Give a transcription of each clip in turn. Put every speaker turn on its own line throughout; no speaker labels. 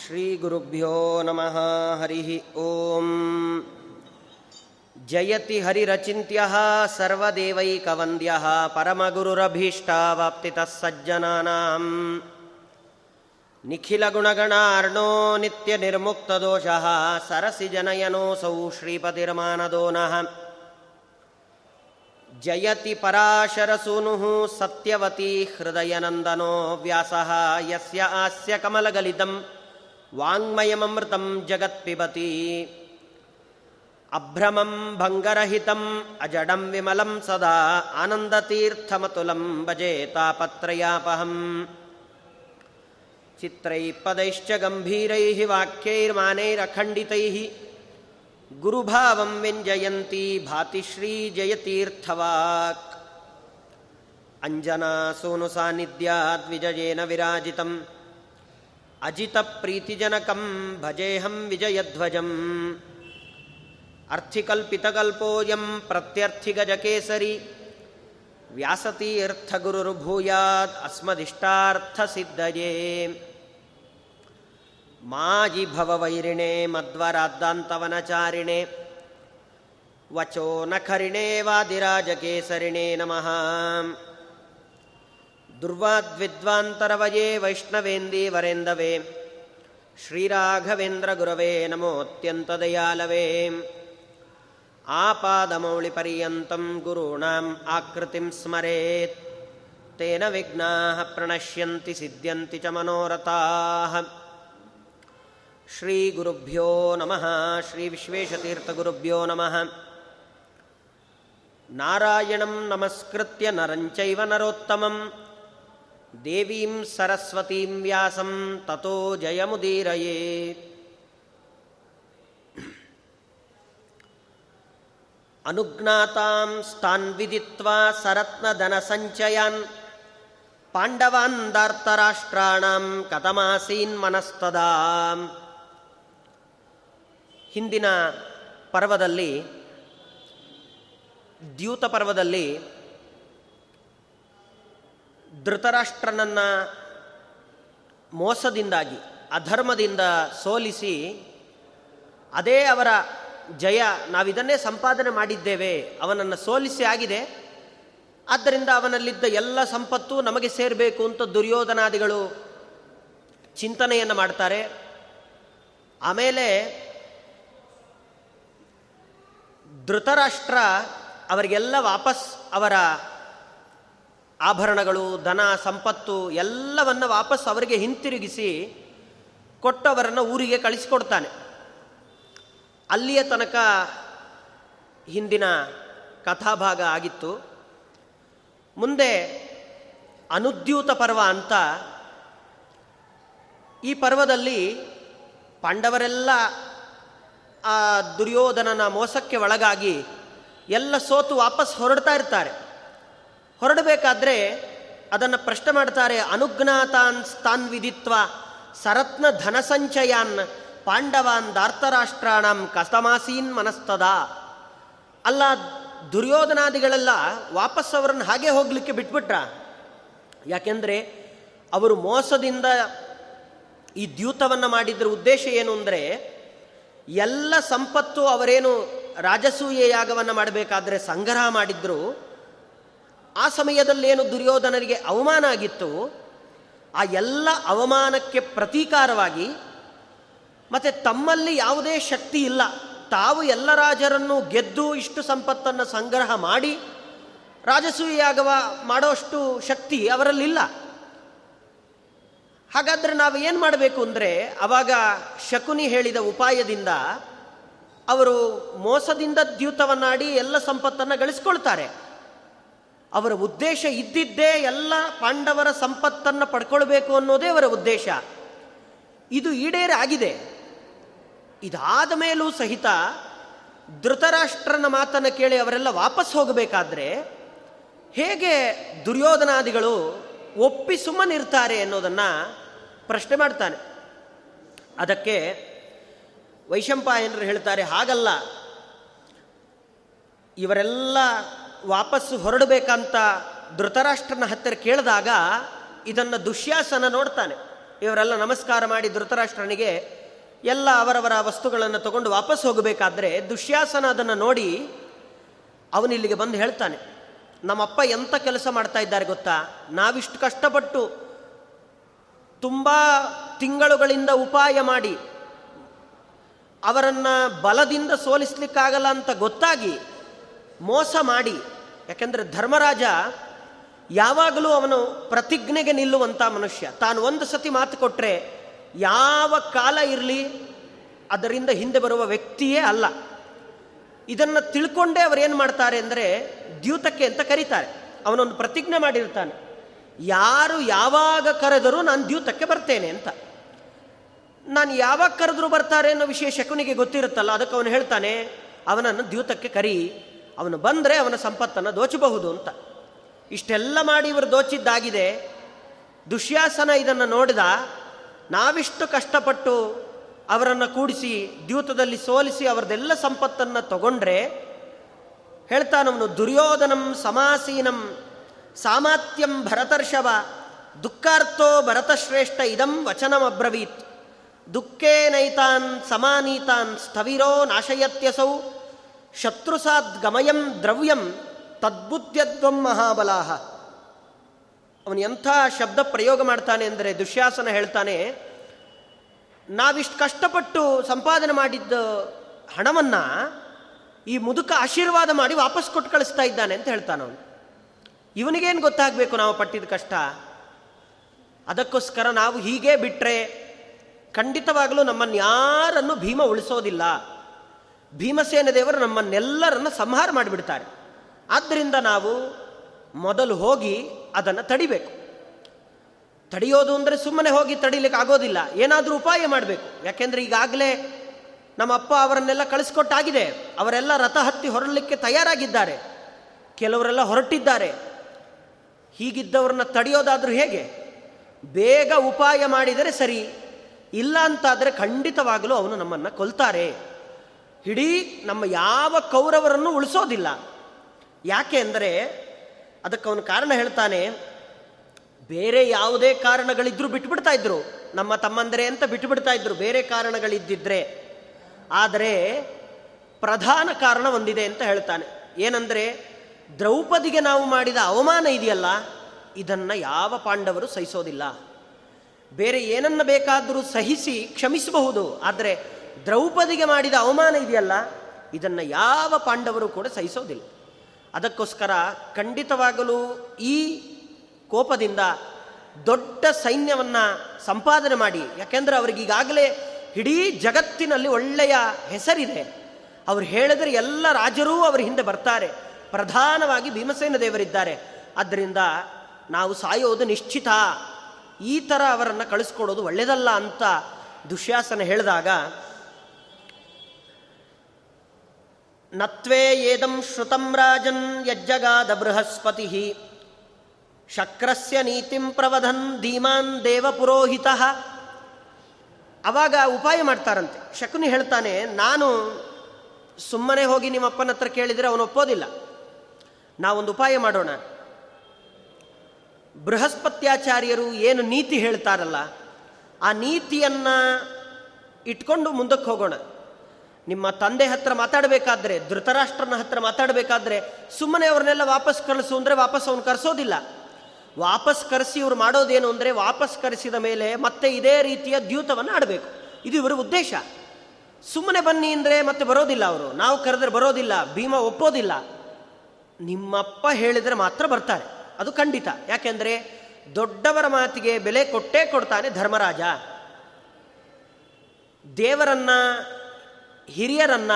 श्रीगुरुभ्यो नमः हरिः ॐ जयति हरिरचिन्त्यः सर्वदेवैकवन्द्यः परमगुरुरभीष्टावाप्तितः सज्जनानाम् निखिलगुणगणार्णो नित्यनिर्मुक्तदोषः सरसिजनयनोऽसौ श्रीपतिर्मानदो नः। जयति पराशरसूनुः सत्यवती हृदयनन्दनो व्यासः यस्य आस्य ವಾಂಗ್ಮಯಮೃತಂ ಜಗತ್ಪಿಬತಿ ಅಭ್ರಮಂ ಭಂಗರಹಿತಂ ಅಜಡಂ ವಿಮಲಂ ಸದಾ ಆನಂದತೀರ್ಥಮತುಲಂ ಭಜೆ ತಾಪತ್ರಯಾಪಹಂ ಚಿತ್ರೈ ಪದೈಶ್ಚ ಗಂಭೀರೈ ವಾಕ್ಯೈರ್ಮಾನೈರಖಂಡಿತೈ ಗುರುಭಾವಂ ವ್ಯಂಜಯಂತಿ ಭಾತಿಶ್ರೀ ಜಯತೀರ್ಥವಾಕ್ ಅಂಜನಾ ಸೋನು ಸಾನ್ನಿಧ್ಯಾದ್ವಿಜಯೇನ ವಿರಾಜಿತಂ अजितप्रीतिजनकं भजेऽहं विजयध्वजम्। अर्थिकल्पितकल्पोऽयं प्रत्यर्थिगजकेसरी। व्यासतीर्थगुरुर्भूयात् अस्मदिष्टार्थसिद्धये। मायि भववैरिणे मध्वराद्दान्तवनचारिणे वचो नखरिणे वादिराजकेसरिणे नमः। ದುರ್ವಾದ್ವಿದ್ವಾಂತರವಯೇ ವೈಷ್ಣವೇಂದಿ ವರೆಂದವೇ ಶ್ರೀರಾಘವೇಂದ್ರ ಗುರವೇ ನಮೋತ್ಯಂತ ದಯಾಲವೇ ಆಪಾದಮೌಳಿಪರ್ಯಂತಂ ಗುರುಣಾಂ ಆಕೃತಿಂ ಸ್ಮರೇತ್. ತೇನ ವಿಘ್ನಾ ಪ್ರಣಶ್ಯಂತಿ ಸಿದ್ಧ್ಯಂತಿ ಚ ಮನೋರಥಾ. ಶ್ರೀಗುರುಭ್ಯೋ ನಮಃ. ಶ್ರೀ ವಿಶ್ವೇಶತೀರ್ಥಗುರುಭ್ಯೋ ನಮಃ. ನಾರಾಯಣಂ ನಮಸ್ಕೃತ್ಯ ನರಂಚೈವ ನರೋತ್ತಮಂ. ದೇವೀಂ ಸರಸ್ವತೀಂ ವ್ಯಾಸಂ ತಥೋ ಜಯಮುದೀರಯೇ ಅನುಜ್ಞಾತಾಂ ಸ್ಥಾನ್ ವಿದಿತ್ವಾ ಸರತ್ನಧನ ಸಂಚಯಾನ್. ಪಾಂಡವಾಂಧಾರ್ತರಾಷ್ಟ್ರಾಣಾಂ ಕಥಮಾಸೀನ್ ಮನಸ್ತದಾ. ಹಿಂದಿನ ಪರ್ವದಲ್ಲಿ, ದ್ಯೂತ ಪರ್ವದಲ್ಲಿ ಧೃತರಾಷ್ಟ್ರನನ್ನ ಮೋಸದಿಂದಾಗಿ, ಅಧರ್ಮದಿಂದ ಸೋಲಿಸಿ, ಅದೇ ಅವರ ಜಯ ನಾವಿದನ್ನೇ ಸಂಪಾದನೆ ಮಾಡಿದ್ದೇವೆ, ಅವನನ್ನು ಸೋಲಿಸಿ ಆಗಿದೆ. ಆದ್ದರಿಂದ ಅವನಲ್ಲಿದ್ದ ಎಲ್ಲ ಸಂಪತ್ತು ನಮಗೆ ಸೇರಬೇಕು ಅಂತ ದುರ್ಯೋಧನಾದಿಗಳು ಚಿಂತನೆಯನ್ನು ಮಾಡ್ತಾರೆ. ಆಮೇಲೆ ಧೃತರಾಷ್ಟ್ರ ಅವರಿಗೆಲ್ಲ ವಾಪಸ್ ಅವರ ಆಭರಣಗಳು, ಧನ, ಸಂಪತ್ತು ಎಲ್ಲವನ್ನು ವಾಪಸ್ ಅವರಿಗೆ ಹಿಂತಿರುಗಿಸಿ ಕೊಟ್ಟವರನ್ನು ಊರಿಗೆ ಕಳಿಸಿಕೊಡ್ತಾನೆ. ಅಲ್ಲಿಯ ತನಕ ಹಿಂದಿನ ಕಥಾಭಾಗ ಆಗಿತ್ತು. ಮುಂದೆ ಅನುದ್ಯೂತ ಪರ್ವ ಅಂತ ಈ ಪರ್ವದಲ್ಲಿ ಪಾಂಡವರೆಲ್ಲ ಆ ದುರ್ಯೋಧನನ ಮೋಸಕ್ಕೆ ಒಳಗಾಗಿ ಎಲ್ಲ ಸೋತು ವಾಪಸ್ ಹೊರಡ್ತಾ ಇರ್ತಾರೆ. ಹೊರಡಬೇಕಾದ್ರೆ ಅದನ್ನು ಪ್ರಶ್ನೆ ಮಾಡ್ತಾರೆ, ಅನುಜ್ಞಾತಾನ್ ಸ್ಥಾನ್ ವಿಧಿತ್ವ ಸರತ್ನ ಧನಸಂಚಯಾನ್ ಪಾಂಡವಾನ್ ದಾರ್ತರಾಷ್ಟ್ರಾಣಂ ಕಸ್ತಮಾಸೀನ್ ಮನಸ್ತದ. ಅಲ್ಲ, ದುರ್ಯೋಧನಾದಿಗಳೆಲ್ಲ ವಾಪಸ್ ಅವರನ್ನು ಹಾಗೆ ಹೋಗಲಿಕ್ಕೆ ಬಿಟ್ಬಿಟ್ರ? ಯಾಕೆಂದರೆ ಅವರು ಮೋಸದಿಂದ ಈ ದ್ಯೂತವನ್ನು ಮಾಡಿದ್ರ ಉದ್ದೇಶ ಏನು ಅಂದರೆ, ಎಲ್ಲ ಸಂಪತ್ತು ಅವರೇನು ರಾಜಸೂಯ ಯಾಗವನ್ನು ಮಾಡಬೇಕಾದ್ರೆ ಸಂಗ್ರಹ ಮಾಡಿದ್ರು ಆ ಸಮಯದಲ್ಲೇನು ದುರ್ಯೋಧನರಿಗೆ ಅವಮಾನ ಆಗಿತ್ತು, ಆ ಎಲ್ಲ ಅವಮಾನಕ್ಕೆ ಪ್ರತೀಕಾರವಾಗಿ, ಮತ್ತು ತಮ್ಮಲ್ಲಿ ಯಾವುದೇ ಶಕ್ತಿ ಇಲ್ಲ. ತಾವು ಎಲ್ಲ ರಾಜರನ್ನು ಗೆದ್ದು ಇಷ್ಟು ಸಂಪತ್ತನ್ನು ಸಂಗ್ರಹ ಮಾಡಿ ರಾಜಸೂಯಾಗವ ಮಾಡೋಷ್ಟು ಶಕ್ತಿ ಅವರಲ್ಲಿಲ್ಲ. ಹಾಗಾದರೆ ನಾವು ಏನು ಮಾಡಬೇಕು ಅಂದರೆ, ಅವಾಗ ಶಕುನಿ ಹೇಳಿದ ಉಪಾಯದಿಂದ ಅವರು ಮೋಸದಿಂದ ದ್ಯೂತವನ್ನಾಡಿ ಎಲ್ಲ ಸಂಪತ್ತನ್ನು ಗಳಿಸ್ಕೊಳ್ತಾರೆ. ಅವರ ಉದ್ದೇಶ ಇದ್ದಿದ್ದೇ ಎಲ್ಲ ಪಾಂಡವರ ಸಂಪತ್ತನ್ನು ಪಡ್ಕೊಳ್ಬೇಕು ಅನ್ನೋದೇ ಅವರ ಉದ್ದೇಶ. ಇದು ಈಡೇರ ಆಗಿದೆ. ಇದಾದ ಮೇಲೂ ಸಹಿತ ಧೃತರಾಷ್ಟ್ರನ ಮಾತನ್ನು ಕೇಳಿ ಅವರೆಲ್ಲ ವಾಪಸ್ ಹೋಗಬೇಕಾದ್ರೆ ಹೇಗೆ ದುರ್ಯೋಧನಾದಿಗಳು ಒಪ್ಪಿ ಸುಮ್ಮನಿರ್ತಾರೆ ಅನ್ನೋದನ್ನು ಪ್ರಶ್ನೆ ಮಾಡ್ತಾನೆ. ಅದಕ್ಕೆ ವೈಶಂಪಾಯನರು ಹೇಳ್ತಾರೆ, ಹಾಗಲ್ಲ. ಇವರೆಲ್ಲ ವಾಪಸ್ಸು ಹೊರಡಬೇಕಂತ ಧೃತರಾಷ್ಟ್ರನ ಹತ್ತಿರ ಕೇಳಿದಾಗ ಇದನ್ನು ದುಶ್ಯಾಸನ ನೋಡ್ತಾನೆ. ಇವರೆಲ್ಲ ನಮಸ್ಕಾರ ಮಾಡಿ ಧೃತರಾಷ್ಟ್ರನಿಗೆ ಎಲ್ಲ ಅವರವರ ವಸ್ತುಗಳನ್ನು ತಗೊಂಡು ವಾಪಸ್ ಹೋಗಬೇಕಾದ್ರೆ ದುಶ್ಯಾಸನ ಅದನ್ನು ನೋಡಿ ಅವನಿಲ್ಲಿಗೆ ಬಂದು ಹೇಳ್ತಾನೆ. ನಮ್ಮಪ್ಪ ಎಂಥ ಕೆಲಸ ಮಾಡ್ತಾ ಇದ್ದಾರೆ ಗೊತ್ತಾ? ನಾವಿಷ್ಟು ಕಷ್ಟಪಟ್ಟು ತುಂಬ ತಿಂಗಳುಗಳಿಂದ ಉಪಾಯ ಮಾಡಿ ಅವರನ್ನು ಬಲದಿಂದ ಸೋಲಿಸ್ಲಿಕ್ಕಾಗಲ್ಲ ಅಂತ ಗೊತ್ತಾಗಿ ಮೋಸ ಮಾಡಿ. ಯಾಕೆಂದರೆ ಧರ್ಮರಾಜ ಯಾವಾಗಲೂ ಅವನು ಪ್ರತಿಜ್ಞೆಗೆ ನಿಲ್ಲುವಂಥ ಮನುಷ್ಯ. ತಾನು ಒಂದು ಸತಿ ಮಾತು ಕೊಟ್ಟರೆ ಯಾವ ಕಾಲ ಇರಲಿ ಅದರಿಂದ ಹಿಂದೆ ಬರುವ ವ್ಯಕ್ತಿಯೇ ಅಲ್ಲ. ಇದನ್ನು ತಿಳ್ಕೊಂಡೇ ಅವರೇನು ಮಾಡ್ತಾರೆ ಅಂದರೆ ದ್ಯೂತಕ್ಕೆ ಅಂತ ಕರೀತಾರೆ. ಅವನೊಂದು ಪ್ರತಿಜ್ಞೆ ಮಾಡಿರ್ತಾನೆ. ಯಾರು ಯಾವಾಗ ಕರೆದರೂ ನಾನು ದ್ಯೂತಕ್ಕೆ ಬರ್ತೇನೆ ಅಂತ. ನಾನು ಯಾವಾಗ ಕರೆದರೂ ಬರ್ತಾರೆ ಅನ್ನೋ ವಿಷಯ ಶಕುನಿಗೆ ಗೊತ್ತಿರುತ್ತಲ್ಲ, ಅದಕ್ಕೆ ಅವನು ಹೇಳ್ತಾನೆ, ಅವನನ್ನು ದ್ಯೂತಕ್ಕೆ ಕರಿ. ಅವನು ಬಂದರೆ ಅವನ ಸಂಪತ್ತನ್ನು ದೋಚಬಹುದು ಅಂತ. ಇಷ್ಟೆಲ್ಲ ಮಾಡಿ ಇವರು ದೋಚಿದ್ದಾಗಿದೆ. ದುಶ್ಯಾಸನ ಇದನ್ನು ನೋಡಿದ ನಾವಿಷ್ಟು ಕಷ್ಟಪಟ್ಟು ಅವರನ್ನು ಕೂಡಿಸಿ ದ್ಯೂತದಲ್ಲಿ ಸೋಲಿಸಿ ಅವರದೆಲ್ಲ ಸಂಪತ್ತನ್ನು ತಗೊಂಡ್ರೆ ಹೇಳ್ತಾನವನು ದುರ್ಯೋಧನಂ ಸಮಾಸೀನಂ ಸಾಮಾತ್ಯಂ ಭರತರ್ಷವ ದುಃಖಾರ್ಥೋ ಭರತಶ್ರೇಷ್ಠ ಇದಂ ವಚನಮಬ್ರವೀತ್. ದುಃಖೇನೈತಾನ್ ಸಮಾನೀತಾನ್ ಸ್ಥವಿರೋ ನಾಶಯತ್ಯಸೌ ಶತ್ರುಸಾದ್ ಗಮಯಂ ದ್ರವ್ಯಂ ತದ್ಬುದ್ಧದ್ವಂ ಮಹಾಬಲಾಹ. ಅವನು ಎಂಥ ಶಬ್ದ ಪ್ರಯೋಗ ಮಾಡ್ತಾನೆ ಅಂದರೆ ದುಶ್ಯಾಸನ ಹೇಳ್ತಾನೆ, ನಾವಿಷ್ಟು ಕಷ್ಟಪಟ್ಟು ಸಂಪಾದನೆ ಮಾಡಿದ್ದ ಹಣವನ್ನು ಈ ಮುದುಕ ಆಶೀರ್ವಾದ ಮಾಡಿ ವಾಪಸ್ ಕೊಟ್ಟು ಕಳಿಸ್ತಾ ಇದ್ದಾನೆ ಅಂತ ಹೇಳ್ತಾನೆ ಅವನು. ಇವನಿಗೇನು ಗೊತ್ತಾಗಬೇಕು ನಾವು ಪಟ್ಟಿದ ಕಷ್ಟ? ಅದಕ್ಕೋಸ್ಕರ ನಾವು ಹೀಗೆ ಬಿಟ್ಟರೆ ಖಂಡಿತವಾಗಲೂ ನಮ್ಮನ್ನು ಯಾರನ್ನು ಭೀಮ ಉಳಿಸೋದಿಲ್ಲ. ಭೀಮಸೇನ ದೇವರು ನಮ್ಮನ್ನೆಲ್ಲರನ್ನು ಸಂಹಾರ ಮಾಡಿಬಿಡ್ತಾರೆ. ಆದ್ದರಿಂದ ನಾವು ಮೊದಲು ಹೋಗಿ ಅದನ್ನು ತಡಿಬೇಕು. ತಡೆಯೋದು ಅಂದರೆ ಸುಮ್ಮನೆ ಹೋಗಿ ತಡಿಲಿಕ್ಕೆ ಆಗೋದಿಲ್ಲ. ಏನಾದರೂ ಉಪಾಯ ಮಾಡಬೇಕು. ಯಾಕೆಂದರೆ ಈಗಾಗಲೇ ನಮ್ಮ ಅಪ್ಪ ಅವರನ್ನೆಲ್ಲ ಕಳಿಸ್ಕೊಟ್ಟಾಗಿದೆ. ಅವರೆಲ್ಲ ರಥ ಹತ್ತಿ ಹೊರಡಲಿಕ್ಕೆ ತಯಾರಾಗಿದ್ದಾರೆ. ಕೆಲವರೆಲ್ಲ ಹೊರಟಿದ್ದಾರೆ. ಹೀಗಿದ್ದವ್ರನ್ನ ತಡೆಯೋದಾದರೂ ಹೇಗೆ? ಬೇಗ ಉಪಾಯ ಮಾಡಿದರೆ ಸರಿ. ಇಲ್ಲ ಅಂತಾದರೆ ಖಂಡಿತವಾಗಲೂ ಅವನು ನಮ್ಮನ್ನು ಕೊಲ್ತಾರೆ. ಇಡೀ ನಮ್ಮ ಯಾವ ಕೌರವರನ್ನು ಉಳಿಸೋದಿಲ್ಲ. ಯಾಕೆ ಅಂದರೆ ಅದಕ್ಕೆ ಅವನು ಕಾರಣ ಹೇಳ್ತಾನೆ, ಬೇರೆ ಯಾವುದೇ ಕಾರಣಗಳಿದ್ರೂ ಬಿಟ್ಬಿಡ್ತಾ ಇದ್ರು. ನಮ್ಮ ತಮ್ಮಂದರೆ ಅಂತ ಬಿಟ್ಟುಬಿಡ್ತಾ ಇದ್ರು, ಬೇರೆ ಕಾರಣಗಳಿದ್ದಿದ್ರೆ. ಆದರೆ ಪ್ರಧಾನ ಕಾರಣ ಒಂದಿದೆ ಅಂತ ಹೇಳ್ತಾನೆ. ಏನಂದರೆ, ದ್ರೌಪದಿಗೆ ನಾವು ಮಾಡಿದ ಅವಮಾನ ಇದೆಯಲ್ಲ, ಇದನ್ನು ಯಾವ ಪಾಂಡವರು ಸಹಿಸೋದಿಲ್ಲ. ಬೇರೆ ಏನನ್ನ ಬೇಕಾದರೂ ಸಹಿಸಿ ಕ್ಷಮಿಸಬಹುದು. ಆದರೆ ದ್ರೌಪದಿಗೆ ಮಾಡಿದ ಅವಮಾನ ಇದೆಯಲ್ಲ, ಇದನ್ನು ಯಾವ ಪಾಂಡವರು ಕೂಡ ಸಹಿಸೋದಿಲ್ಲ. ಅದಕ್ಕೋಸ್ಕರ ಖಂಡಿತವಾಗಲೂ ಈ ಕೋಪದಿಂದ ದೊಡ್ಡ ಸೈನ್ಯವನ್ನು ಸಂಪಾದನೆ ಮಾಡಿ, ಯಾಕೆಂದರೆ ಅವರಿಗೀಗಾಗಲೇ ಇಡೀ ಜಗತ್ತಿನಲ್ಲಿ ಒಳ್ಳೆಯ ಹೆಸರಿದೆ. ಅವ್ರು ಹೇಳಿದರೆ ಎಲ್ಲ ರಾಜರೂ ಅವರ ಹಿಂದೆ ಬರ್ತಾರೆ, ಪ್ರಧಾನವಾಗಿ ಭೀಮಸೇನ ದೇವರಿದ್ದಾರೆ. ಆದ್ದರಿಂದ ನಾವು ಸಾಯೋದು ನಿಶ್ಚಿತ. ಈ ಥರ ಅವರನ್ನು ಕಳಿಸ್ಕೊಡೋದು ಒಳ್ಳೆಯದಲ್ಲ ಅಂತ ದುಶ್ಯಾಸನ ಹೇಳಿದಾಗ ನತ್ವೇ ಏದಂ ಶ್ರುತಂ ರಾಜನ್ ಯಜ್ಜಗಾದ ಬೃಹಸ್ಪತಿ. ಶಕ್ರಸ್ಯ ನೀತಿಂ ಪ್ರವಧನ್ ಧೀಮಾನ್ ದೇವಪುರೋಹಿತ. ಅವಾಗ ಉಪಾಯ ಮಾಡ್ತಾರಂತೆ. ಶಕುನಿ ಹೇಳ್ತಾನೆ, ನಾನು ಸುಮ್ಮನೆ ಹೋಗಿ ನಿಮ್ಮ ಅಪ್ಪನ ಹತ್ರ ಕೇಳಿದರೆ ಅವನು ಒಪ್ಪೋದಿಲ್ಲ. ನಾವೊಂದು ಉಪಾಯ ಮಾಡೋಣ. ಬೃಹಸ್ಪತ್ಯಾಚಾರ್ಯರು ಏನು ನೀತಿ ಹೇಳ್ತಾರಲ್ಲ, ಆ ನೀತಿಯನ್ನು ಇಟ್ಕೊಂಡು ಮುಂದಕ್ಕೆ ಹೋಗೋಣ. ನಿಮ್ಮ ತಂದೆ ಹತ್ರ ಮಾತಾಡಬೇಕಾದ್ರೆ, ಧೃತರಾಷ್ಟ್ರನ ಹತ್ರ ಮಾತಾಡಬೇಕಾದ್ರೆ ಸುಮ್ಮನೆ ಅವ್ರನ್ನೆಲ್ಲ ವಾಪಸ್ ಕಳಿಸು ಅಂದರೆ ವಾಪಸ್ ಅವನು ಕರೆಸೋದಿಲ್ಲ. ವಾಪಸ್ ಕರೆಸಿ ಇವ್ರು ಮಾಡೋದೇನು ಅಂದರೆ ವಾಪಸ್ ಕರೆಸಿದ ಮೇಲೆ ಮತ್ತೆ ಇದೇ ರೀತಿಯ ದ್ಯೂತವನ್ನು ಆಡಬೇಕು. ಇದು ಇವರ ಉದ್ದೇಶ. ಸುಮ್ಮನೆ ಬನ್ನಿ ಅಂದರೆ ಮತ್ತೆ ಬರೋದಿಲ್ಲ ಅವರು. ನಾವು ಕರೆದ್ರೆ ಬರೋದಿಲ್ಲ, ಭೀಮ ಒಪ್ಪೋದಿಲ್ಲ. ನಿಮ್ಮಪ್ಪ ಹೇಳಿದರೆ ಮಾತ್ರ ಬರ್ತಾರೆ. ಅದು ಖಂಡಿತ. ಯಾಕೆಂದರೆ ದೊಡ್ಡವರ ಮಾತಿಗೆ ಬೆಲೆ ಕೊಟ್ಟೇ ಕೊಡ್ತಾನೆ ಧರ್ಮರಾಜ. ದೇವರನ್ನ ಹಿರಿಯರನ್ನ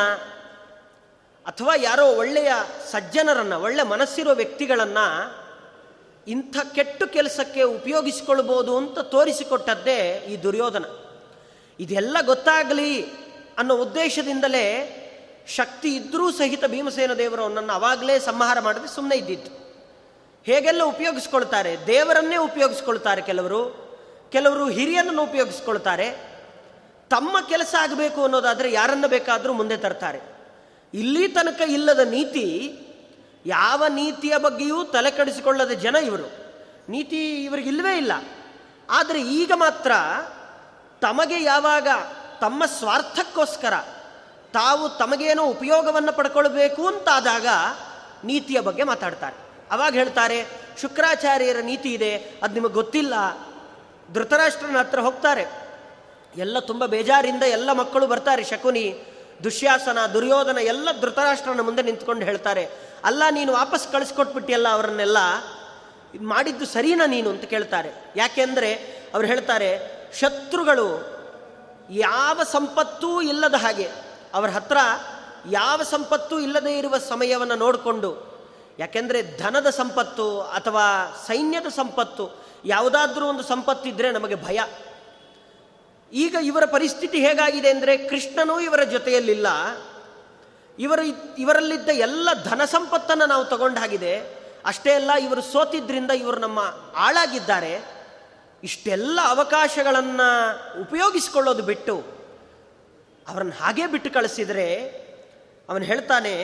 ಅಥವಾ ಯಾರೋ ಒಳ್ಳೆಯ ಸಜ್ಜನರನ್ನು, ಒಳ್ಳೆ ಮನಸ್ಸಿರೋ ವ್ಯಕ್ತಿಗಳನ್ನು ಇಂಥ ಕೆಟ್ಟು ಕೆಲಸಕ್ಕೆ ಉಪಯೋಗಿಸಿಕೊಳ್ಬೋದು ಅಂತ ತೋರಿಸಿಕೊಟ್ಟದ್ದೇ ಈ ದುರ್ಯೋಧನ. ಇದೆಲ್ಲ ಗೊತ್ತಾಗಲಿ ಅನ್ನೋ ಉದ್ದೇಶದಿಂದಲೇ ಶಕ್ತಿ ಇದ್ದರೂ ಸಹಿತ ಭೀಮಸೇನ ದೇವರು ಅವನನ್ನು ಅವಾಗಲೇ ಸಂಹಾರ ಮಾಡದೆ ಸುಮ್ಮನೆ ಇದ್ದಿತ್ತು ಹೇಗೆಲ್ಲ ಉಪಯೋಗಿಸ್ಕೊಳ್ತಾರೆ? ದೇವರನ್ನೇ ಉಪಯೋಗಿಸ್ಕೊಳ್ತಾರೆ ಕೆಲವರು. ಕೆಲವರು ಹಿರಿಯನನ್ನು ಉಪಯೋಗಿಸ್ಕೊಳ್ತಾರೆ. ತಮ್ಮ ಕೆಲಸ ಆಗಬೇಕು ಅನ್ನೋದಾದರೆ ಯಾರನ್ನು ಬೇಕಾದರೂ ಮುಂದೆ ತರ್ತಾರೆ. ಇಲ್ಲಿ ತನಕ ಇಲ್ಲದ ನೀತಿ, ಯಾವ ನೀತಿಯ ಬಗ್ಗೆಯೂ ತಲೆ ಕೆಡಿಸಿಕೊಳ್ಳದ ಜನ ಇವರು. ನೀತಿ ಇವರಿಗಿಲ್ಲವೇ ಇಲ್ಲ. ಆದರೆ ಈಗ ಮಾತ್ರ ತಮಗೆ ಯಾವಾಗ ತಮ್ಮ ಸ್ವಾರ್ಥಕ್ಕೋಸ್ಕರ ತಾವು ತಮಗೇನೋ ಉಪಯೋಗವನ್ನು ಪಡ್ಕೊಳ್ಬೇಕು ಅಂತಾದಾಗ ನೀತಿಯ ಬಗ್ಗೆ ಮಾತಾಡ್ತಾರೆ. ಅವಾಗ ಹೇಳ್ತಾರೆ, ಶುಕ್ರಾಚಾರ್ಯರ ನೀತಿ ಇದೆ, ಅದು ನಿಮಗೆ ಗೊತ್ತಿಲ್ಲ. ಧೃತರಾಷ್ಟ್ರನ ಹತ್ರ ಹೋಗ್ತಾರೆ. ಎಲ್ಲ ತುಂಬ ಬೇಜಾರಿಂದ ಎಲ್ಲ ಮಕ್ಕಳು ಬರ್ತಾರೆ ಶಕುನಿ, ದುಶ್ಯಾಸನ, ದುರ್ಯೋಧನ, ಎಲ್ಲ ಧೃತರಾಷ್ಟ್ರನ ಮುಂದೆ ನಿಂತ್ಕೊಂಡು ಹೇಳ್ತಾರೆ, ಅಲ್ಲ ನೀನು ವಾಪಸ್ ಕಳಿಸ್ಕೊಟ್ಬಿಟ್ಟಿಯಲ್ಲ ಅವರನ್ನೆಲ್ಲ? ಮಾಡಿದ್ದು ಸರಿನಾ ನೀನು ಅಂತ ಕೇಳ್ತಾರೆ. ಯಾಕೆಂದರೆ ಅವ್ರು ಹೇಳ್ತಾರೆ, ಶತ್ರುಗಳು ಯಾವ ಸಂಪತ್ತೂ ಇಲ್ಲದ ಹಾಗೆ, ಅವರ ಹತ್ರ ಯಾವ ಸಂಪತ್ತೂ ಇಲ್ಲದೇ ಇರುವ ಸಮಯವನ್ನು ನೋಡಿಕೊಂಡು, ಯಾಕೆಂದರೆ ಧನದ ಸಂಪತ್ತು ಅಥವಾ ಸೈನ್ಯದ ಸಂಪತ್ತು, ಯಾವುದಾದ್ರೂ ಒಂದು ಸಂಪತ್ತಿದ್ದರೆ ನಮಗೆ ಭಯ. ಈಗ ಇವರ ಪರಿಸ್ಥಿತಿ ಹೇಗಾಗಿದೆ ಅಂದರೆ ಕೃಷ್ಣನೂ ಇವರ ಜೊತೆಯಲ್ಲಿಲ್ಲ. ಇವರ ಇವರಲ್ಲಿದ್ದ ಎಲ್ಲ ಧನ ಸಂಪತ್ತನ್ನು ನಾವು ತಗೊಂಡಾಗಿದೆ. ಅಷ್ಟೇ ಅಲ್ಲ, ಇವರು ಸೋತಿದ್ರಿಂದ ಇವರು ನಮ್ಮ ಆಳಾಗಿದ್ದಾರೆ. ಇಷ್ಟೆಲ್ಲ ಅವಕಾಶಗಳನ್ನು ಉಪಯೋಗಿಸಿಕೊಳ್ಳೋದು ಬಿಟ್ಟು ಅವರನ್ನು ಹಾಗೇ ಬಿಟ್ಟು ಕಳಿಸಿದರೆ ಅವನು ಹೇಳ್ತಾನೆ,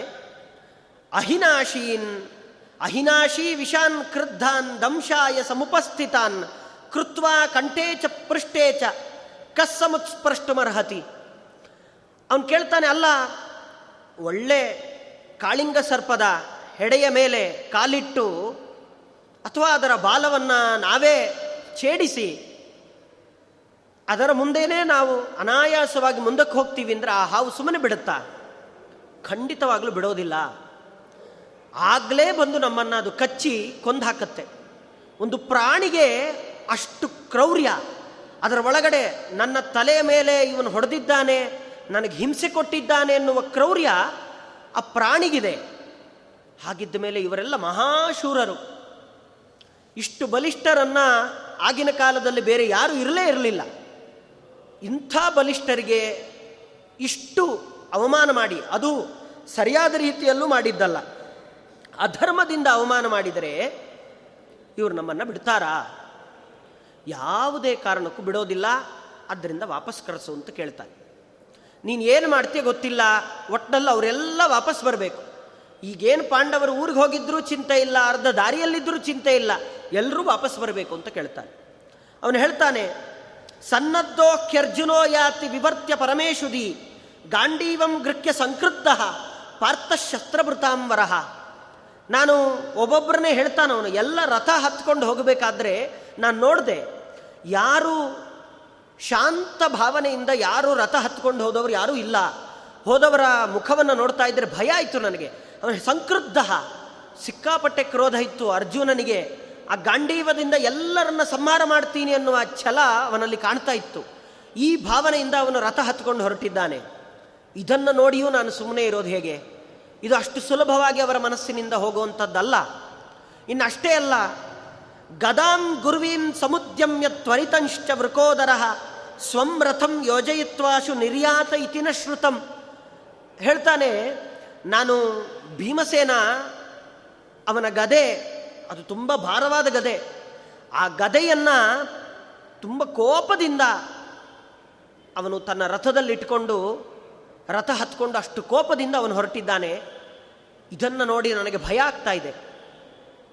ಅಹಿನಾಶೀನ್, ಅಹಿನಾಶಿ ವಿಷಾನ್ ಕೃದ್ಧಾನ್ ದಂಶಾಯ ಸಮುಪಸ್ಥಿತಾನ್ ಕೃತ್ವ ಕಂಠೇ ಚ ಪೃಷ್ಠೇ ಚ. ಕಸ್ಸಮುತ್ಸ್ಪೃಷ್ಟಮರ್ಹತಿ ಅವನು ಕೇಳ್ತಾನೆ, ಅಲ್ಲ, ಒಳ್ಳೆ ಕಾಳಿಂಗ ಸರ್ಪದ ಹೆಡೆಯ ಮೇಲೆ ಕಾಲಿಟ್ಟು ಅಥವಾ ಅದರ ಬಾಲವನ್ನು ನಾವೇ ಛೇಡಿಸಿ, ಅದರ ಮುಂದೇನೆ ನಾವು ಅನಾಯಾಸವಾಗಿ ಮುಂದಕ್ಕೆ ಹೋಗ್ತೀವಿ ಅಂದರೆ ಆ ಹಾವು ಸುಮ್ಮನೆ ಬಿಡುತ್ತಾ? ಖಂಡಿತವಾಗಲೂ ಬಿಡೋದಿಲ್ಲ. ಆಗಲೇ ಬಂದು ನಮ್ಮನ್ನು ಅದು ಕಚ್ಚಿ ಕೊಂದು ಹಾಕತ್ತೆ. ಒಂದು ಪ್ರಾಣಿಗೆ ಅಷ್ಟು ಕ್ರೌರ್ಯ. ಅದರ ಒಳಗಡೆ ನನ್ನ ತಲೆಯ ಮೇಲೆ ಇವನು ಹೊಡೆದಿದ್ದಾನೆ, ನನಗೆ ಹಿಂಸೆ ಕೊಟ್ಟಿದ್ದಾನೆ ಎನ್ನುವ ಕ್ರೌರ್ಯ ಆ ಪ್ರಾಣಿಗಿದೆ. ಹಾಗಿದ್ದ ಮೇಲೆ ಇವರೆಲ್ಲ ಮಹಾಶೂರರು. ಇಷ್ಟು ಬಲಿಷ್ಠರನ್ನ ಆಗಿನ ಕಾಲದಲ್ಲಿ ಬೇರೆ ಯಾರೂ ಇರಲೇ ಇರಲಿಲ್ಲ. ಇಂಥ ಬಲಿಷ್ಠರಿಗೆ ಇಷ್ಟು ಅವಮಾನ ಮಾಡಿ, ಅದು ಸರಿಯಾದ ರೀತಿಯಲ್ಲೂ ಮಾಡಿದ್ದಲ್ಲ. ಅಧರ್ಮದಿಂದ ಅವಮಾನ ಮಾಡಿದರೆ ಇವರು ನಮ್ಮನ್ನು ಬಿಡ್ತಾರಾ? ಯಾವುದೇ ಕಾರಣಕ್ಕೂ ಬಿಡೋದಿಲ್ಲ, ಆದ್ದರಿಂದ ವಾಪಸ್ ಕರೆಸು ಅಂತ ಕೇಳ್ತಾನೆ. ನೀನು ಏನು ಮಾಡ್ತೀಯ ಗೊತ್ತಿಲ್ಲ ಒಟ್ಟಿನಲ್ಲಿ ಅವರೆಲ್ಲ ವಾಪಸ್ ಬರಬೇಕು. ಈಗೇನು ಪಾಂಡವರು ಊರಿಗೆ ಹೋಗಿದ್ರೂ ಚಿಂತೆ ಇಲ್ಲ, ಅರ್ಧ ದಾರಿಯಲ್ಲಿದ್ದರೂ ಚಿಂತೆ ಇಲ್ಲ ಎಲ್ಲರೂ ವಾಪಸ್ ಬರಬೇಕು ಅಂತ ಕೇಳ್ತಾನೆ. ಅವನು ಹೇಳ್ತಾನೆ ಸನ್ನದ್ಧೋಖ್ಯರ್ಜುನೋ ಯಾತಿ ವಿವರ್ತ್ಯ ಪರಮೇಶುದಿ ಗಾಂಡೀವಂ ಗೃಹ್ಯ ಸಂಕೃತ್ತ ಪಾರ್ಥ ಶಸ್ತ್ರಭೃತಾಂಬರಹ ನಾನು ಒಬ್ಬೊಬ್ಬರನ್ನೇ ಹೇಳ್ತಾನೆ ಅವನು ಎಲ್ಲ ರಥ ಹತ್ಕೊಂಡು ಹೋಗಬೇಕಾದ್ರೆ ನಾನು ನೋಡಿದೆ ಯಾರು ಶಾಂತ ಭಾವನೆಯಿಂದ ಯಾರು ರಥ ಹತ್ಕೊಂಡು ಹೋದವರು ಯಾರೂ ಇಲ್ಲ. ಹೋದವರ ಮುಖವನ್ನು ನೋಡ್ತಾ ಇದ್ದರೆ ಭಯ ಆಯಿತು ನನಗೆ. ಅವನ ಸಂಕೃದ್ಧ ಸಿಕ್ಕಾಪಟ್ಟೆ ಕ್ರೋಧ ಇತ್ತು. ಅರ್ಜುನನಿಗೆ ಆ ಗಾಂಡೀವದಿಂದ ಎಲ್ಲರನ್ನ ಸಂಹಾರ ಮಾಡ್ತೀನಿ ಅನ್ನುವ ಛಲ ಅವನಲ್ಲಿ ಕಾಣ್ತಾ ಇತ್ತು. ಈ ಭಾವನೆಯಿಂದ ಅವನು ರಥ ಹತ್ಕೊಂಡು ಹೊರಟಿದ್ದಾನೆ. ಇದನ್ನು ನೋಡಿಯೂ ನಾನು ಸುಮ್ಮನೆ ಇರೋದು ಹೇಗೆ? ಇದು ಅಷ್ಟು ಸುಲಭವಾಗಿ ಅವರ ಮನಸ್ಸಿನಿಂದ ಹೋಗುವಂಥದ್ದಲ್ಲ. ಇನ್ನು ಅಷ್ಟೇ ಅಲ್ಲ ಗದಾಂ ಗುರುವೀಂ ಸಮುದ್ಯಮ್ಯ ತ್ವರಿತಂಶ್ಚ ವೃಕೋದರ, ಸ್ವಂ ರಥಂ ಯೋಜಯಿತ್ವಾಶು ನಿರ್ಯಾತ ಇತಿನ ಶ್ರುತಂ. ಹೇಳ್ತಾನೆ, ನಾನು ಭೀಮಸೇನ, ಅವನ ಗದೆ, ಅದು ತುಂಬ ಭಾರವಾದ ಗದೆ, ಆ ಗದೆಯನ್ನು ತುಂಬ ಕೋಪದಿಂದ ಅವನು ತನ್ನ ರಥದಲ್ಲಿಟ್ಕೊಂಡು, ರಥ ಹತ್ಕೊಂಡು ಅಷ್ಟು ಕೋಪದಿಂದ ಅವನು ಹೊರಟಿದ್ದಾನೆ. ಇದನ್ನು ನೋಡಿ ನನಗೆ ಭಯ ಆಗ್ತಾ ಇದೆ.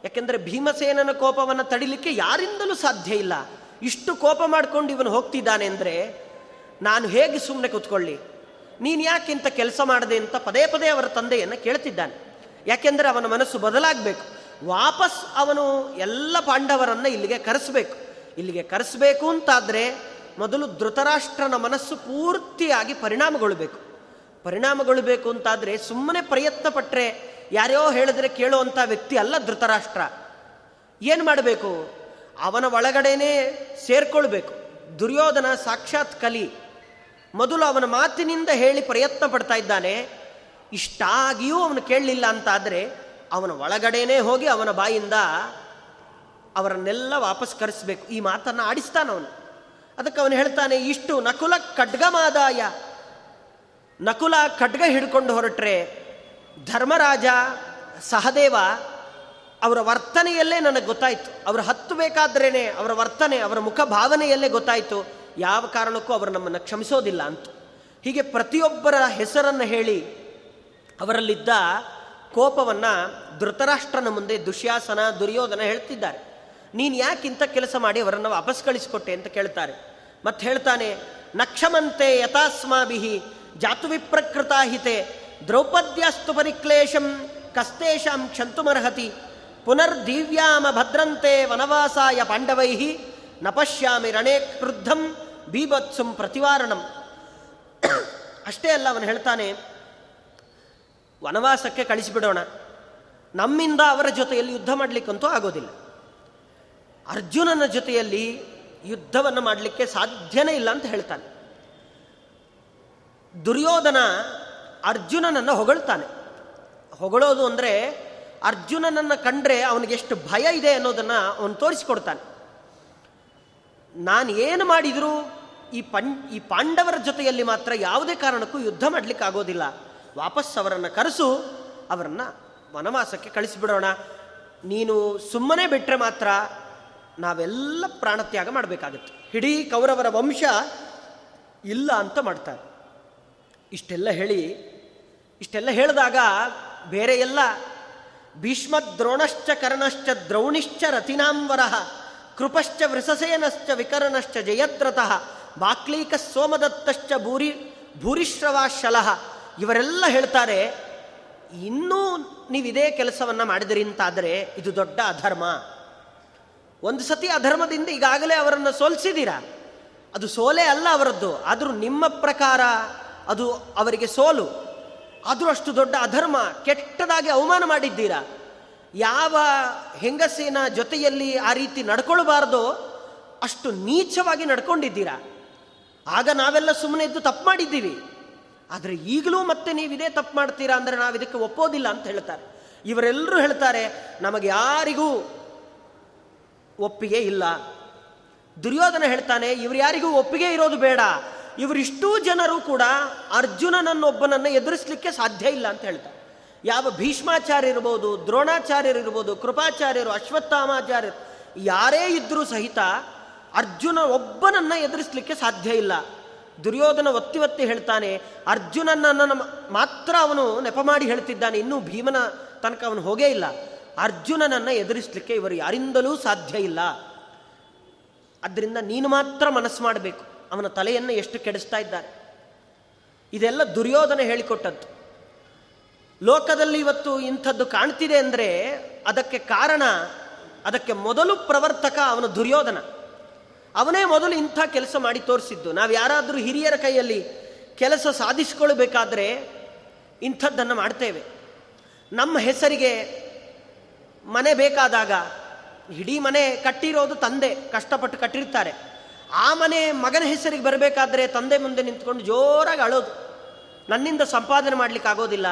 ಯಾಕೆಂದರೆ ಭೀಮಸೇನನ ಕೋಪವನ್ನು ತಡಿಲಿಕ್ಕೆ ಯಾರಿಂದಲೂ ಸಾಧ್ಯ ಇಲ್ಲ. ಇಷ್ಟು ಕೋಪ ಮಾಡ್ಕೊಂಡು ಇವನು ಹೋಗ್ತಿದ್ದಾನೆ ಅಂದರೆ, ನಾನು ಹೇಗೆ ಸುಮ್ಮನೆ ಕೂತ್ಕೊಳ್ಳಿ? ನೀನು ಯಾಕೆ ಇಂಥ ಕೆಲಸ ಮಾಡದೆ ಅಂತ ಪದೇ ಪದೇ ಅವರ ತಂದೆಯನ್ನು ಕೇಳ್ತಿದ್ದಾನೆ. ಯಾಕೆಂದರೆ ಅವನ ಮನಸ್ಸು ಬದಲಾಗಬೇಕು. ವಾಪಸ್ ಅವನು ಎಲ್ಲ ಪಾಂಡವರನ್ನು ಇಲ್ಲಿಗೆ ಕರೆಸಬೇಕು. ಇಲ್ಲಿಗೆ ಕರೆಸಬೇಕು ಅಂತಾದರೆ ಮೊದಲು ಧೃತರಾಷ್ಟ್ರನ ಮನಸ್ಸು ಪೂರ್ತಿಯಾಗಿ ಪರಿಣಾಮಗೊಳ್ಳಬೇಕು ಪರಿಣಾಮಗೊಳ್ಳಬೇಕು ಅಂತಾದರೆ ಸುಮ್ಮನೆ ಪ್ರಯತ್ನ ಪಟ್ಟರೆ ಯಾರ್ಯೋ ಹೇಳಿದ್ರೆ ಕೇಳುವಂಥ ವ್ಯಕ್ತಿ ಅಲ್ಲ ಧೃತರಾಷ್ಟ್ರ. ಏನು ಮಾಡಬೇಕು? ಅವನ ಒಳಗಡೆನೇ ಸೇರ್ಕೊಳ್ಬೇಕು. ದುರ್ಯೋಧನ ಸಾಕ್ಷಾತ್ ಕಲಿ. ಮೊದಲು ಅವನ ಮಾತಿನಿಂದ ಹೇಳಿ ಪ್ರಯತ್ನ ಪಡ್ತಾ ಇದ್ದಾನೆ. ಇಷ್ಟಾಗಿಯೂ ಅವನು ಕೇಳಲಿಲ್ಲ ಅಂತಾದರೆ ಅವನ ಒಳಗಡೆನೇ ಹೋಗಿ ಅವನ ಬಾಯಿಂದ ಅವರನ್ನೆಲ್ಲ ವಾಪಸ್ ಕರೆಸಬೇಕು. ಈ ಮಾತನ್ನು ಆಡಿಸ್ತಾನವನು ಅದಕ್ಕೆ ಅವನು ಹೇಳ್ತಾನೆ, ಇಷ್ಟು ನಕುಲ ಖಡ್ಗಮಾದಾಯ. ನಕುಲ ಖಡ್ಗ ಹಿಡ್ಕೊಂಡು ಹೊರಟ್ರೆ ಧರ್ಮರಾಜ ಸಹದೇವ ಅವರ ವರ್ತನೆಯಲ್ಲೇ ನನಗೆ ಗೊತ್ತಾಯಿತು. ಅವರು ಹತ್ತು ಬೇಕಾದ್ರೇ ಅವರ ವರ್ತನೆ, ಅವರ ಮುಖ ಭಾವನೆಯಲ್ಲೇ ಗೊತ್ತಾಯಿತು. ಯಾವ ಕಾರಣಕ್ಕೂ ಅವರು ನಮ್ಮನ್ನು ಕ್ಷಮಿಸೋದಿಲ್ಲ ಅಂತ. ಹೀಗೆ ಪ್ರತಿಯೊಬ್ಬರ ಹೆಸರನ್ನು ಹೇಳಿ ಅವರಲ್ಲಿದ್ದ ಕೋಪವನ್ನು ಧೃತರಾಷ್ಟ್ರನ ಮುಂದೆ ದುಶ್ಯಾಸನ, ದುರ್ಯೋಧನ ಹೇಳ್ತಿದ್ದಾರೆ. ನೀನು ಯಾಕೆ ಇಂಥ ಕೆಲಸ ಮಾಡಿ ಅವರನ್ನು ವಾಪಸ್ ಕಳಿಸಿಕೊಟ್ಟೆ ಅಂತ ಕೇಳ್ತಾರೆ. ಮತ್ತೆ ಹೇಳ್ತಾನೆ, ನಕ್ಷಮಂತೆ ಯಥಾಸ್ಮಾಭಿ ಜಾತುವಿಪ್ರಕೃತಾಹಿತೆ ಹಿತೆ ದ್ರೌಪದ್ಯಾಸ್ತು ಪರಿಕ್ಲೇಶಂ ಕಸ್ತೇಶಾಂ ಕ್ಷಂತುಮರ್ಹತಿ ಪುನರ್ದಿವ್ಯಾಮ ಭದ್ರಂತೆ ವನವಾಸಾಯ ಪಾಂಡವೈ ನ ಪಶ್ಯಾಮಿ ರಣೇ ಕ್ರುದ್ಧಂ ಬೀಭತ್ಸುಂ ಪ್ರತಿವಾರಣಂ. ಅಷ್ಟೇ ಅಲ್ಲ, ಅವನು ಹೇಳ್ತಾನೆ, ವನವಾಸಕ್ಕೆ ಕಳಿಸಿಬಿಡೋಣ. ನಮ್ಮಿಂದ ಅವರ ಜೊತೆಯಲ್ಲಿ ಯುದ್ಧ ಮಾಡಲಿಕ್ಕಂತೂ ಆಗೋದಿಲ್ಲ. ಅರ್ಜುನನ ಜೊತೆಯಲ್ಲಿ ಯುದ್ಧವನ್ನು ಮಾಡಲಿಕ್ಕೆ ಸಾಧ್ಯನೇ ಇಲ್ಲ ಅಂತ ಹೇಳ್ತಾನೆ. ದುರ್ಯೋಧನ ಅರ್ಜುನನನ್ನು ಹೊಗಳ್ತಾನೆ. ಹೊಗಳೋದು ಅಂದರೆ ಅರ್ಜುನನನ್ನು ಕಂಡ್ರೆ ಅವನಿಗೆ ಎಷ್ಟು ಭಯ ಇದೆ ಅನ್ನೋದನ್ನು ಅವನು ತೋರಿಸಿಕೊಡ್ತಾನೆ. ನಾನು ಏನು ಮಾಡಿದರೂ ಈ ಪಂ, ಈ ಪಾಂಡವರ ಜೊತೆಯಲ್ಲಿ ಮಾತ್ರ ಯಾವುದೇ ಕಾರಣಕ್ಕೂ ಯುದ್ಧ ಮಾಡಲಿಕ್ಕೆ ಆಗೋದಿಲ್ಲ. ವಾಪಸ್ ಅವರನ್ನು ಕರೆಸು, ಅವರನ್ನು ವನವಾಸಕ್ಕೆ ಕಳಿಸಿಬಿಡೋಣ. ನೀನು ಸುಮ್ಮನೆ ಬಿಟ್ಟರೆ ಮಾತ್ರ ನಾವೆಲ್ಲ ಪ್ರಾಣತ್ಯಾಗ ಮಾಡಬೇಕಾಗುತ್ತೆ. ಇಡೀ ಕೌರವರ ವಂಶ ಇಲ್ಲ ಅಂತ ಮಾಡ್ತಾರೆ. ಇಷ್ಟೆಲ್ಲ ಹೇಳಿ, ಇಷ್ಟೆಲ್ಲ ಹೇಳಿದಾಗ ಬೇರೆ ಎಲ್ಲ ಭೀಷ್ಮ ದ್ರೋಣಶ್ಚ ಕರ್ಣಶ್ಚ ದ್ರೌಣಿಶ್ಚ ರತಿನಾಂವರ ಕೃಪಶ್ಚ ವೃಸಸೇನಶ್ಚ ವಿಕರಣಶ್ಚ ಜಯದ್ರತಃ ಬಾಕ್ಲೀಕ ಸೋಮದತ್ತಶ್ಚ ಭೂರಿ ಭೂರಿಶ್ರವಾಶಲಹ ಇವರೆಲ್ಲ ಹೇಳ್ತಾರೆ, ಇನ್ನೂ ನೀವು ಇದೇ ಕೆಲಸವನ್ನು ಮಾಡಿದಿರಿ ಅಂತಾದರೆ ಇದು ದೊಡ್ಡ ಅಧರ್ಮ. ಒಂದು ಸತಿ ಅಧರ್ಮದಿಂದ ಈಗಾಗಲೇ ಅವರನ್ನು ಸೋಲಿಸಿದ್ದೀರಾ? ಅದು ಸೋಲೆ ಅಲ್ಲ ಅವರದ್ದು, ಆದರೂ ನಿಮ್ಮ ಪ್ರಕಾರ ಅದು ಅವರಿಗೆ ಸೋಲು. ಆದರೂ ಅಷ್ಟು ದೊಡ್ಡ ಅಧರ್ಮ, ಕೆಟ್ಟದಾಗಿ ಅವಮಾನ ಮಾಡಿದ್ದೀರಾ? ಯಾವ ಹೆಂಗಸಿನ ಜೊತೆಯಲ್ಲಿ ಆ ರೀತಿ ನಡ್ಕೊಳ್ಬಾರ್ದೋ ಅಷ್ಟು ನೀಚವಾಗಿ ನಡ್ಕೊಂಡಿದ್ದೀರಾ? ಆಗ ನಾವೆಲ್ಲ ಸುಮ್ಮನೆ ಇದ್ದು ತಪ್ಪು ಮಾಡಿದ್ದೀವಿ. ಆದರೆ ಈಗಲೂ ಮತ್ತೆ ನೀವು ಇದೇ ತಪ್ಪು ಮಾಡ್ತೀರಾ ಅಂದರೆ ನಾವು ಇದಕ್ಕೆ ಒಪ್ಪೋದಿಲ್ಲ ಅಂತ ಹೇಳ್ತಾರೆ. ಇವರೆಲ್ಲರೂ ಹೇಳ್ತಾರೆ, ನಮಗೆ ಯಾರಿಗೂ ಒಪ್ಪಿಗೆ ಇಲ್ಲ. ದುರ್ಯೋಧನ ಹೇಳ್ತಾನೆ, ಇವರು ಯಾರಿಗೂ ಒಪ್ಪಿಗೆ ಇರೋದು ಬೇಡ. ಇವರಿಷ್ಟೂ ಜನರು ಕೂಡ ಅರ್ಜುನನನ್ನೊಬ್ಬನನ್ನು ಎದುರಿಸಲಿಕ್ಕೆ ಸಾಧ್ಯ ಇಲ್ಲ ಅಂತ ಹೇಳ್ತಾರೆ. ಯಾವ ಭೀಷ್ಮಾಚಾರ್ಯ ಇರ್ಬೋದು, ದ್ರೋಣಾಚಾರ್ಯರು ಇರ್ಬೋದು, ಕೃಪಾಚಾರ್ಯರು, ಅಶ್ವತ್ಥಾಮಾಚಾರ್ಯರು, ಯಾರೇ ಇದ್ದರೂ ಸಹಿತ ಅರ್ಜುನ ಒಬ್ಬನನ್ನ ಎದುರಿಸಲಿಕ್ಕೆ ಸಾಧ್ಯ ಇಲ್ಲ. ದುರ್ಯೋಧನ ಒತ್ತಿ ಒತ್ತಿ ಹೇಳ್ತಾನೆ, ಅರ್ಜುನನನ್ನು ಮಾತ್ರ ಅವನು ನೆಪ ಮಾಡಿ ಹೇಳ್ತಿದ್ದಾನೆ, ಇನ್ನೂ ಭೀಮನ ತನಕ ಅವನು ಹೋಗೇ ಇಲ್ಲ. ಅರ್ಜುನನನ್ನು ಎದುರಿಸಲಿಕ್ಕೆ ಇವರು ಯಾರಿಂದಲೂ ಸಾಧ್ಯ ಇಲ್ಲ. ಅದರಿಂದ ನೀನು ಮಾತ್ರ ಮನಸ್ಸು ಮಾಡಬೇಕು. ಅವನ ತಲೆಯನ್ನು ಎಷ್ಟು ಕೆಡಿಸ್ತಾ ಇದ್ದಾರೆ. ಇದೆಲ್ಲ ದುರ್ಯೋಧನ ಹೇಳಿಕೊಟ್ಟದ್ದು. ಲೋಕದಲ್ಲಿ ಇವತ್ತು ಇಂಥದ್ದು ಕಾಣ್ತಿದೆ ಅಂದರೆ ಅದಕ್ಕೆ ಕಾರಣ, ಅದಕ್ಕೆ ಮೊದಲು ಪ್ರವರ್ತಕ ಅವನ ದುರ್ಯೋಧನ. ಅವನೇ ಮೊದಲು ಇಂಥ ಕೆಲಸ ಮಾಡಿ ತೋರಿಸಿದ್ದು. ನಾವು ಯಾರಾದರೂ ಹಿರಿಯರ ಕೈಯಲ್ಲಿ ಕೆಲಸ ಸಾಧಿಸಿಕೊಳ್ಳಬೇಕಾದ್ರೆ ಇಂಥದ್ದನ್ನು ಮಾಡ್ತೇವೆ. ನಮ್ಮ ಹೆಸರಿಗೆ ಮನೆ ಬೇಕಾದಾಗ, ಇಡೀ ಮನೆ ಕಟ್ಟಿರೋದು ತಂದೆ, ಕಷ್ಟಪಟ್ಟು ಕಟ್ಟಿರ್ತಾರೆ. ಆ ಮನೆ ಮಗನ ಹೆಸರಿಗೆ ಬರಬೇಕಾದ್ರೆ ತಂದೆ ಮುಂದೆ ನಿಂತ್ಕೊಂಡು ಜೋರಾಗಿ ಅಳೋದು. ನನ್ನಿಂದ ಸಂಪಾದನೆ ಮಾಡ್ಲಿಕ್ಕೆ ಆಗೋದಿಲ್ಲ.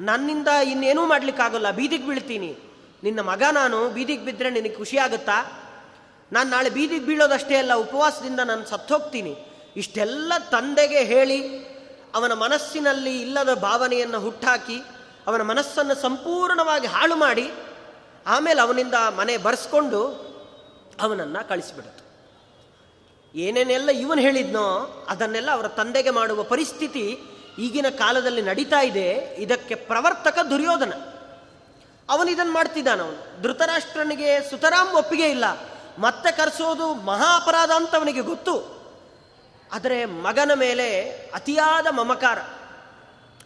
ನನ್ನಿಂದ ಇನ್ನೇನೂ ಮಾಡ್ಲಿಕ್ಕಾಗೋಲ್ಲ ಬೀದಿಗೆ ಬೀಳ್ತೀನಿ. ನಿನ್ನ ಮಗ ನಾನು, ಬೀದಿಗೆ ಬಿದ್ದರೆ ನಿನಗೆ ಖುಷಿ ಆಗುತ್ತಾ? ನಾನು ನಾಳೆ ಬೀದಿಗೆ ಬೀಳೋದಷ್ಟೇ ಅಲ್ಲ, ಉಪವಾಸದಿಂದ ನಾನು ಸತ್ತೋಗ್ತೀನಿ. ಇಷ್ಟೆಲ್ಲ ತಂದೆಗೆ ಹೇಳಿ, ಅವನ ಮನಸ್ಸಿನಲ್ಲಿ ಇಲ್ಲದ ಭಾವನೆಯನ್ನು ಹುಟ್ಟಾಕಿ, ಅವನ ಮನಸ್ಸನ್ನು ಸಂಪೂರ್ಣವಾಗಿ ಹಾಳು ಮಾಡಿ, ಆಮೇಲೆ ಅವನಿಂದ ಮನೆ ಬರೆಸ್ಕೊಂಡು ಅವನನ್ನು ಕಳಿಸಿಬಿಡುತ್ತೆ ಏನೇನೆಲ್ಲ ಇವನು ಹೇಳಿದ್ನೋ ಅದನ್ನೆಲ್ಲ ಅವರ ತಂದೆಗೆ ಮಾಡುವ ಪರಿಸ್ಥಿತಿ ಈಗಿನ ಕಾಲದಲ್ಲಿ ನಡೀತಾ ಇದೆ. ಇದಕ್ಕೆ ಪ್ರವರ್ತಕ ದುರ್ಯೋಧನ. ಅವನು ಇದನ್ನು ಮಾಡ್ತಿದ್ದಾನ ಅವನು. ಧೃತರಾಷ್ಟ್ರನಿಗೆ ಸುತರಾಮ್ ಒಪ್ಪಿಗೆ ಇಲ್ಲ. ಮತ್ತೆ ಕರೆಸೋದು ಮಹಾ ಅಪರಾಧ ಅಂತ ಅವನಿಗೆ ಗೊತ್ತು. ಆದರೆ ಮಗನ ಮೇಲೆ ಅತಿಯಾದ ಮಮಕಾರ.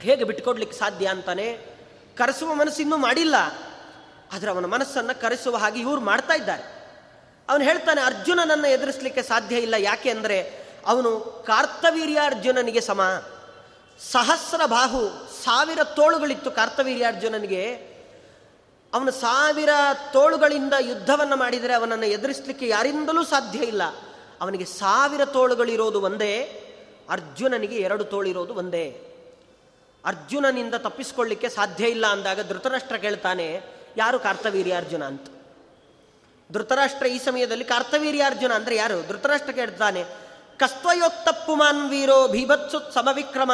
ಹೇಗೆ ಬಿಟ್ಕೊಡ್ಲಿಕ್ಕೆ ಸಾಧ್ಯ ಅಂತಾನೆ ಕರೆಸುವ ಮನಸ್ಸಿನ್ನೂ ಮಾಡಿಲ್ಲ. ಆದರೆ ಅವನ ಮನಸ್ಸನ್ನು ಕರೆಸುವ ಹಾಗೆ ಇವರು ಮಾಡ್ತಾ ಇದ್ದಾರೆ. ಅವನು ಹೇಳ್ತಾನೆ ಅರ್ಜುನನನ್ನು ಎದುರಿಸಲಿಕ್ಕೆ ಸಾಧ್ಯ ಇಲ್ಲ. ಯಾಕೆ ಅಂದರೆ, ಅವನು ಕಾರ್ತವೀರ್ಯಾರ್ಜುನನಿಗೆ ಸಮ. ಸಹಸ್ರ ಬಾಹು, ಸಾವಿರ ತೋಳುಗಳಿತ್ತು ಕಾರ್ತವೀರ್ಯಾರ್ಜುನನಿಗೆ. ಅವನು ಸಾವಿರ ತೋಳುಗಳಿಂದ ಯುದ್ಧವನ್ನು ಮಾಡಿದರೆ ಅವನನ್ನು ಎದುರಿಸಲಿಕ್ಕೆ ಯಾರಿಂದಲೂ ಸಾಧ್ಯ ಇಲ್ಲ. ಅವನಿಗೆ ಸಾವಿರ ತೋಳುಗಳಿರೋದು ಒಂದೇ, ಅರ್ಜುನನಿಗೆ ಎರಡು ತೋಳಿರೋದು ಒಂದೇ. ಅರ್ಜುನನಿಂದ ತಪ್ಪಿಸ್ಕೊಳ್ಳಿಕ್ಕೆ ಸಾಧ್ಯ ಇಲ್ಲ ಅಂದಾಗ ಧೃತರಾಷ್ಟ್ರ ಕೇಳ್ತಾನೆ, ಯಾರು ಕಾರ್ತವೀರ್ಯಾರ್ಜುನ? ಅಂತ. ಧೃತರಾಷ್ಟ್ರ ಈ ಸಮಯದಲ್ಲಿ ಕಾರ್ತವೀರ್ಯಾರ್ಜುನ ಅಂದರೆ ಯಾರು? ಧೃತರಾಷ್ಟ್ರ ಕೇಳ್ತಾನೆ ಮಾನ್ ವೀರೋ ಭೀಭತ್ಸುತ್ ಸಮವಿಕ್ರಮ,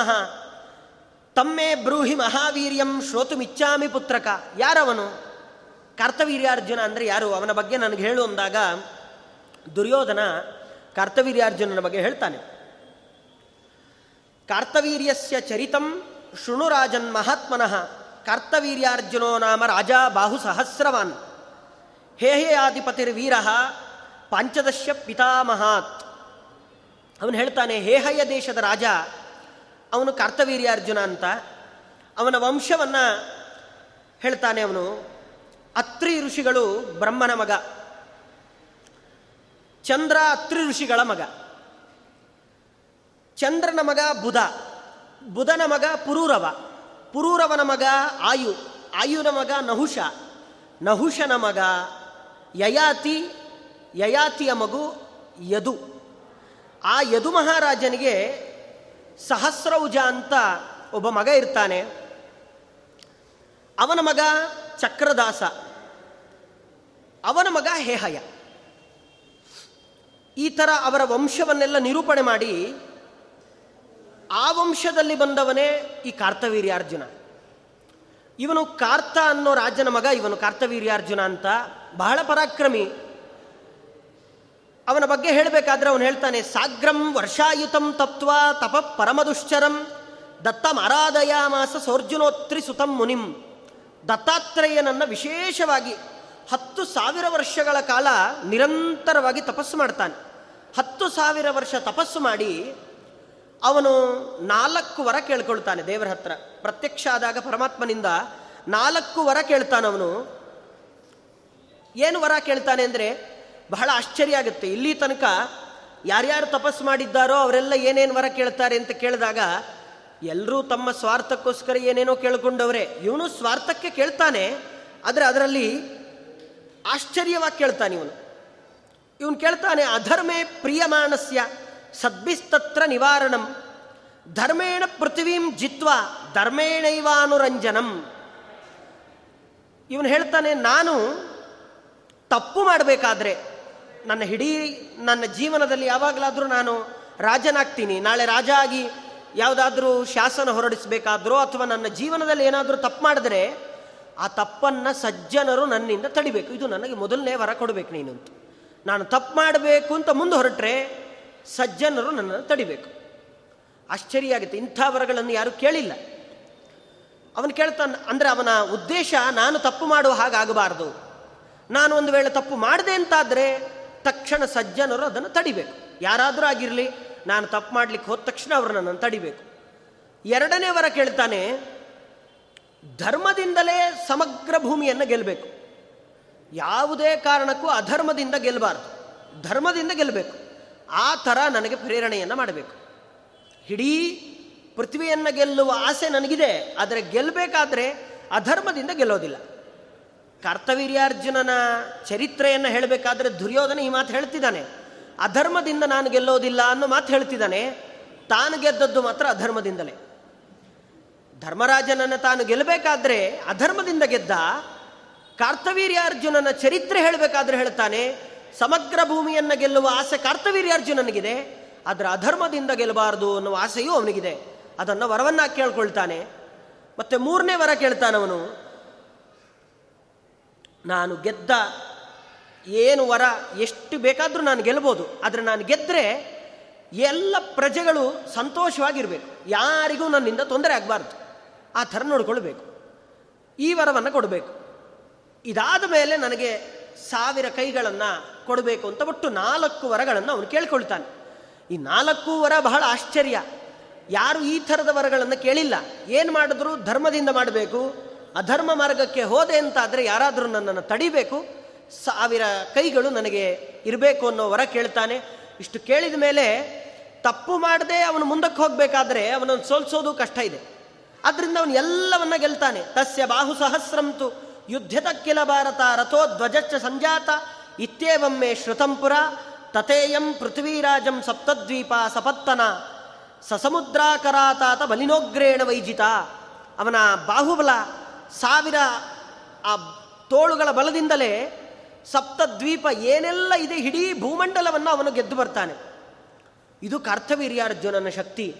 ತಮ್ಮೇ ಬ್ರೂಹಿ ಮಹಾವೀರ್ಯಂ ಶ್ರೋತುಮಿಚ್ಚಾಮಿ ಪುತ್ರಕ. ಯಾರವನು? ಕಾರ್ತವೀರ್ಯಾರ್ಜುನ ಅಂದರೆ ಯಾರು? ಅವನ ಬಗ್ಗೆ ನನಗೆ ಹೇಳು ಅಂದಾಗ ದುರ್ಯೋಧನ ಕಾರ್ತವೀರ್ಯಾರ್ಜುನನ ಬಗ್ಗೆ ಹೇಳ್ತಾನೆ. ಕಾರ್ತವೀರ್ಯಸ್ಯ ಚರಿತಂ ಶೃಣುರಾಜನ್ ಮಹಾತ್ಮನಃ ಕಾರ್ತವೀರ್ಯಾರ್ಜುನೋ ನಾಮ ರಾಜ ಬಾಹು ಸಹಸ್ರವಾನ್. ಹೇ ಹೇ ಆದಿಪತಿರ್ವೀರ ಪಾಂಚದಶ ಪಿತಾಮಹಾತ್. ಅವನು ಹೇಳ್ತಾನೆ ಹೇಹಯ ದೇಶದ ರಾಜ, ಅವನು ಕರ್ತವೀರ್ಯಾರ್ಜುನ ಅಂತ. ಅವನ ವಂಶವನ್ನು ಹೇಳ್ತಾನೆ ಅವನು, ಅತ್ರಿ ಋಷಿಗಳು ಬ್ರಹ್ಮನ ಮಗ, ಚಂದ್ರ ಅತ್ರಿ ಋಷಿಗಳ ಮಗ. ಚಂದ್ರನ ಮಗ ಬುಧ, ಬುಧನ ಮಗ ಪುರೂರವ, ಪುರೂರವನ ಮಗ ಆಯು, ಆಯುನ ಮಗ ನಹುಷ, ನಹುಷನ ಮಗ ಯಯಾತಿ, ಯಯಾತಿಯ ಮಗು ಯದು. ಆ ಯದು ಮಹಾರಾಜನಿಗೆ ಸಹಸ್ರೌಜ ಅಂತ ಒಬ್ಬ ಮಗ ಇರ್ತಾನೆ. ಅವನ ಮಗ ಚಕ್ರದಾಸ. ಅವನ ಮಗ ಹೇಹಯ. ಈ ಥರ ಅವರ ವಂಶವನ್ನೆಲ್ಲ ನಿರೂಪಣೆ ಮಾಡಿ ಆ ವಂಶದಲ್ಲಿ ಬಂದವನೇ ಈ ಕಾರ್ತವೀರ್ಯಾರ್ಜುನ. ಇವನು ಕಾರ್ತ ಅನ್ನೋ ರಾಜನ ಮಗ, ಇವನು ಕಾರ್ತವೀರ್ಯಾರ್ಜುನ ಅಂತ ಬಹಳ ಪರಾಕ್ರಮಿ. ಅವನ ಬಗ್ಗೆ ಹೇಳಬೇಕಾದ್ರೆ ಅವನು ಹೇಳ್ತಾನೆ, ಸಾಗ್ರಂ ವರ್ಷಾಯುತಂ ತತ್ವ ತಪ ಪರಮದುಶ್ಚರಂ ದತ್ತಂ ಮಾಸ ಸೋರ್ಜುನೋತ್ರಿ ಸುತಂ ಮುನಿಂ. ದತ್ತಾತ್ರೇಯನನ್ನು ವಿಶೇಷವಾಗಿ ಹತ್ತು ಸಾವಿರ ವರ್ಷಗಳ ಕಾಲ ನಿರಂತರವಾಗಿ ತಪಸ್ಸು ಮಾಡ್ತಾನೆ. ಹತ್ತು ಸಾವಿರ ವರ್ಷ ತಪಸ್ಸು ಮಾಡಿ ಅವನು ನಾಲ್ಕು ವರ ಕೇಳ್ಕೊಳ್ತಾನೆ ದೇವರ ಹತ್ರ. ಪ್ರತ್ಯಕ್ಷ ಆದಾಗ ಪರಮಾತ್ಮನಿಂದ ನಾಲ್ಕು ವರ ಕೇಳ್ತಾನವನು. ಏನು ವರ ಕೇಳ್ತಾನೆ ಅಂದರೆ ಬಹಳ ಆಶ್ಚರ್ಯ ಆಗುತ್ತೆ. ಇಲ್ಲಿ ತನಕ ಯಾರ್ಯಾರು ತಪಸ್ಸು ಮಾಡಿದ್ದಾರೋ ಅವರೆಲ್ಲ ಏನೇನು ವರ ಕೇಳ್ತಾರೆ ಅಂತ ಕೇಳಿದಾಗ ಎಲ್ಲರೂ ತಮ್ಮ ಸ್ವಾರ್ಥಕ್ಕೋಸ್ಕರ ಏನೇನೋ ಕೇಳ್ಕೊಂಡವ್ರೆ. ಇವನು ಸ್ವಾರ್ಥಕ್ಕೆ ಕೇಳ್ತಾನೆ, ಆದರೆ ಅದರಲ್ಲಿ ಆಶ್ಚರ್ಯವಾಗಿ ಕೇಳ್ತಾನೆ ಇವನು. ಇವನು ಕೇಳ್ತಾನೆ, ಅಧರ್ಮೇ ಪ್ರಿಯಮಾನಸ್ಯ, ಸದ್ಭಿಸ್ತತ್ರ ನಿವಾರಣಂ, ಧರ್ಮೇಣ ಪೃಥ್ವೀಂ ಜಿತ್ವ, ಧರ್ಮೇಣೈವಾನುರಂಜನಂ. ಇವನು ಹೇಳ್ತಾನೆ, ನಾನು ತಪ್ಪು ಮಾಡಬೇಕಾದ್ರೆ ನನ್ನ ಹಿಡೀ ನನ್ನ ಜೀವನದಲ್ಲಿ ಯಾವಾಗಲಾದರೂ ನಾನು ರಾಜನಾಗ್ತೀನಿ. ನಾಳೆ ರಾಜ ಆಗಿ ಯಾವುದಾದ್ರೂ ಶಾಸನ ಹೊರಡಿಸಬೇಕಾದ್ರೋ ಅಥವಾ ನನ್ನ ಜೀವನದಲ್ಲಿ ಏನಾದರೂ ತಪ್ಪು ಮಾಡಿದ್ರೆ ಆ ತಪ್ಪನ್ನು ಸಜ್ಜನರು ನನ್ನಿಂದ ತಡಿಬೇಕು. ಇದು ನನಗೆ ಮೊದಲನೇ ವರ ಕೊಡಬೇಕು ನೀನು ಅಂತ. ನಾನು ತಪ್ಪು ಮಾಡಬೇಕು ಅಂತ ಮುಂದೆ ಹೊರಟ್ರೆ ಸಜ್ಜನರು ನನ್ನನ್ನು ತಡಿಬೇಕು. ಆಶ್ಚರ್ಯ ಆಗುತ್ತೆ. ಇಂಥ ವರಗಳನ್ನು ಯಾರೂ ಕೇಳಿಲ್ಲ. ಅವನು ಕೇಳ್ತಾನೆ, ಅಂದರೆ ಅವನ ಉದ್ದೇಶ ನಾನು ತಪ್ಪು ಮಾಡುವ ಹಾಗಾಗಬಾರ್ದು. ನಾನು ಒಂದು ವೇಳೆ ತಪ್ಪು ಮಾಡಿದೆ ಅಂತಾದರೆ ತಕ್ಷಣ ಸಜ್ಜನರು ಅದನ್ನು ತಡಿಬೇಕು. ಯಾರಾದರೂ ಆಗಿರಲಿ, ನಾನು ತಪ್ಪು ಮಾಡಲಿಕ್ಕೆ ಹೋದ ತಕ್ಷಣ ಅವರು ನನ್ನನ್ನು ತಡಿಬೇಕು. ಎರಡನೇ ವರ ಕೇಳ್ತಾನೆ, ಧರ್ಮದಿಂದಲೇ ಸಮಗ್ರ ಭೂಮಿಯನ್ನು ಗೆಲ್ಲಬೇಕು ಯಾವುದೇ ಕಾರಣಕ್ಕೂ ಅಧರ್ಮದಿಂದ ಗೆಲ್ಲಬಾರ್ದು ಧರ್ಮದಿಂದ ಗೆಲ್ಲಬೇಕು ಆ ಥರ ನನಗೆ ಪ್ರೇರಣೆಯನ್ನು ಮಾಡಬೇಕು. ಇಡೀ ಪೃಥ್ವಿಯನ್ನು ಗೆಲ್ಲುವ ಆಸೆ ನನಗಿದೆ, ಆದರೆ ಗೆಲ್ಲಬೇಕಾದ್ರೆ ಅಧರ್ಮದಿಂದ ಗೆಲ್ಲೋದಿಲ್ಲ. ಕರ್ತವೀರ್ಯಾರ್ಜುನನ ಚರಿತ್ರೆಯನ್ನು ಹೇಳಬೇಕಾದ್ರೆ ದುರ್ಯೋಧನ ಈ ಮಾತು ಹೇಳ್ತಿದ್ದಾನೆ. ಅಧರ್ಮದಿಂದ ನಾನು ಗೆಲ್ಲೋದಿಲ್ಲ ಅನ್ನೋ ಮಾತು ಹೇಳ್ತಿದ್ದಾನೆ. ತಾನು ಗೆದ್ದದ್ದು ಮಾತ್ರ ಅಧರ್ಮದಿಂದಲೇ. ಧರ್ಮರಾಜನನ್ನು ತಾನು ಗೆಲ್ಲಬೇಕಾದ್ರೆ ಅಧರ್ಮದಿಂದ ಗೆದ್ದ ಕಾರ್ತವೀರ್ಯಾರ್ಜುನನ ಚರಿತ್ರೆ ಹೇಳಬೇಕಾದ್ರೆ ಹೇಳ್ತಾನೆ, ಸಮಗ್ರ ಭೂಮಿಯನ್ನು ಗೆಲ್ಲುವ ಆಸೆ ಕಾರ್ತವೀರ್ಯಾರ್ಜುನನಿಗಿದೆ ಅದರ ಅಧರ್ಮದಿಂದ ಗೆಲ್ಲಬಾರದು ಅನ್ನುವ ಆಸೆಯೂ ಅವನಿಗಿದೆ. ಅದನ್ನು ವರವನ್ನ ಕೇಳ್ಕೊಳ್ತಾನೆ. ಮತ್ತೆ ಮೂರನೇ ವರ ಕೇಳ್ತಾನವನು ನಾನು ಗೆದ್ದ ಏನು ವರ ಎಷ್ಟು ಬೇಕಾದರೂ ನಾನು ಗೆಲ್ಬೋದು. ಆದರೆ ನಾನು ಗೆದ್ದರೆ ಎಲ್ಲ ಪ್ರಜೆಗಳು ಸಂತೋಷವಾಗಿರಬೇಕು. ಯಾರಿಗೂ ನನ್ನಿಂದ ತೊಂದರೆ ಆಗಬಾರ್ದು. ಆ ಥರ ನೋಡ್ಕೊಳ್ಬೇಕು. ಈ ವರವನ್ನು ಕೊಡಬೇಕು. ಇದಾದ ಮೇಲೆ ನನಗೆ ಸಾವಿರ ಕೈಗಳನ್ನು ಕೊಡಬೇಕು ಅಂತ ಒಟ್ಟು ನಾಲ್ಕು ವರಗಳನ್ನು ಅವನು ಕೇಳ್ಕೊಳ್ತಾನೆ. ಈ ನಾಲ್ಕು ವರ ಬಹಳ ಆಶ್ಚರ್ಯ. ಯಾರು ಈ ಥರದ ವರಗಳನ್ನು ಕೇಳಿಲ್ಲ. ಏನು ಮಾಡಿದ್ರು ಧರ್ಮದಿಂದ ಮಾಡಬೇಕು? ಅಧರ್ಮ ಮಾರ್ಗಕ್ಕೆ ಹೋದೆ ಅಂತಾದರೆ ಯಾರಾದರೂ ನನ್ನನ್ನು ತಡಿಬೇಕು, ಸಾವಿರ ಕೈಗಳು ನನಗೆ ಇರಬೇಕು ಅನ್ನೋ ವರ ಕೇಳ್ತಾನೆ. ಇಷ್ಟು ಕೇಳಿದ ಮೇಲೆ ತಪ್ಪು ಮಾಡದೆ ಅವನು ಮುಂದಕ್ಕೆ ಹೋಗಬೇಕಾದ್ರೆ ಅವನನ್ನು ಸೋಲ್ಸೋದು ಕಷ್ಟ ಇದೆ. ಆದ್ದರಿಂದ ಅವನು ಎಲ್ಲವನ್ನ ಗೆಲ್ತಾನೆ. ತಸ್ಯ ಬಾಹು ಸಹಸ್ರಂತು ಯುದ್ಧದ ಭಾರತ ರಥೋ ಧ್ವಜಚ್ಚ ಸಂಜಾತ ಇತ್ಯೇವಮ್ಮೆ ಶ್ರುತಂಪುರ ತಥೇಯಂ ಪೃಥ್ವೀರಾಜಂ ಸಪ್ತದ್ವೀಪ ಸಪತ್ತನ ಸಸಮುದ್ರಾಕರಾತಾತ ಬಲಿನೋಗ್ರೇಣ ವೈಜಿತ. ಅವನ ಬಾಹುಬಲ ಸಾವಿರ, ಆ ತೋಳುಗಳ ಬಲದಿಂದಲೇ ಸಪ್ತದ್ವೀಪ ಏನೆಲ್ಲ ಇದೆ, ಇಡೀ ಭೂಮಂಡಲವನ್ನು ಅವನು ಗೆದ್ದು ಬರ್ತಾನೆ. ಇದು ಕರ್ತವೀರ್ಯಾರ್ಜುನನ ಶಕ್ತಿ?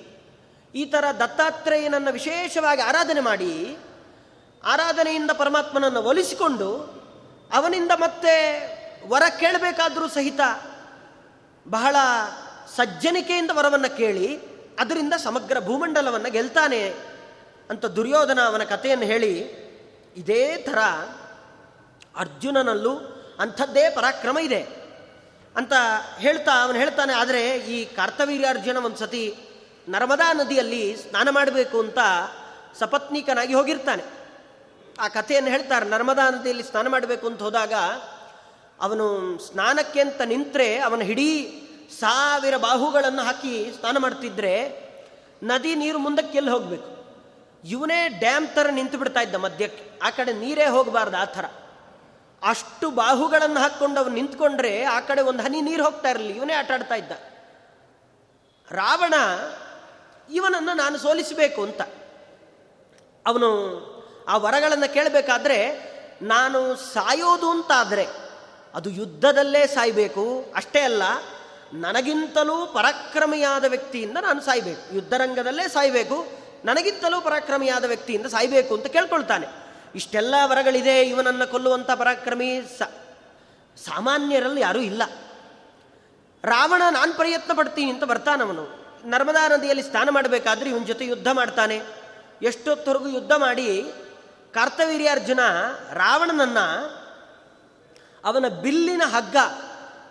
ಈ ಥರ ದತ್ತಾತ್ರೇಯನನ್ನು ವಿಶೇಷವಾಗಿ ಆರಾಧನೆ ಮಾಡಿ, ಆರಾಧನೆಯಿಂದ ಪರಮಾತ್ಮನನ್ನು ಒಲಿಸಿಕೊಂಡು, ಅವನಿಂದ ಮತ್ತೆ ವರ ಕೇಳಬೇಕಾದರೂ ಸಹಿತ ಬಹಳ ಸಜ್ಜನಿಕೆಯಿಂದ ವರವನ್ನು ಕೇಳಿ, ಅದರಿಂದ ಸಮಗ್ರ ಭೂಮಂಡಲವನ್ನು ಗೆಲ್ತಾನೆ. ಅಂತ ದುರ್ಯೋಧನ ಅವನ ಕಥೆಯನ್ನು ಹೇಳಿ, ಇದೇ ಥರ ಅರ್ಜುನನಲ್ಲೂ ಅಂಥದ್ದೇ ಪರಾಕ್ರಮ ಇದೆ ಅಂತ ಹೇಳ್ತಾ ಅವನು ಹೇಳ್ತಾನೆ, ಆದರೆ ಈ ಕಾರ್ತವೀರ್ಯಾರ್ಜುನ ಒಂದು ಸತಿ ನರ್ಮದಾ ನದಿಯಲ್ಲಿ ಸ್ನಾನ ಮಾಡಬೇಕು ಅಂತ ಸಪತ್ನಿಕನಾಗಿ ಹೋಗಿರ್ತಾನೆ. ಆ ಕಥೆಯನ್ನು ಹೇಳ್ತಾರೆ, ನರ್ಮದಾ ನದಿಯಲ್ಲಿ ಸ್ನಾನ ಮಾಡಬೇಕು ಅಂತ ಹೋದಾಗ ಅವನು ಸ್ನಾನಕ್ಕೆ ಅಂತ ನಿಂತರೆ ಅವನ ಹಿಡೀ ಸಾವಿರ ಬಾಹುಗಳನ್ನು ಹಾಕಿ ಸ್ನಾನ ಮಾಡ್ತಿದ್ರೆ ನದಿ ನೀರು ಮುಂದಕ್ಕೆ ಎಲ್ಲಿ ಹೋಗಬೇಕು? ಇವನೇ ಡ್ಯಾಮ್ ಥರ ನಿಂತು ಬಿಡ್ತಾ ಇದ್ದ ಮಧ್ಯಕ್ಕೆ. ಆ ಕಡೆ ನೀರೇ ಹೋಗಬಾರ್ದು ಆ ಥರ. ಅಷ್ಟು ಬಾಹುಗಳನ್ನು ಹಾಕ್ಕೊಂಡು ಅವನು ನಿಂತ್ಕೊಂಡ್ರೆ ಆ ಕಡೆ ಒಂದು ಹನಿ ನೀರು ಹೋಗ್ತಾ ಇರಲಿ. ಇವನೇ ಆಟ ಆಡ್ತಾ ಇದ್ದ. ರಾವಣ, ಇವನನ್ನು ನಾನು ಸೋಲಿಸಬೇಕು ಅಂತ. ಅವನು ಆ ವರಗಳನ್ನು ಕೇಳಬೇಕಾದ್ರೆ, ನಾನು ಸಾಯೋದು ಅಂತಾದರೆ, ಅದು ಯುದ್ಧದಲ್ಲೇ ಸಾಯಬೇಕು. ಅಷ್ಟೇ ಅಲ್ಲ, ನನಗಿಂತಲೂ ಪರಾಕ್ರಮಿಯಾದ ವ್ಯಕ್ತಿಯಿಂದ ನಾನು ಸಾಯಬೇಕು. ಯುದ್ಧರಂಗದಲ್ಲೇ ಸಾಯಬೇಕು. ನನಗಿಂತಲೂ ಪರಾಕ್ರಮಿಯಾದ ವ್ಯಕ್ತಿಯಿಂದ ಸಾಯಬೇಕು ಅಂತ ಕೇಳ್ಕೊಳ್ತಾನೆ. ಇಷ್ಟೆಲ್ಲ ವರಗಳಿದೆ, ಇವನನ್ನು ಕೊಲ್ಲುವಂಥ ಪರಾಕ್ರಮಿ ಸಾಮಾನ್ಯರಲ್ಲಿ ಯಾರೂ ಇಲ್ಲ. ರಾವಣ ನಾನು ಪ್ರಯತ್ನ ಪಡ್ತೀನಿ ಅಂತ ಬರ್ತಾನವನು. ನರ್ಮದಾ ನದಿಯಲ್ಲಿ ಸ್ನಾನ ಮಾಡಬೇಕಾದ್ರೆ ಇವನ ಜೊತೆ ಯುದ್ಧ ಮಾಡ್ತಾನೆ. ಎಷ್ಟೊತ್ತವರೆಗೂ ಯುದ್ಧ ಮಾಡಿ ಕಾರ್ತವೀರ್ಯಾರ್ಜುನ ರಾವಣನನ್ನು, ಅವನ ಬಿಲ್ಲಿನ ಹಗ್ಗ,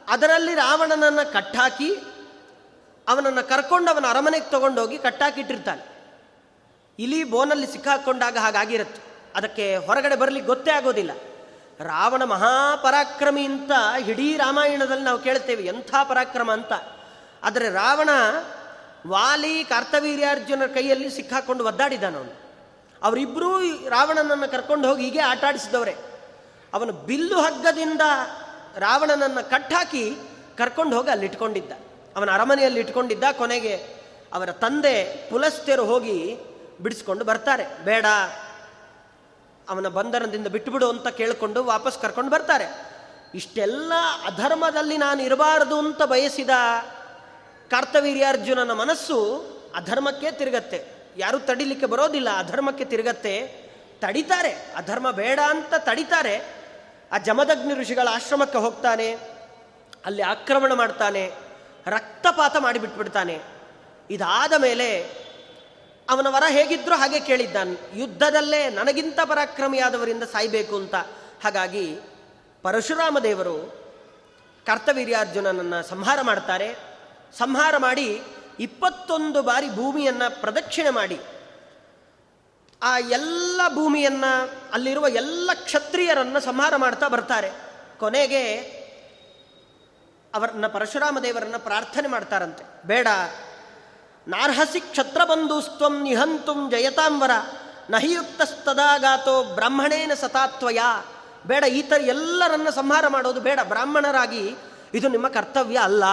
ಅದರಲ್ಲಿ ರಾವಣನನ್ನು ಕಟ್ಟಾಕಿ ಅವನನ್ನು ಕರ್ಕೊಂಡು ಅವನ ಅರಮನೆಗೆ ತಗೊಂಡೋಗಿ ಕಟ್ಟಾಕಿಟ್ಟಿರ್ತಾನೆ. ಇಲಿ ಬೋನಲ್ಲಿ ಸಿಕ್ಕಾಕೊಂಡಾಗ ಹಾಗಾಗಿರುತ್ತೆ. ಅದಕ್ಕೆ ಹೊರಗಡೆ ಬರಲಿಕ್ಕೆ ಗೊತ್ತೇ ಆಗೋದಿಲ್ಲ. ರಾವಣ ಮಹಾಪರಾಕ್ರಮಿ ಅಂತ ಇಡೀ ರಾಮಾಯಣದಲ್ಲಿ ನಾವು ಕೇಳ್ತೇವೆ, ಎಂಥ ಪರಾಕ್ರಮ ಅಂತ. ಆದರೆ ರಾವಣ ವಾಲಿ ಕಾರ್ತವೀರ್ಯಾರ್ಜುನ ಕೈಯಲ್ಲಿ ಸಿಕ್ಕಾಕೊಂಡು ಒದ್ದಾಡಿದ್ದಾನವನು ಅವರಿಬ್ಬರೂ ರಾವಣನನ್ನು ಕರ್ಕೊಂಡು ಹೋಗಿ ಹೀಗೆ ಆಟಾಡಿಸಿದವರೇ ಅವನು ಬಿಲ್ಲು ಹಗ್ಗದಿಂದ ರಾವಣನನ್ನು ಕಟ್ಟಾಕಿ ಕರ್ಕೊಂಡು ಹೋಗಿ ಅಲ್ಲಿ ಇಟ್ಕೊಂಡಿದ್ದ. ಅವನ ಅರಮನೆಯಲ್ಲಿ ಇಟ್ಕೊಂಡಿದ್ದ ಕೊನೆಗೆ ಅವರ ತಂದೆ ಪುಲಸ್ತ್ಯರು ಹೋಗಿ ಬಿಡಿಸ್ಕೊಂಡು ಬರ್ತಾರೆ. ಬೇಡ, ಅವನ ಬಂಧನದಿಂದ ಬಿಟ್ಟುಬಿಡು ಅಂತ ಕೇಳಿಕೊಂಡು ವಾಪಸ್ ಕರ್ಕೊಂಡು ಬರ್ತಾರೆ. ಇಷ್ಟೆಲ್ಲ ಅಧರ್ಮದಲ್ಲಿ ನಾನು ಇರಬಾರದು ಅಂತ ಬಯಸಿದ ಕಾರ್ತವೀರ್ಯಾರ್ಜುನನ ಮನಸ್ಸು ಅಧರ್ಮಕ್ಕೆ ತಿರುಗತ್ತೆ. ಯಾರೂ ತಡಿಲಿಕ್ಕೆ ಬರೋದಿಲ್ಲ, ಅಧರ್ಮಕ್ಕೆ ತಿರುಗತ್ತೆ. ತಡಿತಾರೆ, ಅಧರ್ಮ ಬೇಡ ಅಂತ ತಡಿತಾರೆ. ಆ ಜಮದಗ್ನಿ ಋಷಿಗಳ ಆಶ್ರಮಕ್ಕೆ ಹೋಗ್ತಾನೆ, ಅಲ್ಲಿ ಆಕ್ರಮಣ ಮಾಡ್ತಾನೆ, ರಕ್ತಪಾತ ಮಾಡಿಬಿಟ್ಬಿಡ್ತಾನೆ. ಇದಾದ ಮೇಲೆ ಅವನ ವರ ಹೇಗಿದ್ರೂ ಹಾಗೆ ಕೇಳಿದ್ದಾನೆ. ಯುದ್ಧದಲ್ಲೇ ನನಗಿಂತ ಪರಾಕ್ರಮಿಯಾದವರಿಂದ ಸಾಯಬೇಕು ಅಂತ. ಹಾಗಾಗಿ ಪರಶುರಾಮ ದೇವರು ಕರ್ತವೀರ್ಯಾರ್ಜುನನನ್ನು ಸಂಹಾರ ಮಾಡ್ತಾರೆ. ಸಂಹಾರ ಮಾಡಿ ಇಪ್ಪತ್ತೊಂದು ಬಾರಿ ಭೂಮಿಯನ್ನು ಪ್ರದಕ್ಷಿಣೆ ಮಾಡಿ. ಆ ಎಲ್ಲ ಭೂಮಿಯನ್ನು, ಅಲ್ಲಿರುವ ಎಲ್ಲ ಕ್ಷತ್ರಿಯರನ್ನು ಸಂಹಾರ ಮಾಡ್ತಾ ಬರ್ತಾರೆ. ಕೊನೆಗೆ ಅವರನ್ನ ಪರಶುರಾಮ ದೇವರನ್ನ ಪ್ರಾರ್ಥನೆ ಮಾಡ್ತಾರಂತೆ. ಬೇಡ ನಾರ್ಹಸಿ ಕ್ಷತ್ರಬಂಧುಸ್ತ್ವಂ ನಿಹಂತುಂ ಜಯತಾಂಬರ ನಹಿಯುಕ್ತಸ್ತದಾಗಾತೋ ಬ್ರಾಹ್ಮಣೇನ ಸತಾತ್ವಯ. ಬೇಡ, ಈ ಥರ ಎಲ್ಲರನ್ನ ಸಂಹಾರ ಮಾಡೋದು ಬೇಡ, ಬ್ರಾಹ್ಮಣರಾಗಿ ಇದು ನಿಮ್ಮ ಕರ್ತವ್ಯ ಅಲ್ಲ.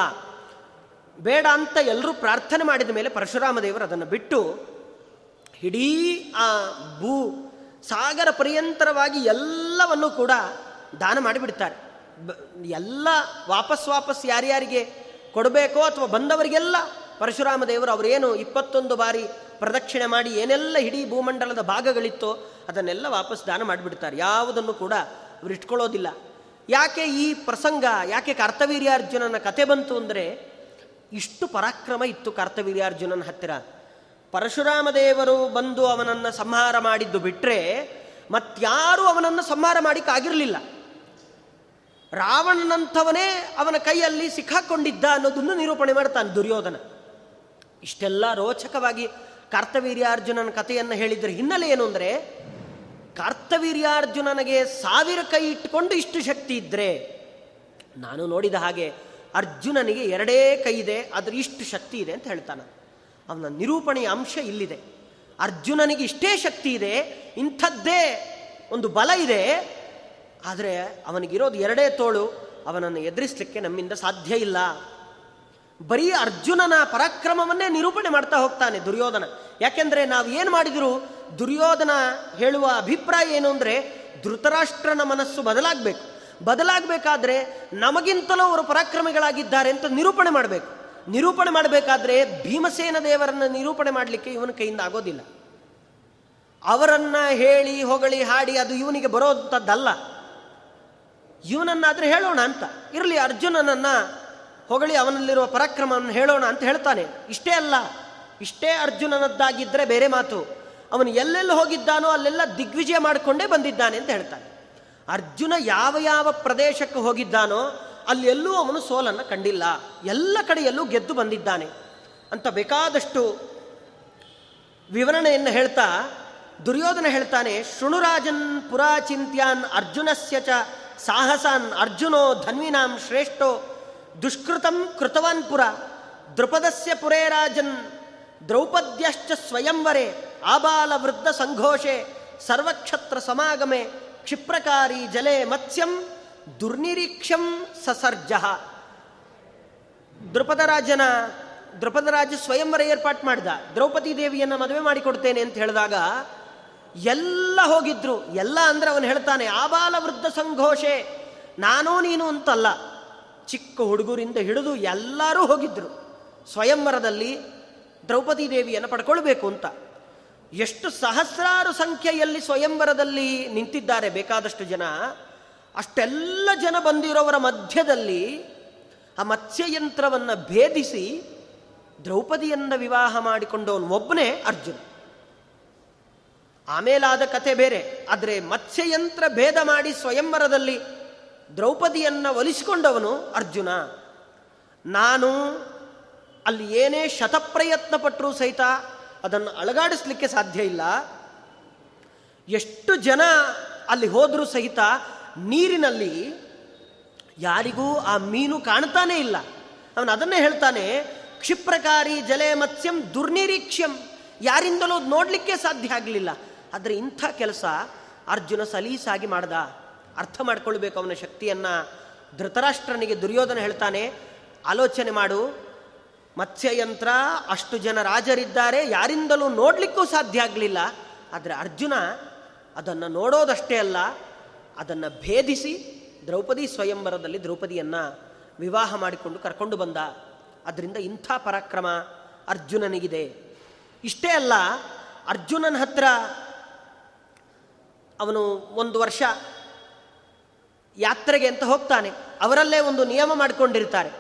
ಬೇಡ ಅಂತ ಎಲ್ಲರೂ ಪ್ರಾರ್ಥನೆ ಮಾಡಿದ ಮೇಲೆ ಪರಶುರಾಮ ದೇವರು ಅದನ್ನು ಬಿಟ್ಟು ಇಡೀ ಆ ಭೂ ಸಾಗರ ಪರ್ಯಂತರವಾಗಿ ಎಲ್ಲವನ್ನು ಕೂಡ ದಾನ ಮಾಡಿಬಿಡ್ತಾರೆ. ಎಲ್ಲ ವಾಪಸ್ ವಾಪಸ್ ಯಾರ್ಯಾರಿಗೆ ಕೊಡಬೇಕೋ ಅಥವಾ ಬಂದವರಿಗೆಲ್ಲ ಪರಶುರಾಮ ದೇವರು ಅವರೇನು ಇಪ್ಪತ್ತೊಂದು ಬಾರಿ ಪ್ರದಕ್ಷಿಣೆ ಮಾಡಿ ಏನೆಲ್ಲ ಇಡೀ ಭೂಮಂಡಲದ ಭಾಗಗಳಿತ್ತೋ ಅದನ್ನೆಲ್ಲ ವಾಪಸ್ ದಾನ ಮಾಡಿಬಿಡ್ತಾರೆ. ಯಾವುದನ್ನು ಕೂಡ ಅವ್ರು ಇಟ್ಕೊಳ್ಳೋದಿಲ್ಲ. ಯಾಕೆ ಈ ಪ್ರಸಂಗ, ಯಾಕೆ ಕರ್ತವೀರ್ಯಾರ್ಜುನನ ಕತೆ ಬಂತು ಅಂದರೆ ಇಷ್ಟು ಪರಾಕ್ರಮ ಇತ್ತು ಕರ್ತವೀರ್ಯಾರ್ಜುನನ ಹತ್ತಿರ. ಪರಶುರಾಮ ದೇವರು ಬಂದು ಅವನನ್ನು ಸಂಹಾರ ಮಾಡಿದ್ದು ಬಿಟ್ಟರೆ ಮತ್ತಾರೂ ಅವನನ್ನು ಸಂಹಾರ ಮಾಡಿಕ್ಕಾಗಿರಲಿಲ್ಲ ರಾವಣನಂಥವನೇ ಅವನ ಕೈಯಲ್ಲಿ ಸಿಕ್ಕಾಕೊಂಡಿದ್ದ ಅನ್ನೋದನ್ನು ನಿರೂಪಣೆ ಮಾಡ್ತಾನೆ ದುರ್ಯೋಧನ. ಇಷ್ಟೆಲ್ಲ ರೋಚಕವಾಗಿ ಕಾರ್ತವೀರ್ಯಾರ್ಜುನನ ಕಥೆಯನ್ನು ಹೇಳಿದ್ರ ಹಿನ್ನೆಲೆ ಏನು ಅಂದರೆ, ಕಾರ್ತವೀರ್ಯಾರ್ಜುನನಿಗೆ ಸಾವಿರ ಕೈ ಇಟ್ಟುಕೊಂಡು ಇಷ್ಟು ಶಕ್ತಿ ಇದ್ದರೆ ನಾನು ನೋಡಿದ ಹಾಗೆ ಅರ್ಜುನನಿಗೆ ಎರಡೇ ಕೈ ಇದೆ ಅದ್ರ ಇಷ್ಟು ಶಕ್ತಿ ಇದೆ ಅಂತ ಹೇಳ್ತಾನೆ. ಅವನ ನಿರೂಪಣೆಯ ಅಂಶ ಇಲ್ಲಿದೆ. ಅರ್ಜುನನಿಗೆ ಇಷ್ಟೇ ಶಕ್ತಿ ಇದೆ, ಇಂಥದ್ದೇ ಒಂದು ಬಲ ಇದೆ, ಆದರೆ ಅವನಿಗಿರೋದು ಎರಡೇ ತೋಳು, ಅವನನ್ನು ಎದುರಿಸಲಿಕ್ಕೆ ನಮ್ಮಿಂದ ಸಾಧ್ಯ ಇಲ್ಲ. ಬರೀ ಅರ್ಜುನನ ಪರಾಕ್ರಮವನ್ನೇ ನಿರೂಪಣೆ ಮಾಡ್ತಾ ಹೋಗ್ತಾನೆ ದುರ್ಯೋಧನ. ಯಾಕೆಂದ್ರೆ ನಾವು ಏನು ಮಾಡಿದ್ರು? ದುರ್ಯೋಧನ ಹೇಳುವ ಅಭಿಪ್ರಾಯ ಏನು ಅಂದರೆ ಧೃತರಾಷ್ಟ್ರನ ಮನಸ್ಸು ಬದಲಾಗಬೇಕು. ಬದಲಾಗಬೇಕಾದ್ರೆ ನಮಗಿಂತಲೂ ಅವರು ಪರಾಕ್ರಮಿಗಳಾಗಿದ್ದಾರೆ ಅಂತ ನಿರೂಪಣೆ ಮಾಡಬೇಕು. ನಿರೂಪಣೆ ಮಾಡಬೇಕಾದ್ರೆ ಭೀಮಸೇನ ದೇವರನ್ನು ನಿರೂಪಣೆ ಮಾಡಲಿಕ್ಕೆ ಇವನ ಕೈಯಿಂದ ಆಗೋದಿಲ್ಲ. ಅವರನ್ನ ಹೇಳಿ, ಹೊಗಳಿ, ಹಾಡಿ ಅದು ಇವನಿಗೆ ಬರೋಂಥದ್ದಲ್ಲ ಇವನನ್ನಾದ್ರೆ ಹೇಳೋಣ ಅಂತ. ಇರಲಿ, ಅರ್ಜುನನನ್ನು ಹೊಗಳಿ ಅವನಲ್ಲಿರುವ ಪರಾಕ್ರಮವನ್ನು ಹೇಳೋಣ ಅಂತ ಹೇಳ್ತಾನೆ. ಇಷ್ಟೇ ಅಲ್ಲ, ಇಷ್ಟೇ ಅರ್ಜುನನದ್ದಾಗಿದ್ದರೆ ಬೇರೆ ಮಾತು. ಅವನು ಎಲ್ಲೆಲ್ಲಿ ಹೋಗಿದ್ದಾನೋ ಅಲ್ಲೆಲ್ಲ ದಿಗ್ವಿಜಯ ಮಾಡಿಕೊಂಡೇ ಬಂದಿದ್ದಾನೆ ಅಂತ ಹೇಳ್ತಾನೆ. ಅರ್ಜುನ ಯಾವ ಯಾವ ಪ್ರದೇಶಕ್ಕೆ ಹೋಗಿದ್ದಾನೋ ಅಲ್ಲೆಲ್ಲೂ ಅವನು ಸೋಲನ್ನು ಕಂಡಿಲ್ಲ. ಎಲ್ಲ ಕಡೆಯಲ್ಲೂ ಗೆದ್ದು ಬಂದಿದ್ದಾನೆ. ಅಂತ ಬೇಕಾದಷ್ಟು ವಿವರಣೆಯನ್ನು ಹೇಳ್ತಾ ದುರ್ಯೋಧನ ಹೇಳ್ತಾನೆ, ಶೃಣುರಾಜನ್ ಪುರಾಚಿಂತ್ಯಾನ್ ಅರ್ಜುನಸ್ಯ ಚ ಸಾಹಸಾನ್ ಅರ್ಜುನೋ ಧನ್ವಿನಾಂ ಶ್ರೇಷ್ಠೋ ದುಷ್ಕೃತಂ ಕೃತವಾನ್ ಪುರ ದೃಪದಸ್ಯ ಪುರೇ ರಾಜನ್, ದ್ರೌಪದ್ಯಶ್ಚ ಸ್ವಯಂವರೆ ಆಬಾಲ ವೃದ್ಧ ಸಂಘೋಷೆ, ಸರ್ವಕ್ಷತ್ರ ಸಮಾಗಮೆ, ಕ್ಷಿಪ್ರಕಾರಿ ಜಲೆ ಮತ್ಸ್ಯಂ ದುರ್ನಿರೀಕ್ಷಂ ಸಸರ್ಜ. ದೃಪದರಾಜನ ದೃಪದರಾಜ ಸ್ವಯಂವರ ಏರ್ಪಾಟ್ ಮಾಡಿದ. ದ್ರೌಪದಿ ದೇವಿಯನ್ನು ಮದುವೆ ಮಾಡಿಕೊಡ್ತೇನೆ ಅಂತ ಹೇಳಿದಾಗ, ಎಲ್ಲ ಹೋಗಿದ್ರು. ಎಲ್ಲ ಅಂದ್ರೆ ಅವನು ಹೇಳ್ತಾನೆ, ಆಬಾಲ ವೃದ್ಧ ಸಂಘೋಷೆ, ನಾನೂ ನೀನು ಅಂತಲ್ಲ. ಚಿಕ್ಕ ಹುಡುಗರಿಂದ ಹಿಡಿದು ಎಲ್ಲರೂ ಹೋಗಿದ್ರು. ಸ್ವಯಂವರದಲ್ಲಿ ದ್ರೌಪದಿ ದೇವಿಯನ್ನು ಪಡ್ಕೊಳ್ಬೇಕು ಅಂತ. ಎಷ್ಟು ಸಹಸ್ರಾರು ಸಂಖ್ಯೆಯಲ್ಲಿ ಸ್ವಯಂವರದಲ್ಲಿ ನಿಂತಿದ್ದಾರೆ ಬೇಕಾದಷ್ಟು ಜನ. ಅಷ್ಟೆಲ್ಲ ಜನ ಬಂದಿರೋವರ ಮಧ್ಯದಲ್ಲಿ ಆ ಮತ್ಸ್ಯಯಂತ್ರವನ್ನು ಭೇದಿಸಿ ದ್ರೌಪದಿಯನ್ನ ವಿವಾಹ ಮಾಡಿಕೊಂಡವನು ಒಬ್ಬನೇ ಅರ್ಜುನ. ಆಮೇಲಾದ ಕತೆ ಬೇರೆ. ಆದರೆ ಮತ್ಸ್ಯಯಂತ್ರ ಭೇದ ಮಾಡಿ ಸ್ವಯಂವರದಲ್ಲಿ ದ್ರೌಪದಿಯನ್ನ ಒಲಿಸಿಕೊಂಡವನು ಅರ್ಜುನ. ನಾನು ಅಲ್ಲಿ ಏನೇ ಶತಪ್ರಯತ್ನ ಪಟ್ಟರೂ ಸಹಿತ ಅದನ್ನು ಅಳಗಾಡಿಸ್ಲಿಕ್ಕೆ ಸಾಧ್ಯ ಇಲ್ಲ. ಎಷ್ಟು ಜನ ಅಲ್ಲಿ ಹೋದರೂ ಸಹಿತ ನೀರಿನಲ್ಲಿ ಯಾರಿಗೂ ಆ ಮೀನು ಕಾಣ್ತಾನೇ ಇಲ್ಲ. ಅವನು ಅದನ್ನೇ ಹೇಳ್ತಾನೆ, ಕ್ಷಿಪ್ರಕಾರಿ ಜಲೆ ಮತ್ಸ್ಯಂ ದುರ್ನಿರೀಕ್ಷ್ಯಂ. ಯಾರಿಂದಲೂ ನೋಡಲಿಕ್ಕೆ ಸಾಧ್ಯ ಆಗಲಿಲ್ಲ. ಆದರೆ ಇಂಥ ಕೆಲಸ ಅರ್ಜುನ ಸಲೀಸಾಗಿ ಮಾಡ್ದ. ಅರ್ಥ ಮಾಡ್ಕೊಳ್ಬೇಕು ಅವನ ಶಕ್ತಿಯನ್ನು ಧೃತರಾಷ್ಟ್ರನಿಗೆ ದುರ್ಯೋಧನ ಹೇಳ್ತಾನೆ, ಆಲೋಚನೆ ಮಾಡು. ಮತ್ಸ್ಯಯಂತ್ರ, ಅಷ್ಟು ಜನ ರಾಜರಿದ್ದಾರೆ. ಯಾರಿಂದಲೂ ನೋಡಲಿಕ್ಕೂ ಸಾಧ್ಯ ಆಗಲಿಲ್ಲ. ಆದರೆ ಅರ್ಜುನ ಅದನ್ನು ನೋಡೋದಷ್ಟೇ ಅಲ್ಲ, ಅದನ್ನು ಭೇದಿಸಿ ದ್ರೌಪದಿ ಸ್ವಯಂವರದಲ್ಲಿ ದ್ರೌಪದಿಯನ್ನು ವಿವಾಹ ಮಾಡಿಕೊಂಡು ಕರ್ಕೊಂಡು ಬಂದ. ಅದರಿಂದ ಇಂಥ ಪರಾಕ್ರಮ ಅರ್ಜುನನಿಗಿದೆ. ಇಷ್ಟೇ ಅಲ್ಲ, ಅರ್ಜುನನ ಹತ್ರ ಅವನು ಒಂದು ವರ್ಷ ಯಾತ್ರೆಗೆ ಅಂತ ಹೋಗ್ತಾನೆ. ಅವರಲ್ಲೇ ಒಂದು ನಿಯಮ ಮಾಡಿಕೊಂಡಿರ್ತಾರೆ.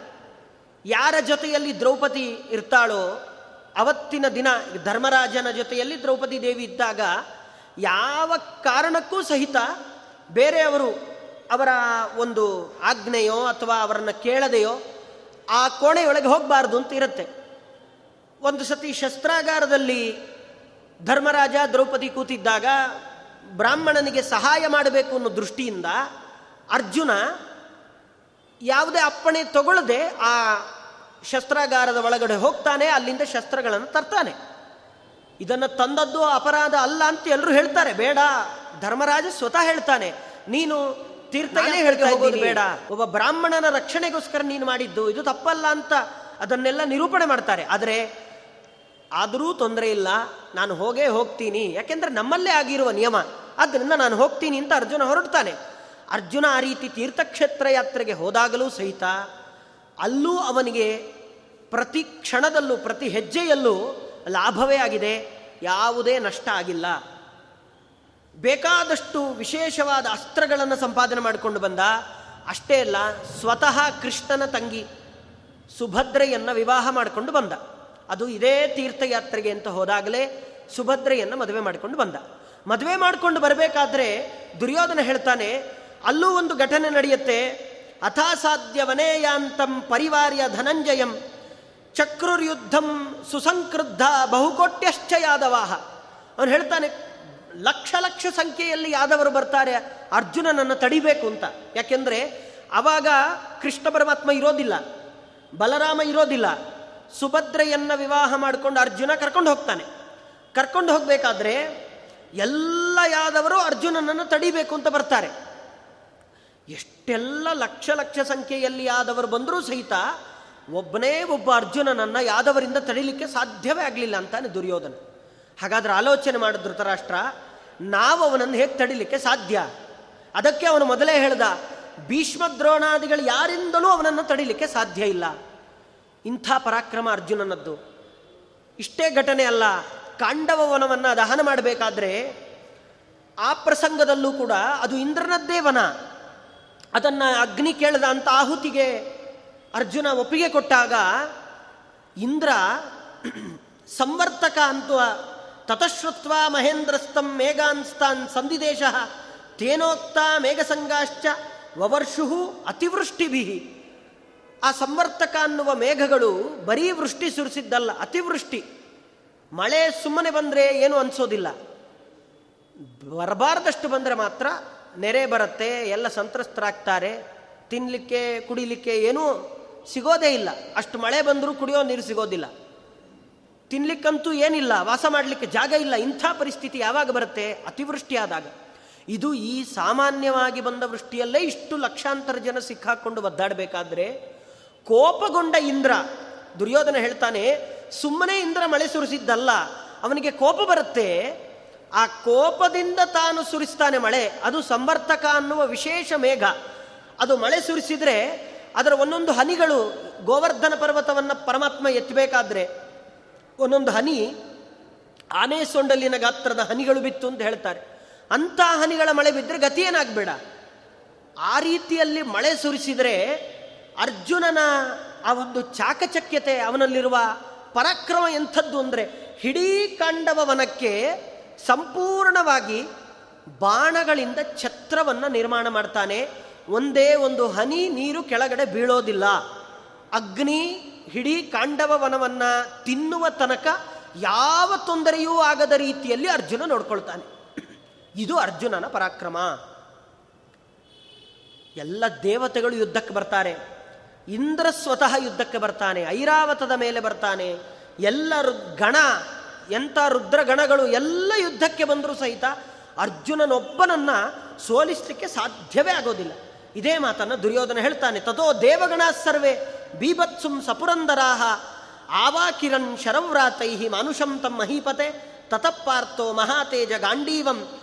ಯಾರ ಜೊತೆಯಲ್ಲಿ ದ್ರೌಪದಿ ಇರ್ತಾಳೋ, ಅವತ್ತಿನ ದಿನ ಧರ್ಮರಾಜನ ಜೊತೆಯಲ್ಲಿ ದ್ರೌಪದಿ ದೇವಿ ಇದ್ದಾಗ ಯಾವ ಕಾರಣಕ್ಕೂ ಸಹಿತ ಬೇರೆಯವರು ಅವರ ಒಂದು ಆಜ್ಞೆಯೋ ಅಥವಾ ಅವರನ್ನು ಕೇಳದೆಯೋ ಆ ಕೋಣೆಯೊಳಗೆ ಹೋಗಬಾರ್ದು ಅಂತ ಇರುತ್ತೆ. ಒಂದು ಸತಿ ಶಸ್ತ್ರಾಗಾರದಲ್ಲಿ ಧರ್ಮರಾಜ ದ್ರೌಪದಿ ಕೂತಿದ್ದಾಗ ಬ್ರಾಹ್ಮಣನಿಗೆ ಸಹಾಯ ಮಾಡಬೇಕು ಅನ್ನೋ ದೃಷ್ಟಿಯಿಂದ ಅರ್ಜುನ ಯಾವುದೇ ಅಪ್ಪಣೆ ತಗೊಳ್ಳದೆ ಆ ಶಸ್ತ್ರಾಗಾರದ ಒಳಗಡೆ ಹೋಗ್ತಾನೆ ಅಲ್ಲಿಂದ ಶಸ್ತ್ರಗಳನ್ನು ತರ್ತಾನೆ. ಇದನ್ನು ತಂದದ್ದು ಅಪರಾಧ ಅಲ್ಲ ಅಂತ ಎಲ್ಲರೂ ಹೇಳ್ತಾರೆ. ಬೇಡ ಧರ್ಮರಾಜ ಸ್ವತಃ ಹೇಳ್ತಾನೆ ನೀನು ತೀರ್ಥನೇ ಹೇಳ್ತಾ ಹೋಗೋದು ಬೇಡ ಒಬ್ಬ ಬ್ರಾಹ್ಮಣನ ರಕ್ಷಣೆಗೋಸ್ಕರ ನೀನು ಮಾಡಿದ್ದು ಇದು ತಪ್ಪಲ್ಲ ಅಂತ ಅದನ್ನೆಲ್ಲ ನಿರೂಪಣೆ ಮಾಡ್ತಾರೆ. ಆದರೆ ಆದರೂ ತೊಂದರೆ ಇಲ್ಲ ನಾನು ಹೋಗೇ ಹೋಗ್ತೀನಿ. ಯಾಕೆಂದ್ರೆ ನಮ್ಮಲ್ಲೇ ಆಗಿರುವ ನಿಯಮ. ಆದ್ದರಿಂದ ನಾನು ಹೋಗ್ತೀನಿ ಅಂತ ಅರ್ಜುನ ಹೊರಡ್ತಾನೆ. ಅರ್ಜುನ ಆ ರೀತಿ ತೀರ್ಥಕ್ಷೇತ್ರ ಯಾತ್ರೆಗೆ ಹೋದಾಗಲೂ ಸಹಿತ ಅಲ್ಲೂ ಅವನಿಗೆ ಪ್ರತಿ ಕ್ಷಣದಲ್ಲೂ, ಪ್ರತಿ ಹೆಜ್ಜೆಯಲ್ಲೂ ಲಾಭವೇ ಆಗಿದೆ. ಯಾವುದೇ ನಷ್ಟ ಆಗಿಲ್ಲ. ಬೇಕಾದಷ್ಟು ವಿಶೇಷವಾದ ಅಸ್ತ್ರಗಳನ್ನು ಸಂಪಾದನೆ ಮಾಡಿಕೊಂಡು ಬಂದ. ಅಷ್ಟೇ ಅಲ್ಲ, ಸ್ವತಃ ಕೃಷ್ಣನ ತಂಗಿ ಸುಭದ್ರೆಯನ್ನು ವಿವಾಹ ಮಾಡಿಕೊಂಡು ಬಂದ. ಅದು ಇದೇ ತೀರ್ಥಯಾತ್ರೆಗೆ ಅಂತ ಹೋದಾಗಲೇ ಸುಭದ್ರೆಯನ್ನು ಮದುವೆ ಮಾಡಿಕೊಂಡು ಬಂದ. ಮದುವೆ ಮಾಡಿಕೊಂಡು ಬರಬೇಕಾದ್ರೆ ದುರ್ಯೋಧನ ಹೇಳ್ತಾನೆ ಅಲ್ಲೂ ಒಂದು ಘಟನೆ ನಡೆಯುತ್ತೆ. ಅಥಾಸಾಧ್ಯ ವನೇಯಾಂತಂ ಪರಿವಾರ್ಯ ಧನಂಜಯಂ ಚಕ್ರುರ್ಯುದ್ಧಂ ಸುಸಂಕೃದ್ಧ ಬಹುಕೋಟ್ಯಶ್ಚ ಯಾದವಾಹ. ಅವನು ಹೇಳ್ತಾನೆ, ಲಕ್ಷ ಲಕ್ಷ ಸಂಖ್ಯೆಯಲ್ಲಿ ಯಾದವರು ಬರ್ತಾರೆ, ಅರ್ಜುನನನ್ನು ತಡಿಬೇಕು ಅಂತ. ಯಾಕೆಂದರೆ, ಅವಾಗ ಕೃಷ್ಣ ಪರಮಾತ್ಮ ಇರೋದಿಲ್ಲ, ಬಲರಾಮ ಇರೋದಿಲ್ಲ. ಸುಭದ್ರೆಯನ್ನು ವಿವಾಹ ಮಾಡಿಕೊಂಡು ಅರ್ಜುನ ಕರ್ಕೊಂಡು ಹೋಗ್ತಾನೆ. ಕರ್ಕೊಂಡು ಹೋಗಬೇಕಾದ್ರೆ, ಎಲ್ಲ ಯಾದವರು ಅರ್ಜುನನನ್ನು ತಡಿಬೇಕು ಅಂತ ಬರ್ತಾರೆ. ಎಷ್ಟೆಲ್ಲ ಲಕ್ಷ ಲಕ್ಷ ಸಂಖ್ಯೆಯಲ್ಲಿ ಯಾದವರು ಬಂದರೂ ಸಹಿತ ಒಬ್ಬನೇ ಒಬ್ಬ ಅರ್ಜುನನನ್ನು ಯಾದವರಿಂದ ತಡಿಲಿಕ್ಕೆ ಸಾಧ್ಯವೇ ಆಗಲಿಲ್ಲ ಅಂತಾನೆ ದುರ್ಯೋಧನ. ಹಾಗಾದ್ರೆ ಆಲೋಚನೆ ಮಾಡಿದ ಧೃತರಾಷ್ಟ್ರ, ನಾವು ಅವನನ್ನು ಹೇಗೆ ತಡಿಲಿಕ್ಕೆ ಸಾಧ್ಯ? ಅದಕ್ಕೆ ಅವನು ಮೊದಲೇ ಹೇಳ್ದ, ಭೀಷ್ಮ ದ್ರೋಣಾದಿಗಳು ಯಾರಿಂದಲೂ ಅವನನ್ನು ತಡಿಲಿಕ್ಕೆ ಸಾಧ್ಯ ಇಲ್ಲ. ಇಂಥ ಪರಾಕ್ರಮ ಅರ್ಜುನನದ್ದು. ಇಷ್ಟೇ ಘಟನೆ ಅಲ್ಲ ಕಾಂಡವ ವನವನ್ನು ದಹನ ಮಾಡಬೇಕಾದ್ರೆ ಆ ಪ್ರಸಂಗದಲ್ಲೂ ಕೂಡ ಅದು ಇಂದ್ರನದ್ದೇ ವನ. ಅದನ್ನು ಅಗ್ನಿ ಕೇಳದ ಅಂತ ಆಹುತಿಗೆ ಅರ್ಜುನ ಒಪ್ಪಿಗೆ ಕೊಟ್ಟಾಗ ಇಂದ್ರ ಸಂವರ್ತಕ ಅಂತ ತತಶ್ರುತ್ವ ಮಹೇಂದ್ರಸ್ತಂ ಮೇಘಾನ್ಸ್ತಾನ್ ಸಂಧಿದೇಶ ತೇನೋಕ್ತ ಮೇಘಸಂಗಾಶ್ಚ ವವರ್ಷು ಅತಿವೃಷ್ಟಿಭಿ. ಆ ಸಂವರ್ತಕ ಅನ್ನುವ ಮೇಘಗಳು ಬರೀ ವೃಷ್ಟಿ ಸುರಿಸಿದ್ದಲ್ಲ, ಅತಿವೃಷ್ಟಿ. ಮಳೆ ಸುಮ್ಮನೆ ಬಂದರೆ ಏನು ಅನಿಸೋದಿಲ್ಲ. ಬರಬಾರ್ದಷ್ಟು ಬಂದರೆ ಮಾತ್ರ ನೆರೆ ಬರುತ್ತೆ, ಎಲ್ಲ ಸಂತ್ರಸ್ತರಾಗ್ತಾರೆ ತಿನ್ನಲಿಕ್ಕೆ ಕುಡಿಲಿಕ್ಕೆ ಏನೂ ಸಿಗೋದೇ ಇಲ್ಲ. ಅಷ್ಟು ಮಳೆ ಬಂದರೂ ಕುಡಿಯೋ ನೀರು ಸಿಗೋದಿಲ್ಲ. ತಿನ್ಲಿಕ್ಕಂತೂ ಏನಿಲ್ಲ, ವಾಸ ಮಾಡಲಿಕ್ಕೆ ಜಾಗ ಇಲ್ಲ, ಇಂಥ ಪರಿಸ್ಥಿತಿ ಯಾವಾಗ ಬರುತ್ತೆ? ಅತಿವೃಷ್ಟಿ ಆದಾಗ ಇದು ಈ ಸಾಮಾನ್ಯವಾಗಿ ಬಂದ ವೃಷ್ಟಿಯಲ್ಲೇ ಇಷ್ಟು ಲಕ್ಷಾಂತರ ಜನ ಸಿಕ್ಕಾಕೊಂಡು ಒದ್ದಾಡಬೇಕಾದ್ರೆ, ಕೋಪಗೊಂಡ ಇಂದ್ರ, ದುರ್ಯೋಧನ ಹೇಳ್ತಾನೆ, ಸುಮ್ಮನೆ ಇಂದ್ರ ಮಳೆ ಸುರಿಸಿದ್ದಲ್ಲ, ಅವನಿಗೆ ಕೋಪ ಬರುತ್ತೆ ಆ ಕೋಪದಿಂದ ತಾನು ಸುರಿಸ್ತಾನೆ ಮಳೆ, ಅದು ಸಂವರ್ತಕ ಅನ್ನುವ ವಿಶೇಷ ಮೇಘ. ಅದು ಮಳೆ ಸುರಿಸಿದ್ರೆ ಅದರ ಒಂದೊಂದು ಹನಿಗಳು ಗೋವರ್ಧನ ಪರ್ವತವನ್ನು ಪರಮಾತ್ಮ ಎತ್ತಬೇಕಾದ್ರೆ ಒಂದೊಂದು ಹನಿ ಆನೆ ಸೊಂಡಲಿನ ಗಾತ್ರದ ಹನಿಗಳು ಬಿತ್ತು ಅಂತ ಹೇಳ್ತಾರೆ. ಅಂಥ ಹನಿಗಳ ಮಳೆ ಬಿದ್ದರೆ ಗತಿ ಏನಾಗಬೇಡ. ಆ ರೀತಿಯಲ್ಲಿ ಮಳೆ ಸುರಿಸಿದರೆ ಅರ್ಜುನನ ಆ ಒಂದು ಚಾಕಚಕ್ಯತೆ, ಅವನಲ್ಲಿರುವ ಪರಾಕ್ರಮ ಎಂಥದ್ದು ಅಂದರೆ ಹಿಡೀ ಕಾಂಡವ ವನಕ್ಕೆ ಸಂಪೂರ್ಣವಾಗಿ ಬಾಣಗಳಿಂದ ಛತ್ರವನ್ನು ನಿರ್ಮಾಣ ಮಾಡ್ತಾನೆ. ಒಂದೇ ಒಂದು ಹನಿ ನೀರು ಕೆಳಗಡೆ ಬೀಳೋದಿಲ್ಲ. ಅಗ್ನಿ, ಹಿಡಿ, ಕಾಂಡವ ವನವನ್ನು ತಿನ್ನುವ ತನಕ ಯಾವ ತೊಂದರೆಯೂ ಆಗದ ರೀತಿಯಲ್ಲಿ ಅರ್ಜುನ ನೋಡ್ಕೊಳ್ತಾನೆ. ಇದು ಅರ್ಜುನನ ಪರಾಕ್ರಮ. ಎಲ್ಲ ದೇವತೆಗಳು ಯುದ್ಧಕ್ಕೆ ಬರ್ತಾರೆ. ಇಂದ್ರ ಸ್ವತಃ ಯುದ್ಧಕ್ಕೆ ಬರ್ತಾನೆ. ಐರಾವತದ ಮೇಲೆ ಬರ್ತಾನೆ. ಎಲ್ಲ ಗಣ ಎಂಥ ರುದ್ರಗಣಗಳು ಎಲ್ಲ ಯುದ್ಧಕ್ಕೆ ಬಂದರೂ ಸಹಿತ ಅರ್ಜುನನೊಬ್ಬನನ್ನ ಸೋಲಿಸಲಿಕ್ಕೆ ಸಾಧ್ಯವೇ ಆಗೋದಿಲ್ಲ. ಇದೇ ಮಾತನ್ನು ದುರ್ಯೋಧನ ಹೇಳ್ತಾನೆ, ತದೋ ದೇವಗಣ ಸರ್ವೇ ಬೀಭತ್ಸುಂ ಸಪುರಂದರಾಹ ಆವಾಕಿರನ್ ಶರವ್ರಾತೈ ಮಾನುಷಂ ತಮ್ಮ ಮಹೀಪತೆ ತತಪ್ಪಾರ್ಥೋ ಮಹಾತೇಜ ಗಾಂಡೀವಂ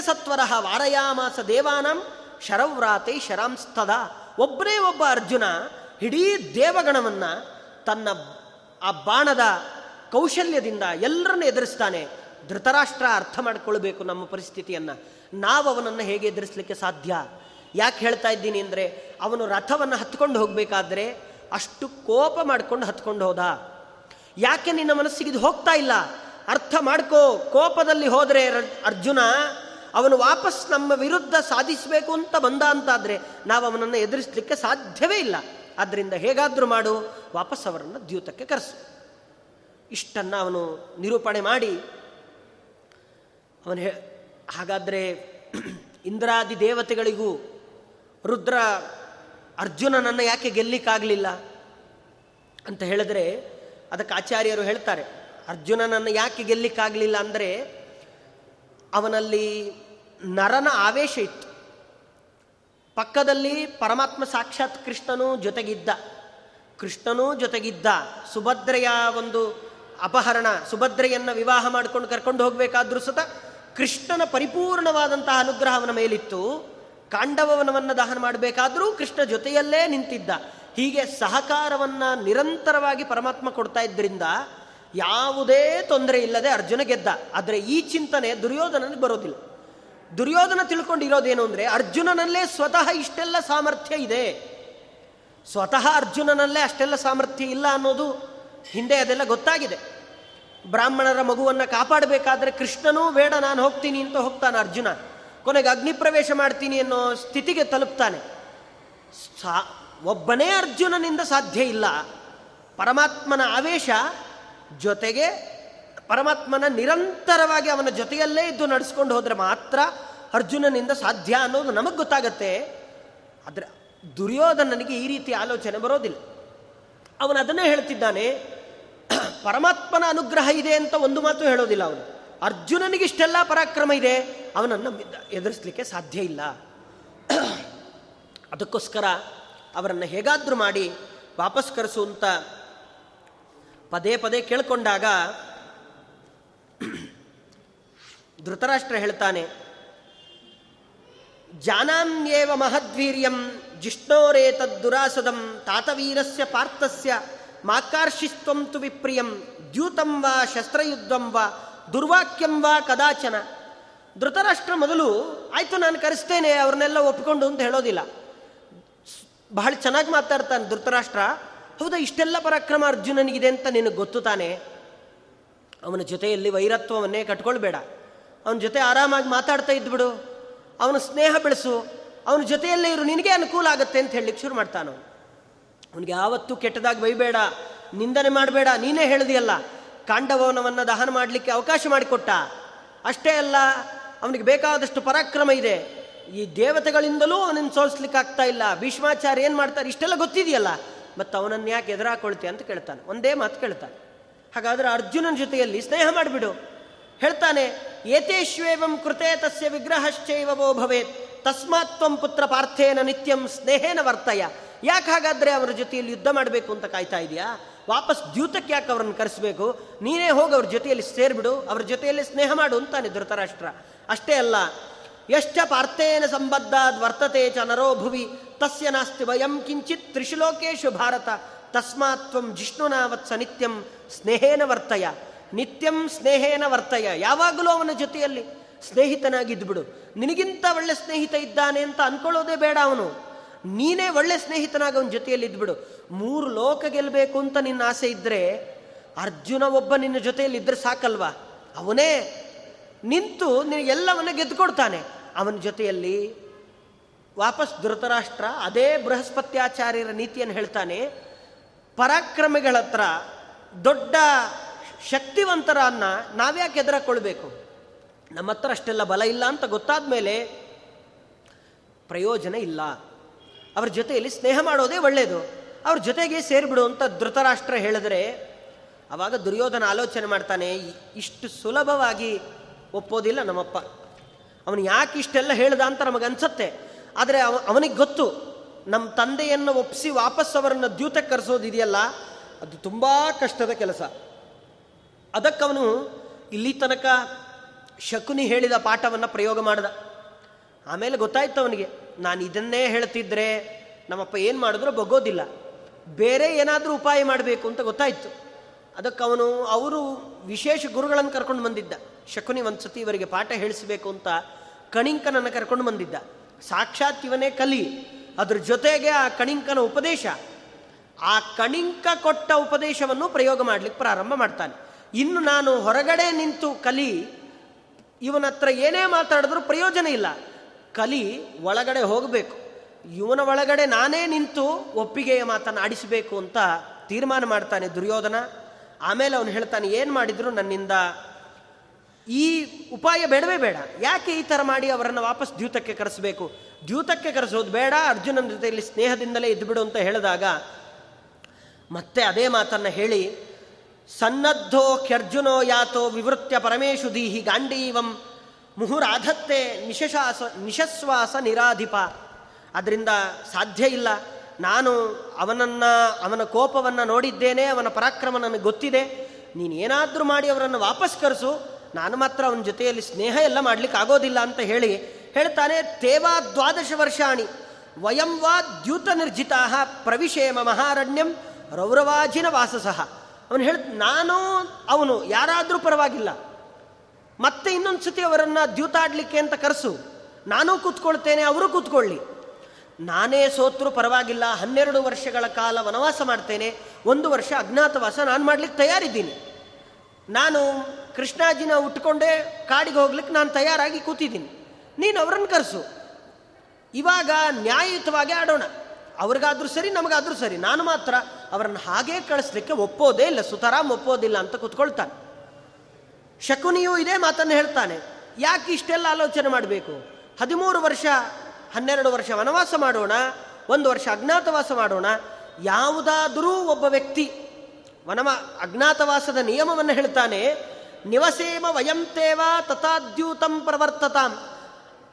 ಸತ್ವರ ವಾರಯಾಮಾಸ ದೇವಾನಂ ಶರವ್ರಾತೈ ಶರಾಂಸ್ತದ. ಒಬ್ಬನೇ ಒಬ್ಬ ಅರ್ಜುನ ಇಡೀ ದೇವಗಣವನ್ನ ತನ್ನ ಆ ಬಾಣದ ಕೌಶಲ್ಯದಿಂದ ಎಲ್ಲರನ್ನು ಎದುರಿಸ್ತಾನೆ. ಧೃತರಾಷ್ಟ್ರ ಅರ್ಥ ಮಾಡಿಕೊಳ್ಬೇಕು ನಮ್ಮ ಪರಿಸ್ಥಿತಿಯನ್ನು. ನಾವು ಅವನನ್ನು ಹೇಗೆ ಎದುರಿಸಲಿಕ್ಕೆ ಸಾಧ್ಯ? ಯಾಕೆ ಹೇಳ್ತಾ ಇದ್ದೀನಿ ಅಂದರೆ, ಅವನು ರಥವನ್ನು ಹತ್ಕೊಂಡು ಹೋಗಬೇಕಾದ್ರೆ ಅಷ್ಟು ಕೋಪ ಮಾಡ್ಕೊಂಡು ಹತ್ಕೊಂಡು ಹೋದ. ಯಾಕೆ ನಿನ್ನ ಮನಸ್ಸಿಗೆ ಇದು ಹೋಗ್ತಾ ಇಲ್ಲ? ಅರ್ಥ ಮಾಡ್ಕೋ. ಕೋಪದಲ್ಲಿ ಹೋದರೆ ಅರ್ಜುನ, ಅವನು ವಾಪಸ್ ನಮ್ಮ ವಿರುದ್ಧ ಸಾಧಿಸಬೇಕು ಅಂತ ಬಂದ ಅಂತಾದರೆ ನಾವು ಅವನನ್ನು ಎದುರಿಸಲಿಕ್ಕೆ ಸಾಧ್ಯವೇ ಇಲ್ಲ. ಆದ್ದರಿಂದ ಹೇಗಾದರೂ ಮಾಡು. ವಾಪಸ್ ಅವರನ್ನು ದ್ಯೂತಕ್ಕೆ ಕರೆಸು. ಇಷ್ಟನ್ನು ಅವನು ನಿರೂಪಣೆ ಮಾಡಿ ಅವನು ಹೇ, ಹಾಗಾದರೆ ಇಂದ್ರಾದಿ ದೇವತೆಗಳಿಗೂ ರುದ್ರ ಅರ್ಜುನನನ್ನು ಯಾಕೆ ಗೆಲ್ಲಿಕ್ಕಾಗಲಿಲ್ಲ ಅಂತ ಹೇಳಿದ್ರೆ ಅದಕ್ಕೆ ಆಚಾರ್ಯರು ಹೇಳ್ತಾರೆ, ಅರ್ಜುನನನ್ನು ಯಾಕೆ ಗೆಲ್ಲಿಕ್ಕಾಗಲಿಲ್ಲ ಅಂದರೆ ಅವನಲ್ಲಿ ನರನ ಆವೇಶ ಇತ್ತು. ಪಕ್ಕದಲ್ಲಿ ಪರಮಾತ್ಮ ಸಾಕ್ಷಾತ್ ಕೃಷ್ಣನೂ ಜೊತೆಗಿದ್ದ ಕೃಷ್ಣನೂ ಜೊತೆಗಿದ್ದ ಸುಭದ್ರೆಯ ಒಂದು ಅಪಹರಣ, ಸುಭದ್ರೆಯನ್ನು ವಿವಾಹ ಮಾಡಿಕೊಂಡು ಕರ್ಕೊಂಡು ಹೋಗಬೇಕಾದ್ರೂ ಸುತ ಕೃಷ್ಣನ ಪರಿಪೂರ್ಣವಾದಂತಹ ಅನುಗ್ರಹವನ ಮೇಲಿತ್ತು. ಕಾಂಡವನವನ್ನು ದಹನ ಮಾಡಬೇಕಾದರೂ ಕೃಷ್ಣ ಜೊತೆಯಲ್ಲೇ ನಿಂತಿದ್ದ. ಹೀಗೆ ಸಹಕಾರವನ್ನು ನಿರಂತರವಾಗಿ ಪರಮಾತ್ಮ ಕೊಡ್ತಾ ಇದ್ದರಿಂದ ಯಾವುದೇ ತೊಂದರೆ ಇಲ್ಲದೆ ಅರ್ಜುನ ಗೆದ್ದ. ಆದರೆ ಈ ಚಿಂತನೆ ದುರ್ಯೋಧನನಿಗೆ ಬರೋದಿಲ್ಲ. ದುರ್ಯೋಧನ ತಿಳ್ಕೊಂಡಿರೋದೇನು ಅಂದರೆ ಅರ್ಜುನನಲ್ಲೇ ಸ್ವತಃ ಇಷ್ಟೆಲ್ಲ ಸಾಮರ್ಥ್ಯ ಇದೆ. ಸ್ವತಃ ಅರ್ಜುನನಲ್ಲೇ ಅಷ್ಟೆಲ್ಲ ಸಾಮರ್ಥ್ಯ ಇಲ್ಲ ಅನ್ನೋದು ಹಿಂದೆ ಅದೆಲ್ಲ ಗೊತ್ತಾಗಿದೆ. ಬ್ರಾಹ್ಮಣರ ಮಗುವನ್ನು ಕಾಪಾಡಬೇಕಾದ್ರೆ ಕೃಷ್ಣನೂ ಬೇಡ, ನಾನು ಹೋಗ್ತೀನಿ ಅಂತ ಹೋಗ್ತಾನೆ ಅರ್ಜುನ. ಕೊನೆಗೆ ಅಗ್ನಿ ಪ್ರವೇಶ ಮಾಡ್ತೀನಿ ಅನ್ನೋ ಸ್ಥಿತಿಗೆ ತಲುಪ್ತಾನೆ. ಸಾ, ಒಬ್ಬನೇ ಅರ್ಜುನನಿಂದ ಸಾಧ್ಯ ಇಲ್ಲ. ಪರಮಾತ್ಮನ ಆವೇಶ ಜೊತೆಗೆ ಪರಮಾತ್ಮನ ನಿರಂತರವಾಗಿ ಅವನ ಜೊತೆಯಲ್ಲೇ ಇದ್ದು ನಡೆಸ್ಕೊಂಡು ಹೋದರೆ ಮಾತ್ರ ಅರ್ಜುನನಿಂದ ಸಾಧ್ಯ ಅನ್ನೋದು ನಮಗೆ ಗೊತ್ತಾಗತ್ತೆ. ಆದರೆ ದುರ್ಯೋಧನನಿಗೆ ಈ ರೀತಿ ಆಲೋಚನೆ ಬರೋದಿಲ್ಲ. ಅವನು ಅದನ್ನೇ ಹೇಳ್ತಿದ್ದಾನೆ ಪರಮಾತ್ಮನ ಅನುಗ್ರಹ ಇದೆ ಅಂತ ಒಂದು ಮಾತು ಹೇಳೋದಿಲ್ಲ ಅವನು. ಅರ್ಜುನನಿಗೆ ಇಷ್ಟೆಲ್ಲ ಪರಾಕ್ರಮ ಇದೆ, ಅವನನ್ನು ಎದುರಿಸಲಿಕ್ಕೆ ಸಾಧ್ಯ ಇಲ್ಲ. ಅದಕ್ಕೋಸ್ಕರ ಅವರನ್ನು ಹೇಗಾದರೂ ಮಾಡಿ ವಾಪಸ್ ಕರೆಸು ಅಂತ ಪದೇ ಪದೇ ಕೇಳಿಕೊಂಡಾಗ ಧೃತರಾಷ್ಟ್ರ ಹೇಳ್ತಾನೆ ಜಾನಾಮ್ಯೇವ ಮಹದ್ವೀರ್ಯಂ ಜಿಷ್ಣೋರೇತದ್ದುರಾಸದಂ ತಾತವೀರಸ್ಯ ಪಾರ್ಥಸ್ಯ ಮಾಕಾರ್ಷಿಸ್ತ್ವಂ ತು ವಿಪ್ರಿಯಂ, ದ್ಯೂತಂ ವಾ ಶಸ್ತ್ರಯುದ್ಧಂ ವಾ, ದುರ್ವಾಕ್ಯಂ ವಾ ಕದಾಚನ. ಧೃತರಾಷ್ಟ್ರ ಮೊದಲು, ಆಯಿತು ನಾನು ಕರೆಸ್ತೇನೆ, ಅವ್ರನ್ನೆಲ್ಲ ಒಪ್ಪಿಕೊಂಡು ಅಂತ ಹೇಳೋದಿಲ್ಲ. ಬಹಳ ಚೆನ್ನಾಗಿ ಮಾತಾಡ್ತಾನೆ ಧೃತರಾಷ್ಟ್ರ. ಹೌದಾ, ಇಷ್ಟೆಲ್ಲ ಪರಾಕ್ರಮ ಅರ್ಜುನನಿಗಿದೆ ಅಂತ ನಿನಗೆ ಗೊತ್ತು ತಾನೆ? ಅವನ ಜೊತೆಯಲ್ಲಿ ವೈರತ್ವವನ್ನೇ ಕಟ್ಕೊಳ್ಬೇಡ. ಅವನ ಜೊತೆ ಆರಾಮಾಗಿ ಮಾತಾಡ್ತಾ ಇದ್ಬಿಡು ಅವನ ಸ್ನೇಹ ಬೆಳೆಸು. ಅವನ ಜೊತೆಯಲ್ಲೇ ಇರು, ನಿನಗೆ ಅನುಕೂಲ ಆಗುತ್ತೆ ಅಂತ ಹೇಳಲಿಕ್ಕೆ ಶುರು ಮಾಡ್ತಾನು ಅವನಿಗೆ ಯಾವತ್ತೂ ಕೆಟ್ಟದಾಗಿ ಬೈಬೇಡ, ನಿಂದನೆ ಮಾಡಬೇಡ, ನೀನೇ ಹೇಳಿದೆಯಲ್ಲ ಕಾಂಡವನವನ್ನು ದಹನ ಮಾಡಲಿಕ್ಕೆ ಅವಕಾಶ ಮಾಡಿಕೊಟ್ಟ. ಅಷ್ಟೇ ಅಲ್ಲ, ಅವನಿಗೆ ಬೇಕಾದಷ್ಟು ಪರಾಕ್ರಮ ಇದೆ. ಈ ದೇವತೆಗಳಿಂದಲೂ ಅವನನ್ನು ಸೋಲಿಸ್ಲಿಕ್ಕೆ ಆಗ್ತಾ ಇಲ್ಲ. ಭೀಷ್ಮಾಚಾರ್ಯ ಏನು ಮಾಡ್ತಾರೆ? ಇಷ್ಟೆಲ್ಲ ಗೊತ್ತಿದೆಯಲ್ಲ? ಮತ್ತು ಅವನನ್ನು ಯಾಕೆ ಎದುರಾಕೊಳ್ತೀಯ ಅಂತ ಕೇಳ್ತಾನೆ. ಒಂದೇ ಮಾತು ಕೇಳ್ತಾನೆ. ಹಾಗಾದರೆ ಅರ್ಜುನನ ಜೊತೆಯಲ್ಲಿ ಸ್ನೇಹ ಮಾಡಿಬಿಡು. ಹೇಳ್ತಾನೆ ಏತೇಶ್ವೇವಂ ಕೃತೆ ತಸ್ಯ ವಿಗ್ರಹಶ್ಚೈವವೋ ಭವೇತ್, ತಸ್ಮಾತ್ ತ್ವಂ ಪುತ್ರ ಪಾರ್ಥೇನ ನಿತ್ಯಂ ಸ್ನೇಹೇನ ವರ್ತಯ. ಯಾಕೆ ಹಾಗಾದ್ರೆ ಅವರ ಜೊತೆಯಲ್ಲಿ ಯುದ್ಧ ಮಾಡಬೇಕು ಅಂತ ಕಾಯ್ತಾ ಇದೆಯಾ? ವಾಪಸ್ ದ್ಯೂತಕ್ಕೆ ಯಾಕೆ ಅವರನ್ನು ಕರೆಸಬೇಕು? ನೀನೇ ಹೋಗಿ ಅವ್ರ ಜೊತೆಯಲ್ಲಿ ಸೇರಿಬಿಡು, ಅವ್ರ ಜೊತೆಯಲ್ಲಿ ಸ್ನೇಹ ಮಾಡು ಅಂತಾನೆ ಧೃತರಾಷ್ಟ್ರ. ಅಷ್ಟೇ ಅಲ್ಲ ಎಷ್ಟ ಪಾರ್ಥೇನ ಸಂಬದ್ಧಾದ್ ವರ್ತತೆ ಚ ನರೋ ಭುವಿ, ತಸ್ಯ ನಾಸ್ತಿ ವಯಂ ಕಿಂಚಿತ್ ತ್ರಿಶುಲೋಕೇಶು ಭಾರತ ತಸ್ಮಾತ್ವಂ ತ್ವಂ ಜಿಷ್ಣುನಾವತ್ಸ ನಿತ್ಯಂ ಸ್ನೇಹೇನ ವರ್ತಯ. ನಿತ್ಯಂ ಸ್ನೇಹೇನ ವರ್ತಯ. ಯಾವಾಗಲೂ ಅವನ ಜೊತೆಯಲ್ಲಿ ಸ್ನೇಹಿತನಾಗಿದ್ದುಬಿಡು. ನಿನಗಿಂತ ಒಳ್ಳೆ ಸ್ನೇಹಿತ ಇದ್ದಾನೆ ಅಂತ ಅನ್ಕೊಳ್ಳೋದೇ ಬೇಡ ಅವನು. ನೀನೇ ಒಳ್ಳೆ ಸ್ನೇಹಿತನಾಗಿ ಅವನ ಜೊತೆಯಲ್ಲಿ ಇದ್ಬಿಡು. ಮೂರು ಲೋಕ ಗೆಲ್ಲಬೇಕು ಅಂತ ನಿನ್ನ ಆಸೆ ಇದ್ದರೆ ಅರ್ಜುನ ಒಬ್ಬ ನಿನ್ನ ಜೊತೆಯಲ್ಲಿ ಇದ್ರೆ ಸಾಕಲ್ವಾ? ಅವನೇ ನಿಂತು ನಿನಗೆಲ್ಲವನ್ನ ಗೆದ್ದುಕೊಡ್ತಾನೆ ಅವನ ಜೊತೆಯಲ್ಲಿ ವಾಪಸ್ ಧೃತರಾಷ್ಟ್ರ, ಅದೇ ಬೃಹಸ್ಪತ್ಯಾಚಾರ್ಯರ ನೀತಿಯನ್ನು ಹೇಳ್ತಾನೆ. ಪರಾಕ್ರಮಿಗಳ ಹತ್ರ ದೊಡ್ಡ ಶಕ್ತಿವಂತರನ್ನ ನಾವ್ಯಾಕೆ ಎದುರಕೊಳ್ಬೇಕು? ನಮ್ಮ ಹತ್ರ ಅಷ್ಟೆಲ್ಲ ಬಲ ಇಲ್ಲ ಅಂತ ಗೊತ್ತಾದ ಮೇಲೆ ಪ್ರಯೋಜನ ಇಲ್ಲ. ಅವ್ರ ಜೊತೆಯಲ್ಲಿ ಸ್ನೇಹ ಮಾಡೋದೇ ಒಳ್ಳೆಯದು ಅವ್ರ ಜೊತೆಗೆ ಸೇರಿಬಿಡು ಅಂತ ಧೃತರಾಷ್ಟ್ರ ಹೇಳಿದ್ರೆ ಅವಾಗ ದುರ್ಯೋಧನ ಆಲೋಚನೆ ಮಾಡ್ತಾನೆ ಇಷ್ಟು ಸುಲಭವಾಗಿ ಒಪ್ಪೋದಿಲ್ಲ ನಮ್ಮಪ್ಪ. ಅವನು ಯಾಕೆ ಇಷ್ಟೆಲ್ಲ ಹೇಳ್ದ ಅಂತ ನಮಗನ್ಸತ್ತೆ ಆದರೆ ಅವ ಅವನಿಗೆ ಗೊತ್ತು. ನಮ್ಮ ತಂದೆಯನ್ನು ಒಪ್ಪಿಸಿ ವಾಪಸ್ ಅವರನ್ನು ದ್ಯೂತಕ್ಕೆ ಕರೆಸೋದಿದೆಯಲ್ಲ, ಅದು ತುಂಬ ಕಷ್ಟದ ಕೆಲಸ. ಅದಕ್ಕವನು ಇಲ್ಲಿ ತನಕ ಶಕುನಿ ಹೇಳಿದ ಪಾಠವನ್ನು ಪ್ರಯೋಗ ಮಾಡ್ದ. ಆಮೇಲೆ ಗೊತ್ತಾಯ್ತು ಅವನಿಗೆ, ನಾನು ಇದನ್ನೇ ಹೇಳ್ತಿದ್ರೆ ನಮ್ಮಪ್ಪ ಏನು ಮಾಡಿದ್ರು ಬಗ್ಗೋದಿಲ್ಲ. ಬೇರೆ ಏನಾದರೂ ಉಪಾಯ ಮಾಡಬೇಕು ಅಂತ ಗೊತ್ತಾಯ್ತು. ಅದಕ್ಕೆ ಅವನು, ಅವರು ವಿಶೇಷ ಗುರುಗಳನ್ನು ಕರ್ಕೊಂಡು ಬಂದಿದ್ದ. ಶಕುನಿ ಒಂದು ಸತಿ ಇವರಿಗೆ ಪಾಠ ಹೇಳಿಸಬೇಕು ಅಂತ ಕಣಿಂಕನನ್ನು ಕರ್ಕೊಂಡು ಬಂದಿದ್ದ. ಸಾಕ್ಷಾತ್ ಇವನೇ ಕಲಿ. ಅದ್ರ ಜೊತೆಗೆ ಆ ಕಣಿಂಕನ ಉಪದೇಶ. ಆ ಕಣಿಂಕ ಕೊಟ್ಟ ಉಪದೇಶವನ್ನು ಪ್ರಯೋಗ ಮಾಡಲಿಕ್ಕೆ ಪ್ರಾರಂಭ ಮಾಡ್ತಾನೆ. ಇನ್ನು ನಾನು ಹೊರಗಡೆ ನಿಂತು ಕಲಿ ಇವನ ಹತ್ರ ಏನೇ ಮಾತಾಡಿದ್ರೂ ಪ್ರಯೋಜನ ಇಲ್ಲ. ಕಲಿ ಒಳಗಡೆ ಹೋಗಬೇಕು. ಇವನ ಒಳಗಡೆ ನಾನೇ ನಿಂತು ಒಪ್ಪಿಗೆಯ ಮಾತನ್ನು ಆಡಿಸಬೇಕು ಅಂತ ತೀರ್ಮಾನ ಮಾಡ್ತಾನೆ ದುರ್ಯೋಧನ. ಆಮೇಲೆ ಅವನು ಹೇಳ್ತಾನೆ, ಏನು ಮಾಡಿದ್ರು ನನ್ನಿಂದ? ಈ ಉಪಾಯ ಬೇಡವೇ ಬೇಡ. ಯಾಕೆ ಈ ಥರ ಮಾಡಿ ಅವರನ್ನು ವಾಪಸ್ ದ್ಯೂತಕ್ಕೆ ಕರೆಸಬೇಕು? ದ್ಯೂತಕ್ಕೆ ಕರೆಸೋದು ಬೇಡ, ಅರ್ಜುನನ ಜೊತೆಯಲ್ಲಿ ಸ್ನೇಹದಿಂದಲೇ ಇದ್ದುಬಿಡು ಅಂತ ಹೇಳಿದಾಗ ಮತ್ತೆ ಅದೇ ಮಾತನ್ನು ಹೇಳಿ, ಸನ್ನದ್ಧೋ ಖ್ಯರ್ಜುನೋ ಯಾತೋ ವಿವೃತ್ಯ ಪರಮೇಶು ದೀಹಿ ಗಾಂಡೀವಂ ಮುಹುರಾಧತ್ತೆ ನಿಶಶಾಸ, ನಿಶಸ್ವಾಸ ನಿರಾಧಿಪ. ಅದರಿಂದ ಸಾಧ್ಯ ಇಲ್ಲ. ನಾನು ಅವನನ್ನು, ಅವನ ಕೋಪವನ್ನು ನೋಡಿದ್ದೇನೆ, ಅವನ ಪರಾಕ್ರಮ ನನಗೆ ಗೊತ್ತಿದೆ. ನೀನೇನಾದರೂ ಮಾಡಿ ಅವರನ್ನು ವಾಪಸ್ ಕರೆಸು. ನಾನು ಮಾತ್ರ ಅವನ ಜೊತೆಯಲ್ಲಿ ಸ್ನೇಹ ಎಲ್ಲ ಮಾಡಲಿಕ್ಕೆ ಆಗೋದಿಲ್ಲ ಅಂತ ಹೇಳಿ ಹೇಳ್ತಾನೆ, ತೇವಾ ದ್ವಾದಶ ವರ್ಷಾಣಿ, ವಯಂ ವಾ ದ್ಯೂತ ನಿರ್ಜಿತಾ ಪ್ರವಿಷೇಮ ಮಹಾರಣ್ಯಂ ರೌರವಾಜಿನ ವಾಸಸಃ. ಅವನು ಹೇಳ, ನಾನು, ಅವನು, ಯಾರಾದರೂ ಪರವಾಗಿಲ್ಲ. ಮತ್ತೆ ಇನ್ನೊಂದು ಸತಿ ಅವರನ್ನು ದ್ಯೂತಾಡ್ಲಿಕ್ಕೆ ಅಂತ ಕರೆಸು. ನಾನೂ ಕೂತ್ಕೊಳ್ತೇನೆ, ಅವರು ಕೂತ್ಕೊಳ್ಳಿ. ನಾನೇ ಸೋತ್ರು ಪರವಾಗಿಲ್ಲ, ಹನ್ನೆರಡು ವರ್ಷಗಳ ಕಾಲ ವನವಾಸ ಮಾಡ್ತೇನೆ, ಒಂದು ವರ್ಷ ಅಜ್ಞಾತವಾಸ ನಾನು ಮಾಡ್ಲಿಕ್ಕೆ ತಯಾರಿದ್ದೀನಿ. ನಾನು ಕೃಷ್ಣಾಜಿನ ಉಟ್ಕೊಂಡೇ ಕಾಡಿಗೆ ಹೋಗ್ಲಿಕ್ಕೆ ನಾನು ತಯಾರಾಗಿ ಕೂತಿದ್ದೀನಿ. ನೀನು ಅವರನ್ನು ಕರೆಸು. ಇವಾಗ ನ್ಯಾಯಯುತವಾಗಿ ಆಡೋಣ. ಅವ್ರಿಗಾದ್ರೂ ಸರಿ, ನಮಗಾದ್ರೂ ಸರಿ. ನಾನು ಮಾತ್ರ ಅವರನ್ನು ಹಾಗೇ ಕಳಿಸ್ಲಿಕ್ಕೆ ಒಪ್ಪೋದೇ ಇಲ್ಲ, ಸುತರಾಮ್ ಒಪ್ಪೋದಿಲ್ಲ ಅಂತ ಕೂತ್ಕೊಳ್ತಾನೆ. ಶಕುನಿಯು ಇದೇ ಮಾತನ್ನು ಹೇಳ್ತಾನೆ. ಯಾಕೆ ಇಷ್ಟೆಲ್ಲ ಆಲೋಚನೆ ಮಾಡಬೇಕು? ಹದಿಮೂರು ವರ್ಷ, ಹನ್ನೆರಡು ವರ್ಷ ವನವಾಸ ಮಾಡೋಣ, ಒಂದು ವರ್ಷ ಅಜ್ಞಾತವಾಸ ಮಾಡೋಣ. ಯಾವುದಾದರೂ ಒಬ್ಬ ವ್ಯಕ್ತಿ ವನವ, ಅಜ್ಞಾತವಾಸದ ನಿಯಮವನ್ನು ಹೇಳ್ತಾನೆ, ನಿವಸೇಮ ವಯಂತೇವ ತಥಾದ್ಯೂತಂ ಪ್ರವರ್ತತಾಂ.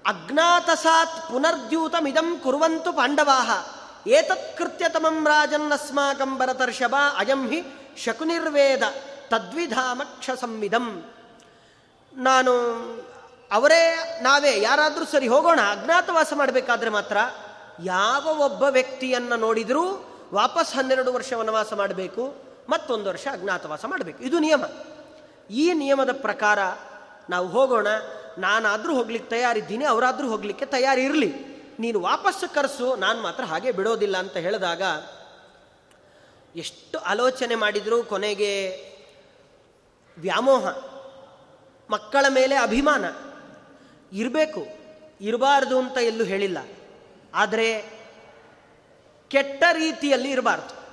ಅಜ್ಞಾತಸಾತ್ ಪುನರ್ದ್ಯೂತಮಿದಂ ಕುರುವಂತು ಪಾಂಡವಾಹ ಏತತ್ಕೃತ್ಯತಮಂ ರಾಜನ್ನಸ್ಮಾಕಂ ಭರತರ್ಷಭ, ಅಯಂ ಹಿ ಶಕುನಿರ್ವೇದ ತದ್ವಿಧಾಮಕ್ಷ ಸಂವಿಧಂ. ನಾನು ಅವರೇ, ನಾವೇ, ಯಾರಾದರೂ ಸರಿ ಹೋಗೋಣ, ಅಜ್ಞಾತವಾಸ ಮಾಡಬೇಕಾದ್ರೆ ಮಾತ್ರ ಯಾವ ಒಬ್ಬ ವ್ಯಕ್ತಿಯನ್ನು ನೋಡಿದರೂ ವಾಪಸ್ ಹನ್ನೆರಡು ವರ್ಷ ವನವಾಸ ಮಾಡಬೇಕು, ಮತ್ತೊಂದು ವರ್ಷ ಅಜ್ಞಾತವಾಸ ಮಾಡಬೇಕು. ಇದು ನಿಯಮ. ಈ ನಿಯಮದ ಪ್ರಕಾರ ನಾವು ಹೋಗೋಣ, ನಾನಾದರೂ ಹೋಗ್ಲಿಕ್ಕೆ ತಯಾರಿದ್ದೀನಿ, ಅವರಾದರೂ ಹೋಗಲಿಕ್ಕೆ ತಯಾರಿರಲಿ ನೀನು ವಾಪಸ್ಸು ಕರೆಸು, ನಾನು ಮಾತ್ರ ಹಾಗೆ ಬಿಡೋದಿಲ್ಲ ಅಂತ ಹೇಳಿದಾಗ ಎಷ್ಟು ಆಲೋಚನೆ ಮಾಡಿದರೂ ಕೊನೆಗೆ ವ್ಯಾಮೋಹ. ಮಕ್ಕಳ ಮೇಲೆ ಅಭಿಮಾನ. ಇರಬೇಕು, ಇರಬಾರ್ದು ಅಂತ ಎಲ್ಲೂ ಹೇಳಿಲ್ಲ. ಆದರೆ ಕೆಟ್ಟ ರೀತಿಯಲ್ಲಿ ಇರಬಾರ್ದು.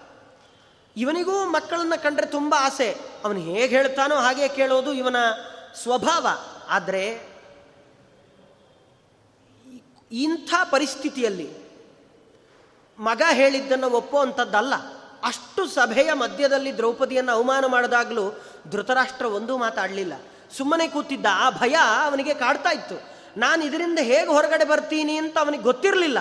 ಇವನಿಗೂ ಮಕ್ಕಳನ್ನ ಕಂಡ್ರೆ ತುಂಬ ಆಸೆ. ಅವನು ಹೇಗೆ ಹೇಳ್ತಾನೋ ಹಾಗೆ ಕೇಳೋದು ಇವನ ಸ್ವಭಾವ. ಆದರೆ ಇಂಥ ಪರಿಸ್ಥಿತಿಯಲ್ಲಿ ಮಗ ಹೇಳಿದ್ದನ್ನು ಒಪ್ಪುವಂಥದ್ದಲ್ಲ ಅಷ್ಟು ಸಭೆಯ ಮಧ್ಯದಲ್ಲಿ ದ್ರೌಪದಿಯನ್ನು ಅವಮಾನ ಮಾಡಿದಾಗಲೂ ಧೃತರಾಷ್ಟ್ರ ಒಂದೂ ಮಾತಾಡಲಿಲ್ಲ. ಸುಮ್ಮನೆ ಕೂತಿದ್ದ, ಆ ಭಯ ಅವನಿಗೆ ಕಾಡ್ತಾ ಇತ್ತು. ನಾನು ಇದರಿಂದ ಹೇಗೆ ಹೊರಗಡೆ ಬರ್ತೀನಿ ಅಂತ ಅವನಿಗೆ ಗೊತ್ತಿರಲಿಲ್ಲ.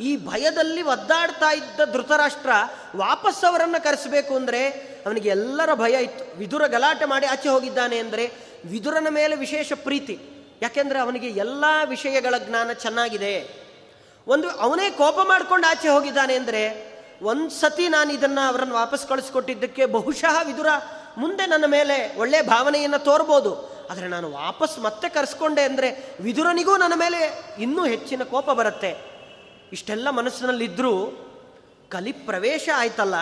ಈ ಭಯದಲ್ಲಿ ಒದ್ದಾಡ್ತಾ ಇದ್ದ ಧೃತರಾಷ್ಟ್ರ ವಾಪಸ್ ಅವರನ್ನು ಕರೆಸಬೇಕು ಅಂದರೆ ಅವನಿಗೆ ಎಲ್ಲರ ಭಯ ಇತ್ತು. ವಿದುರ ಗಲಾಟೆ ಮಾಡಿ ಆಚೆ ಹೋಗಿದ್ದಾನೆ ಅಂದರೆ ವಿದುರನ ಮೇಲೆ ವಿಶೇಷ ಪ್ರೀತಿ. ಯಾಕೆಂದರೆ ಅವನಿಗೆ ಎಲ್ಲ ವಿಷಯಗಳ ಜ್ಞಾನ ಚೆನ್ನಾಗಿದೆ. ಒಂದು ಅವನೇ ಕೋಪ ಮಾಡಿಕೊಂಡು ಆಚೆ ಹೋಗಿದ್ದಾನೆ ಅಂದರೆ ಒಂದು ಸತಿ ನಾನು ಇದನ್ನು ಅವರನ್ನು ವಾಪಸ್ ಕಳಿಸ್ಕೊಟ್ಟಿದ್ದಕ್ಕೆ ಬಹುಶಃ ವಿದುರ ಮುಂದೆ ನನ್ನ ಮೇಲೆ ಒಳ್ಳೆ ಭಾವನೆಯನ್ನು ತೋರ್ಬೋದು. ಆದರೆ ನಾನು ವಾಪಸ್ ಮತ್ತೆ ಕರೆಸ್ಕೊಂಡೆ ಅಂದರೆ ವಿದುರನಿಗೂ ನನ್ನ ಮೇಲೆ ಇನ್ನೂ ಹೆಚ್ಚಿನ ಕೋಪ ಬರುತ್ತೆ. ಇಷ್ಟೆಲ್ಲ ಮನಸ್ಸಿನಲ್ಲಿದ್ದರೂ ಕಲಿ ಪ್ರವೇಶ ಆಯ್ತಲ್ಲ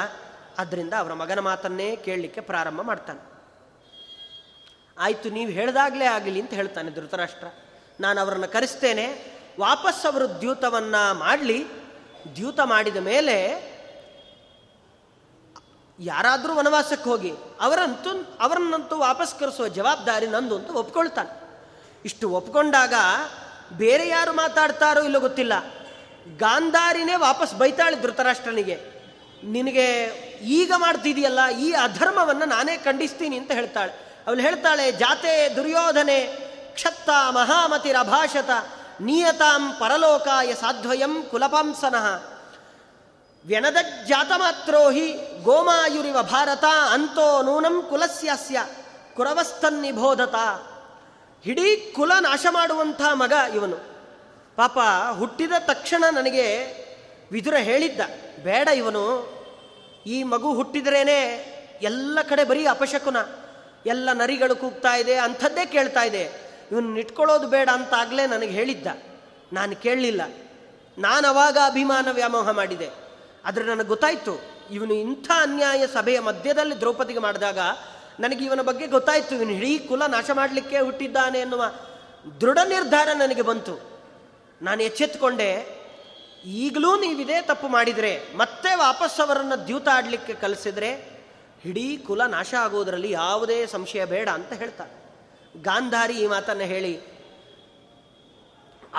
ಆದ್ದರಿಂದ ಅವರ ಮಗನ ಮಾತನ್ನೇ ಕೇಳಲಿಕ್ಕೆ ಪ್ರಾರಂಭ ಮಾಡ್ತಾನೆ. ಆಯಿತು, ನೀವು ಹೇಳ್ದಾಗಲೇ ಆಗಲಿ ಅಂತ ಹೇಳ್ತಾನೆ ಧೃತರಾಷ್ಟ್ರ. ನಾನು ಅವರನ್ನು ಕರೆಸ್ತೇನೆ, ವಾಪಸ್ ಅವರು ದ್ಯೂತವನ್ನು ಮಾಡಲಿ. ದ್ಯೂತ ಮಾಡಿದ ಮೇಲೆ ಯಾರಾದರೂ ವನವಾಸಕ್ಕೆ ಹೋಗಿ ಅವರಂತೂ ಅವರನ್ನಂತೂ ವಾಪಸ್ ಕರೆಸುವ ಜವಾಬ್ದಾರಿ ನಂದು ಅಂತ ಒಪ್ಕೊಳ್ತಾನೆ. ಇಷ್ಟು ಒಪ್ಕೊಂಡಾಗ ಬೇರೆ ಯಾರು ಮಾತಾಡ್ತಾರೋ ಇಲ್ಲೋ ಗೊತ್ತಿಲ್ಲ. ಗಾಂಧಾರಿನೇ ವಾಪಸ್ ಬೈತಾಳೆ ಧೃತರಾಷ್ಟ್ರನಿಗೆ. ನಿನಗೆ ಈಗ ಮಾಡ್ತಿದೆಯಲ್ಲ, ಈ ಅಧರ್ಮವನ್ನು ನಾನೇ ಖಂಡಿಸ್ತೀನಿ ಅಂತ ಹೇಳ್ತಾಳೆ. ಅವಳು ಹೇಳ್ತಾಳೆ, ಜಾತೆ ದುರ್ಯೋಧನೆ ಕ್ಷತ್ತ ಮಹಾಮತಿರಭಾಷತ, ನಿಯತಾಂ ಪರಲೋಕಾಯ ಸಾಧ್ವಯಂ ಕುಲಪಾಂಸನಃ. ವ್ಯನದಜ್ಜಾತಮಾತ್ರೋ ಹಿ ಗೋಮಾಯುರಿವ ಭಾರತ ಅಂತೋ ನೂನಂ ಕುಲಸ್ಯಾಸ್ಯ ಕುರವಸ್ತನ್ನಿಬೋಧತ ಇಡೀ ಕುಲ ನಾಶ ಮಾಡುವಂಥ ಮಗ ಇವನು. ಪಾಪ ಹುಟ್ಟಿದ ತಕ್ಷಣ ನನಗೆ ವಿದುರ ಹೇಳಿದ್ದ, ಬೇಡ ಇವನು, ಈ ಮಗು ಹುಟ್ಟಿದ್ರೇನೆ ಎಲ್ಲ ಕಡೆ ಬರೀ ಅಪಶಕುನ, ಎಲ್ಲ ನರಿಗಳು ಕೂಗ್ತಾ ಇದೆ ಅಂಥದ್ದೇ ಕೇಳ್ತಾ ಇದೆ. ಇವನು ಇಟ್ಕೊಳ್ಳೋದು ಬೇಡ ಅಂತಾಗಲೇ ನನಗೆ ಹೇಳಿದ್ದ. ನಾನು ಕೇಳಲಿಲ್ಲ. ನಾನು ಅವಾಗ ಅಭಿಮಾನ ವ್ಯಾಮೋಹ ಮಾಡಿದೆ. ಆದರೆ ನನಗೆ ಗೊತ್ತಾಯಿತು, ಇವನು ಇಂಥ ಅನ್ಯಾಯ ಸಭೆಯ ಮಧ್ಯದಲ್ಲಿ ದ್ರೌಪದಿಗೆ ಮಾಡಿದಾಗ ನನಗೆ ಇವನ ಬಗ್ಗೆ ಗೊತ್ತಾಯಿತು, ಇವನು ಇಡೀ ಕುಲ ನಾಶ ಮಾಡಲಿಕ್ಕೆ ಹುಟ್ಟಿದ್ದಾನೆ ಎನ್ನುವ ದೃಢ ನಿರ್ಧಾರ ನನಗೆ ಬಂತು. ನಾನು ಎಚ್ಚೆತ್ತುಕೊಂಡೆ ಈಗಲೂ ನೀವಿದೇ ತಪ್ಪು ಮಾಡಿದರೆ, ಮತ್ತೆ ವಾಪಸ್ ಅವರನ್ನು ದ್ಯೂತ ಆಡಲಿಕ್ಕೆ ಕಲಿಸಿದ್ರೆ, ಇಡೀ ಕುಲ ನಾಶ ಆಗುವುದರಲ್ಲಿ ಯಾವುದೇ ಸಂಶಯ ಬೇಡ ಅಂತ ಹೇಳ್ತಾರೆ. ಗಾಂಧಾರಿ ಈ ಮಾತನ್ನು ಹೇಳಿ,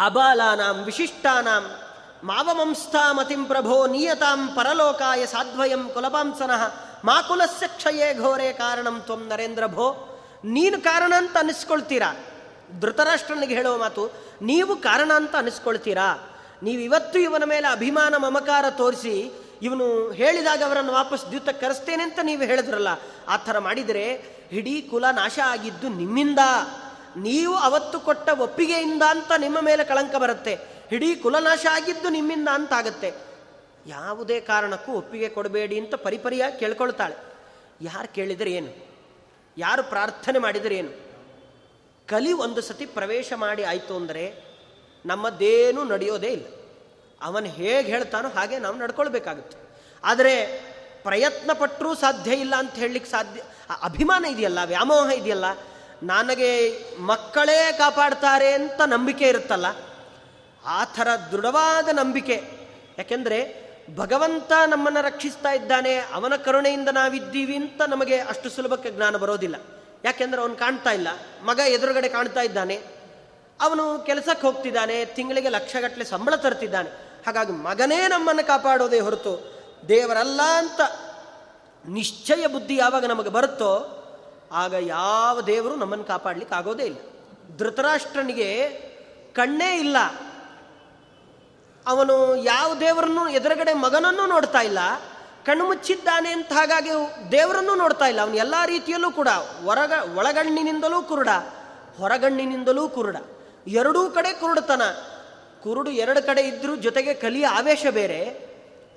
ಅಬಾಲಾನಾಂ, ವಿಶಿಷ್ಟಾನಾಂ ಮಾವಮಂಸ್ಥಾಮತಿಂ ಪ್ರಭೋ ನಿಯತಾಂ ಪರಲೋಕಾಯ ಸಾಧ್ವಯಂ ಕುಲಪಾಂಸನಃ ಮಾ ಕುಲಸ್ಯ ಕ್ಷಯೇ ಘೋರೆ ಕಾರಣಂ ತ್ವಂ ನರೇಂದ್ರ ಭೋ. ನೀನು ಕಾರಣ ಅಂತ ಅನಿಸ್ಕೊಳ್ತೀರಾ ಧೃತರಾಷ್ಟ್ರನಿಗೆ ಹೇಳುವ ಮಾತು, ನೀವು ಕಾರಣ ಅಂತ ಅನಿಸ್ಕೊಳ್ತೀರಾ ನೀವು ಇವತ್ತು ಇವನ ಮೇಲೆ ಅಭಿಮಾನ ಮಮಕಾರ ತೋರಿಸಿ, ಇವನು ಹೇಳಿದಾಗ ಅವರನ್ನು ವಾಪಸ್ ದ್ಯೂತಕ್ಕೆ ಕರೆಸ್ತೇನೆ ಅಂತ ನೀವು ಹೇಳಿದ್ರಲ್ಲ, ಆ ಥರ ಮಾಡಿದರೆ ಇಡೀ ಕುಲ ನಾಶ ಆಗಿದ್ದು ನಿಮ್ಮಿಂದ. ನೀವು ಅವತ್ತು ಕೊಟ್ಟ ಒಪ್ಪಿಗೆಯಿಂದ ಅಂತ ನಿಮ್ಮ ಮೇಲೆ ಕಳಂಕ ಬರುತ್ತೆ. ಇಡೀ ಕುಲನಾಶ ಆಗಿದ್ದು ನಿಮ್ಮಿಂದ ಅಂತಾಗತ್ತೆ. ಯಾವುದೇ ಕಾರಣಕ್ಕೂ ಒಪ್ಪಿಗೆ ಕೊಡಬೇಡಿ ಅಂತ ಪರಿಪರಿಯಾಗಿ ಕೇಳ್ಕೊಳ್ತಾಳೆ. ಯಾರು ಕೇಳಿದರೆ ಏನು? ಯಾರು ಪ್ರಾರ್ಥನೆ ಮಾಡಿದರೆ ಏನು? ಕಲಿ ಒಂದು ಸತಿ ಪ್ರವೇಶ ಮಾಡಿ ಆಯಿತು ಅಂದರೆ ನಮ್ಮದೇನೂ ನಡೆಯೋದೇ ಇಲ್ಲ. ಅವನು ಹೇಗೆ ಹೇಳ್ತಾನೋ ಹಾಗೆ ನಾವು ನಡ್ಕೊಳ್ಬೇಕಾಗುತ್ತೆ. ಆದರೆ ಪ್ರಯತ್ನ ಪಟ್ಟರೂ ಸಾಧ್ಯ ಇಲ್ಲ ಅಂತ ಹೇಳಲಿಕ್ಕೆ ಸಾಧ್ಯ ಅಭಿಮಾನ ಇದೆಯಲ್ಲ, ವ್ಯಾಮೋಹ ಇದೆಯಲ್ಲ, ನನಗೆ ಮಕ್ಕಳೇ ಕಾಪಾಡ್ತಾರೆ ಅಂತ ನಂಬಿಕೆ ಇರುತ್ತಲ್ಲ ಆ ಥರ ದೃಢವಾದ ನಂಬಿಕೆ. ಯಾಕೆಂದರೆ ಭಗವಂತ ನಮ್ಮನ್ನು ರಕ್ಷಿಸ್ತಾ ಇದ್ದಾನೆ, ಅವನ ಕರುಣೆಯಿಂದ ನಾವಿದ್ದೀವಿ ಅಂತ ನಮಗೆ ಅಷ್ಟು ಸುಲಭಕ್ಕೆ ಜ್ಞಾನ ಬರೋದಿಲ್ಲ. ಯಾಕೆಂದರೆ ಅವನು ಕಾಣ್ತಾ ಇಲ್ಲ, ಮಗ ಎದುರುಗಡೆ ಕಾಣ್ತಾ ಇದ್ದಾನೆ, ಅವನು ಕೆಲಸಕ್ಕೆ ಹೋಗ್ತಿದ್ದಾನೆ, ತಿಂಗಳಿಗೆ ಲಕ್ಷಗಟ್ಟಲೆ ಸಂಬಳ ತರ್ತಿದ್ದಾನೆ. ಹಾಗಾಗಿ ಮಗನೇ ನಮ್ಮನ್ನು ಕಾಪಾಡೋದೇ ಹೊರತು ದೇವರಲ್ಲ ಅಂತ ನಿಶ್ಚಯ ಬುದ್ಧಿ ಯಾವಾಗ ನಮಗೆ ಬರುತ್ತೋ, ಆಗ ಯಾವ ದೇವರು ನಮ್ಮನ್ನು ಕಾಪಾಡಲಿಕ್ಕೆ ಆಗೋದೇ ಇಲ್ಲ. ಧೃತರಾಷ್ಟ್ರನಿಗೆ ಕಣ್ಣೇ ಇಲ್ಲ. ಅವನು ಯಾವ ದೇವರನ್ನು ಎದುರುಗಡೆ ಮಗನನ್ನು ನೋಡ್ತಾ ಇಲ್ಲ, ಕಣ್ಣು ಮುಚ್ಚಿದ್ದಾನೆ ಅಂತ ಹಾಗಾಗಿ ದೇವರನ್ನು ನೋಡ್ತಾ ಇಲ್ಲ. ಅವನು ಎಲ್ಲ ರೀತಿಯಲ್ಲೂ ಕೂಡ ಹೊರಗ, ಒಳಗಣ್ಣಿನಿಂದಲೂ ಕುರುಡ, ಹೊರಗಣ್ಣಿನಿಂದಲೂ ಕುರುಡ. ಎರಡೂ ಕಡೆ ಕುರುಡತನ. ಕುರುಡು ಎರಡು ಕಡೆ ಇದ್ದರೂ ಜೊತೆಗೆ ಕಲಿಯ ಆವೇಶ ಬೇರೆ.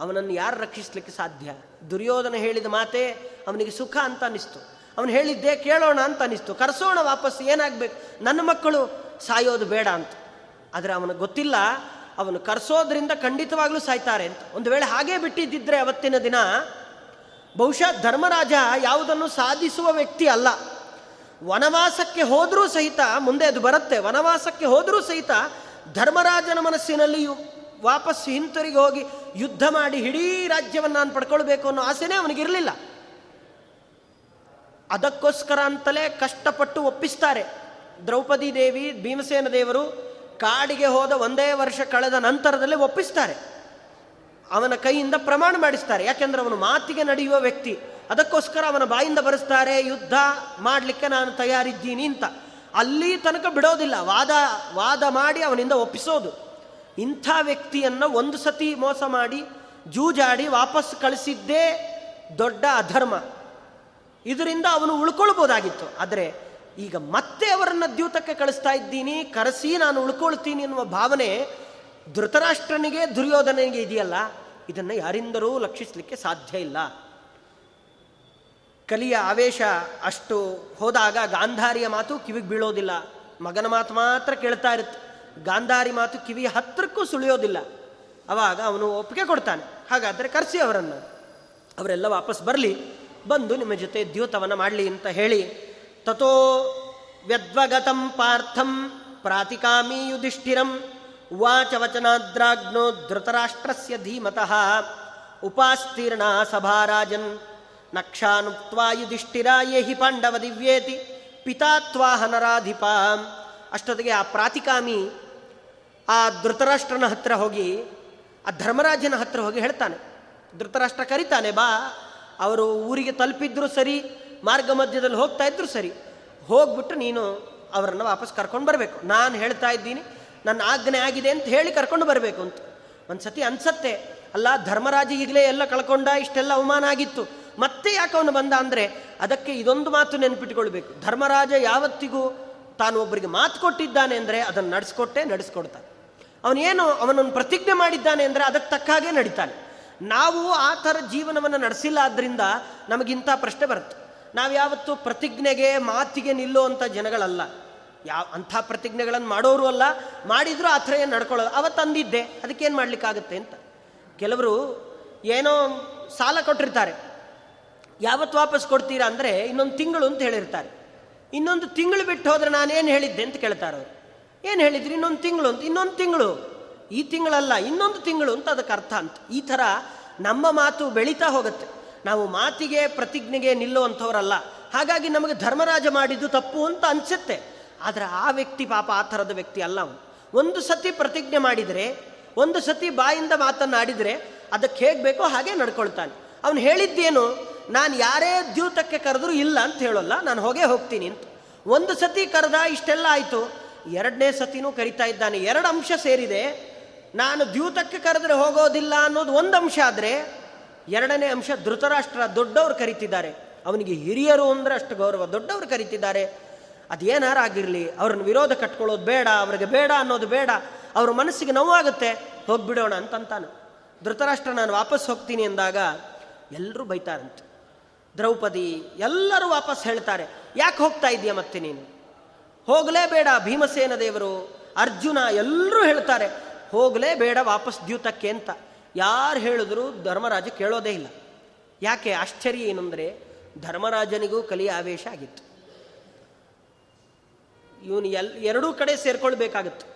ಅವನನ್ನು ಯಾರು ರಕ್ಷಿಸ್ಲಿಕ್ಕೆ ಸಾಧ್ಯ? ದುರ್ಯೋಧನ ಹೇಳಿದ ಮಾತೆ ಅವನಿಗೆ ಸುಖ ಅಂತ ಅನ್ನಿಸ್ತು ಅವನು ಹೇಳಿದ್ದೆ ಕೇಳೋಣ ಅಂತ ಅನ್ನಿಸ್ತು ಕರೆಸೋಣ ವಾಪಸ್ ಏನಾಗಬೇಕು? ನನ್ನ ಮಕ್ಕಳು ಸಾಯೋದು ಬೇಡ ಅಂತ. ಆದರೆ ಅವನಿಗೆ ಗೊತ್ತಿಲ್ಲ ಅವನು ಕರೆಸೋದ್ರಿಂದ ಖಂಡಿತವಾಗ್ಲೂ ಸಾಯ್ತಾರೆ ಅಂತ. ಒಂದು ವೇಳೆ ಹಾಗೇ ಬಿಟ್ಟಿದ್ದಿದ್ರೆ ಅವತ್ತಿನ ದಿನ, ಬಹುಶಃ ಧರ್ಮರಾಜ ಯಾವುದನ್ನು ಸಾಧಿಸುವ ವ್ಯಕ್ತಿ ಅಲ್ಲ. ವನವಾಸಕ್ಕೆ ಹೋದರೂ ಸಹಿತ ಮುಂದೆ ಅದು ಬರುತ್ತೆ. ವನವಾಸಕ್ಕೆ ಹೋದರೂ ಸಹಿತ ಧರ್ಮರಾಜನ ಮನಸ್ಸಿನಲ್ಲಿ ವಾಪಸ್ ಹಿಂತಿರುಗಿ ಹೋಗಿ ಯುದ್ಧ ಮಾಡಿ ಇಡೀ ರಾಜ್ಯವನ್ನು ನಾನು ಪಡ್ಕೊಳ್ಬೇಕು ಅನ್ನೋ ಆಸೆನೇ ಅವನಿಗಿರಲಿಲ್ಲ ಅದಕ್ಕೋಸ್ಕರ ಅಂತಲೇ ಕಷ್ಟಪಟ್ಟು ಒಪ್ಪಿಸ್ತಾರೆ. ದ್ರೌಪದಿ ದೇವಿ, ಭೀಮಸೇನ ದೇವರು ಕಾಡಿಗೆ ಹೋದ ಒಂದೇ ವರ್ಷ ಕಳೆದ ನಂತರದಲ್ಲಿ ಒಪ್ಪಿಸ್ತಾರೆ. ಅವನ ಕೈಯಿಂದ ಪ್ರಮಾಣ ಮಾಡಿಸ್ತಾರೆ. ಯಾಕೆಂದ್ರೆ ಅವನು ಮಾತಿಗೆ ನಡೆಯುವ ವ್ಯಕ್ತಿ. ಅದಕ್ಕೋಸ್ಕರ ಅವನ ಬಾಯಿಂದ ಬರೆಸ್ತಾರೆ, ಯುದ್ಧ ಮಾಡಲಿಕ್ಕೆ ನಾನು ತಯಾರಿದ್ದೀನಿ ಅಂತ. ಅಲ್ಲಿ ತನಕ ಬಿಡೋದಿಲ್ಲ. ವಾದ ವಾದ ಮಾಡಿ ಅವನಿಂದ ಒಪ್ಪಿಸೋದು. ಇಂಥ ವ್ಯಕ್ತಿಯನ್ನು ಒಂದು ಸತಿ ಮೋಸ ಮಾಡಿ, ಜೂಜಾಡಿ ವಾಪಸ್ ಕಳಿಸಿದ್ದೇ ದೊಡ್ಡ ಅಧರ್ಮ. ಇದರಿಂದ ಅವನು ಉಳ್ಕೊಳ್ಬೋದಾಗಿತ್ತು. ಆದರೆ ಈಗ ಮತ್ತೆ ಅವರನ್ನು ದ್ಯೂತಕ್ಕೆ ಕಳಿಸ್ತಾ ಇದ್ದೀನಿ, ಕರೆಸಿ, ನಾನು ಉಳ್ಕೊಳ್ತೀನಿ ಎನ್ನುವ ಭಾವನೆ ಧೃತರಾಷ್ಟ್ರನಿಗೆ ದುರ್ಯೋಧನೆಗೆ ಇದೆಯಲ್ಲ? ಇದನ್ನು ಯಾರಿಂದರೂ ಲಕ್ಷಿಸಲಿಕ್ಕೆ ಸಾಧ್ಯ ಇಲ್ಲ. ಕಲಿಯ ಆವೇಶ ಅಷ್ಟು ಹೋದಾಗ ಗಾಂಧಾರಿಯ ಮಾತು ಕಿವಿಗೆ ಬೀಳೋದಿಲ್ಲ. ಮಗನ ಮಾತು ಮಾತ್ರ ಕೇಳ್ತಾ ಇರುತ್ತೆ. ಗಾಂಧಾರಿ ಮಾತು ಕಿವಿಯ ಹತ್ತಿರಕ್ಕೂ ಸುಳಿಯೋದಿಲ್ಲ. ಅವಾಗ ಅವನು ಒಪ್ಪಿಗೆ ಕೊಡ್ತಾನೆ. ಹಾಗಾದರೆ ಕರೆಸಿ ಅವರನ್ನು. ಅವರೆಲ್ಲ ವಾಪಸ್ ಬರಲಿ, ಬಂದು ನಿಮ್ಮ ಜೊತೆ ದ್ಯೂತವನ್ನು ಮಾಡಲಿ ಅಂತ ಹೇಳಿ ತಥೋ ವ್ಯದ್ವಗತಂ ಪಾರ್ಥಂ ಪ್ರಾತಿಕಾಮಿ ಯುಧಿಷ್ಠಿರಂ ಉವಾಚ ವಚನಾದ್ರಾಗ್ನೋ ಧೃತರಾಷ್ಟ್ರಸ್ಯ ಧೀಮತಃ ಉಪಾಸ್ತೀರ್ಣ ಸಭಾರಾಜನ್ ನಕ್ಷಾನುಕ್ತ್ವಾ ಯುಧಿಷ್ಠಿರ ಯೇಹಿ ಪಾಂಡವ ದಿವ್ಯೇತಿ ಪಿತಾತ್ವಾಹನರಾಧಿಪ ಅಷ್ಟೊತ್ತಿಗೆ ಆ ಪ್ರಾತಿಕಾಮಿ ಆ ಧೃತರಾಷ್ಟ್ರನ ಹತ್ರ ಹೋಗಿ, ಆ ಧರ್ಮರಾಜನ ಹತ್ರ ಹೋಗಿ ಹೇಳ್ತಾನೆ। ಧೃತರಾಷ್ಟ್ರ ಕರಿತಾನೆ, ಬಾ। ಅವರು ಊರಿಗೆ ತಲುಪಿದ್ರು ಸರಿ ಮಾರ್ಗ ಮಧ್ಯದಲ್ಲಿ ಹೋಗ್ತಾ ಇದ್ರು ಸರಿ. ಹೋಗ್ಬಿಟ್ಟು ನೀನು ಅವರನ್ನು ವಾಪಸ್ ಕರ್ಕೊಂಡು ಬರಬೇಕು. ನಾನು ಹೇಳ್ತಾ ಇದ್ದೀನಿ, ನನ್ನ ಆಜ್ಞೆ ಆಗಿದೆ ಅಂತ ಹೇಳಿ ಕರ್ಕೊಂಡು ಬರಬೇಕು ಅಂತ. ಒಂದು ಸತಿ ಅನ್ಸತ್ತೆ, ಅಲ್ಲ ಧರ್ಮರಾಜ ಈಗಲೇ ಎಲ್ಲ ಕಳ್ಕೊಂಡ, ಇಷ್ಟೆಲ್ಲ ಅವಮಾನ ಆಗಿತ್ತು. ಮತ್ತೆ ಯಾಕೆ ಅವನು ಬಂದ ಅಂದರೆ, ಅದಕ್ಕೆ ಇದೊಂದು ಮಾತು ನೆನಪಿಟ್ಕೊಳ್ಬೇಕು. ಧರ್ಮರಾಜ ಯಾವತ್ತಿಗೂ ತಾನು ಒಬ್ಬರಿಗೆ ಮಾತು ಕೊಟ್ಟಿದ್ದಾನೆ ಅಂದರೆ ಅದನ್ನು ನಡೆಸ್ಕೊಟ್ಟೆ, ನಡೆಸ್ಕೊಡ್ತಾನೆ. ಅವನೇನು ಅವನನ್ನು ಪ್ರತಿಜ್ಞೆ ಮಾಡಿದ್ದಾನೆ ಅಂದರೆ ಅದಕ್ಕೆ ತಕ್ಕ ಹಾಗೆ ನಡೀತಾನೆ. ನಾವು ಆ ಥರ ಜೀವನವನ್ನು ನಡೆಸಿಲ್ಲ ಆದ್ದರಿಂದ ನಮಗಿಂಥ ಪ್ರಶ್ನೆ ಬರುತ್ತೆ. ನಾವು ಯಾವತ್ತು ಪ್ರತಿಜ್ಞೆಗೆ ಮಾತಿಗೆ ನಿಲ್ಲುವಂಥ ಜನಗಳಲ್ಲ. ಯಾವ ಅಂಥ ಪ್ರತಿಜ್ಞೆಗಳನ್ನು ಮಾಡೋರು ಅಲ್ಲ, ಮಾಡಿದರೂ ಆ ಥರ ಏನು ನಡ್ಕೊಳ್ಳೋದು. ಅವತ್ತು ಅಂದಿದ್ದೆ ಅದಕ್ಕೇನು ಮಾಡಲಿಕ್ಕಾಗತ್ತೆ ಅಂತ. ಕೆಲವರು ಏನೋ ಸಾಲ ಕೊಟ್ಟಿರ್ತಾರೆ. ಯಾವತ್ತು ವಾಪಸ್ ಕೊಡ್ತೀರಾ ಅಂದರೆ ಇನ್ನೊಂದು ತಿಂಗಳು ಅಂತ ಹೇಳಿರ್ತಾರೆ. ಇನ್ನೊಂದು ತಿಂಗಳು ಬಿಟ್ಟು ನಾನು ನಾನೇನು ಹೇಳಿದ್ದೆ ಅಂತ ಕೇಳ್ತಾರೆ ಅವರು. ಏನು ಹೇಳಿದ್ರಿ? ಇನ್ನೊಂದು ತಿಂಗಳು ಅಂತ. ಇನ್ನೊಂದು ತಿಂಗಳು. ಈ ತಿಂಗಳಲ್ಲ, ಇನ್ನೊಂದು ತಿಂಗಳು ಅಂತ ಅದಕ್ಕೆ ಅರ್ಥ ಅಂತ. ಈ ಥರ ನಮ್ಮ ಮಾತು ಬೆಳೀತಾ ಹೋಗುತ್ತೆ. ನಾವು ಮಾತಿಗೆ ಪ್ರತಿಜ್ಞೆಗೆ ನಿಲ್ಲುವಂಥವರಲ್ಲ. ಹಾಗಾಗಿ ನಮಗೆ ಧರ್ಮರಾಜ ಮಾಡಿದ್ದು ತಪ್ಪು ಅಂತ ಅನಿಸುತ್ತೆ. ಆದರೆ ಆ ವ್ಯಕ್ತಿ ಪಾಪ ಆ ಥರದ ವ್ಯಕ್ತಿ ಅಲ್ಲ ಅವನು. ಒಂದು ಸತಿ ಪ್ರತಿಜ್ಞೆ ಮಾಡಿದರೆ, ಒಂದು ಸತಿ ಬಾಯಿಂದ ಮಾತನ್ನಾಡಿದರೆ ಅದಕ್ಕೆ ಹೇಗೆ ಬೇಕೋ ಹಾಗೆ ನಡ್ಕೊಳ್ತಾನೆ. ಅವನು ಹೇಳಿದ್ದೇನು, ನಾನು ಯಾರೇ ದ್ಯೂತಕ್ಕೆ ಕರೆದ್ರೂ ಇಲ್ಲ ಅಂತ ಹೇಳೋಲ್ಲ, ನಾನು ಹೋಗೇ ಹೋಗ್ತೀನಿ ಅಂತ. ಒಂದು ಸತಿ ಕರೆದ ಇಷ್ಟೆಲ್ಲ ಆಯಿತು. ಎರಡನೇ ಸತಿನೂ ಕರಿತಾ ಇದ್ದಾನೆ. ಎರಡು ಅಂಶ ಸೇರಿದೆ. ನಾನು ದ್ಯೂತಕ್ಕೆ ಕರೆದ್ರೆ ಹೋಗೋದಿಲ್ಲ ಅನ್ನೋದು ಒಂದು ಅಂಶ ಆದರೆ ಎರಡನೇ ಅಂಶ ಧೃತರಾಷ್ಟ್ರ ದೊಡ್ಡವರು ಕರೀತಿದ್ದಾರೆ. ಅವನಿಗೆ ಹಿರಿಯರು ಅಂದ್ರೆ ಅಷ್ಟು ಗೌರವ. ದೊಡ್ಡವರು ಕರೀತಿದ್ದಾರೆ. ಅದೇನಾರು ಆಗಿರಲಿ, ಅವ್ರನ್ನ ವಿರೋಧ ಕಟ್ಕೊಳ್ಳೋದು ಬೇಡ, ಅವ್ರಿಗೆ ಬೇಡ ಅನ್ನೋದು ಬೇಡ. ಅವ್ರ ಮನಸ್ಸಿಗೆ ನೋವಾಗುತ್ತೆ. ಹೋಗ್ಬಿಡೋಣ ಅಂತಂತಾನೆ. ಧೃತರಾಷ್ಟ್ರ, ನಾನು ವಾಪಸ್ ಹೋಗ್ತೀನಿ ಅಂದಾಗ ಎಲ್ಲರೂ ಬೈತಾರಂತೆ. ದ್ರೌಪದಿ, ಎಲ್ಲರೂ ವಾಪಸ್ ಹೇಳ್ತಾರೆ, ಯಾಕೆ ಹೋಗ್ತಾ ಇದೆಯಾ ಮತ್ತೆ ನೀನು? ಹೋಗಲೇಬೇಡ ಭೀಮಸೇನ ದೇವರು. ಅರ್ಜುನ ಎಲ್ಲರೂ ಹೇಳ್ತಾರೆ ಹೋಗಲೇ ಬೇಡ ವಾಪಸ್ ದ್ಯೂತಕ್ಕೆ ಅಂತ. ಯಾರು ಹೇಳಿದ್ರು ಧರ್ಮರಾಜ ಕೇಳೋದೇ ಇಲ್ಲ. ಯಾಕೆ? ಆಶ್ಚರ್ಯ ಏನಂದರೆ ಧರ್ಮರಾಜನಿಗೂ ಕಲಿಯ ಆವೇಶ ಆಗಿತ್ತು. ಇವನು ಎಲ್, ಎರಡೂ ಕಡೆ ಸೇರ್ಕೊಳ್ಬೇಕಾಗಿತ್ತು.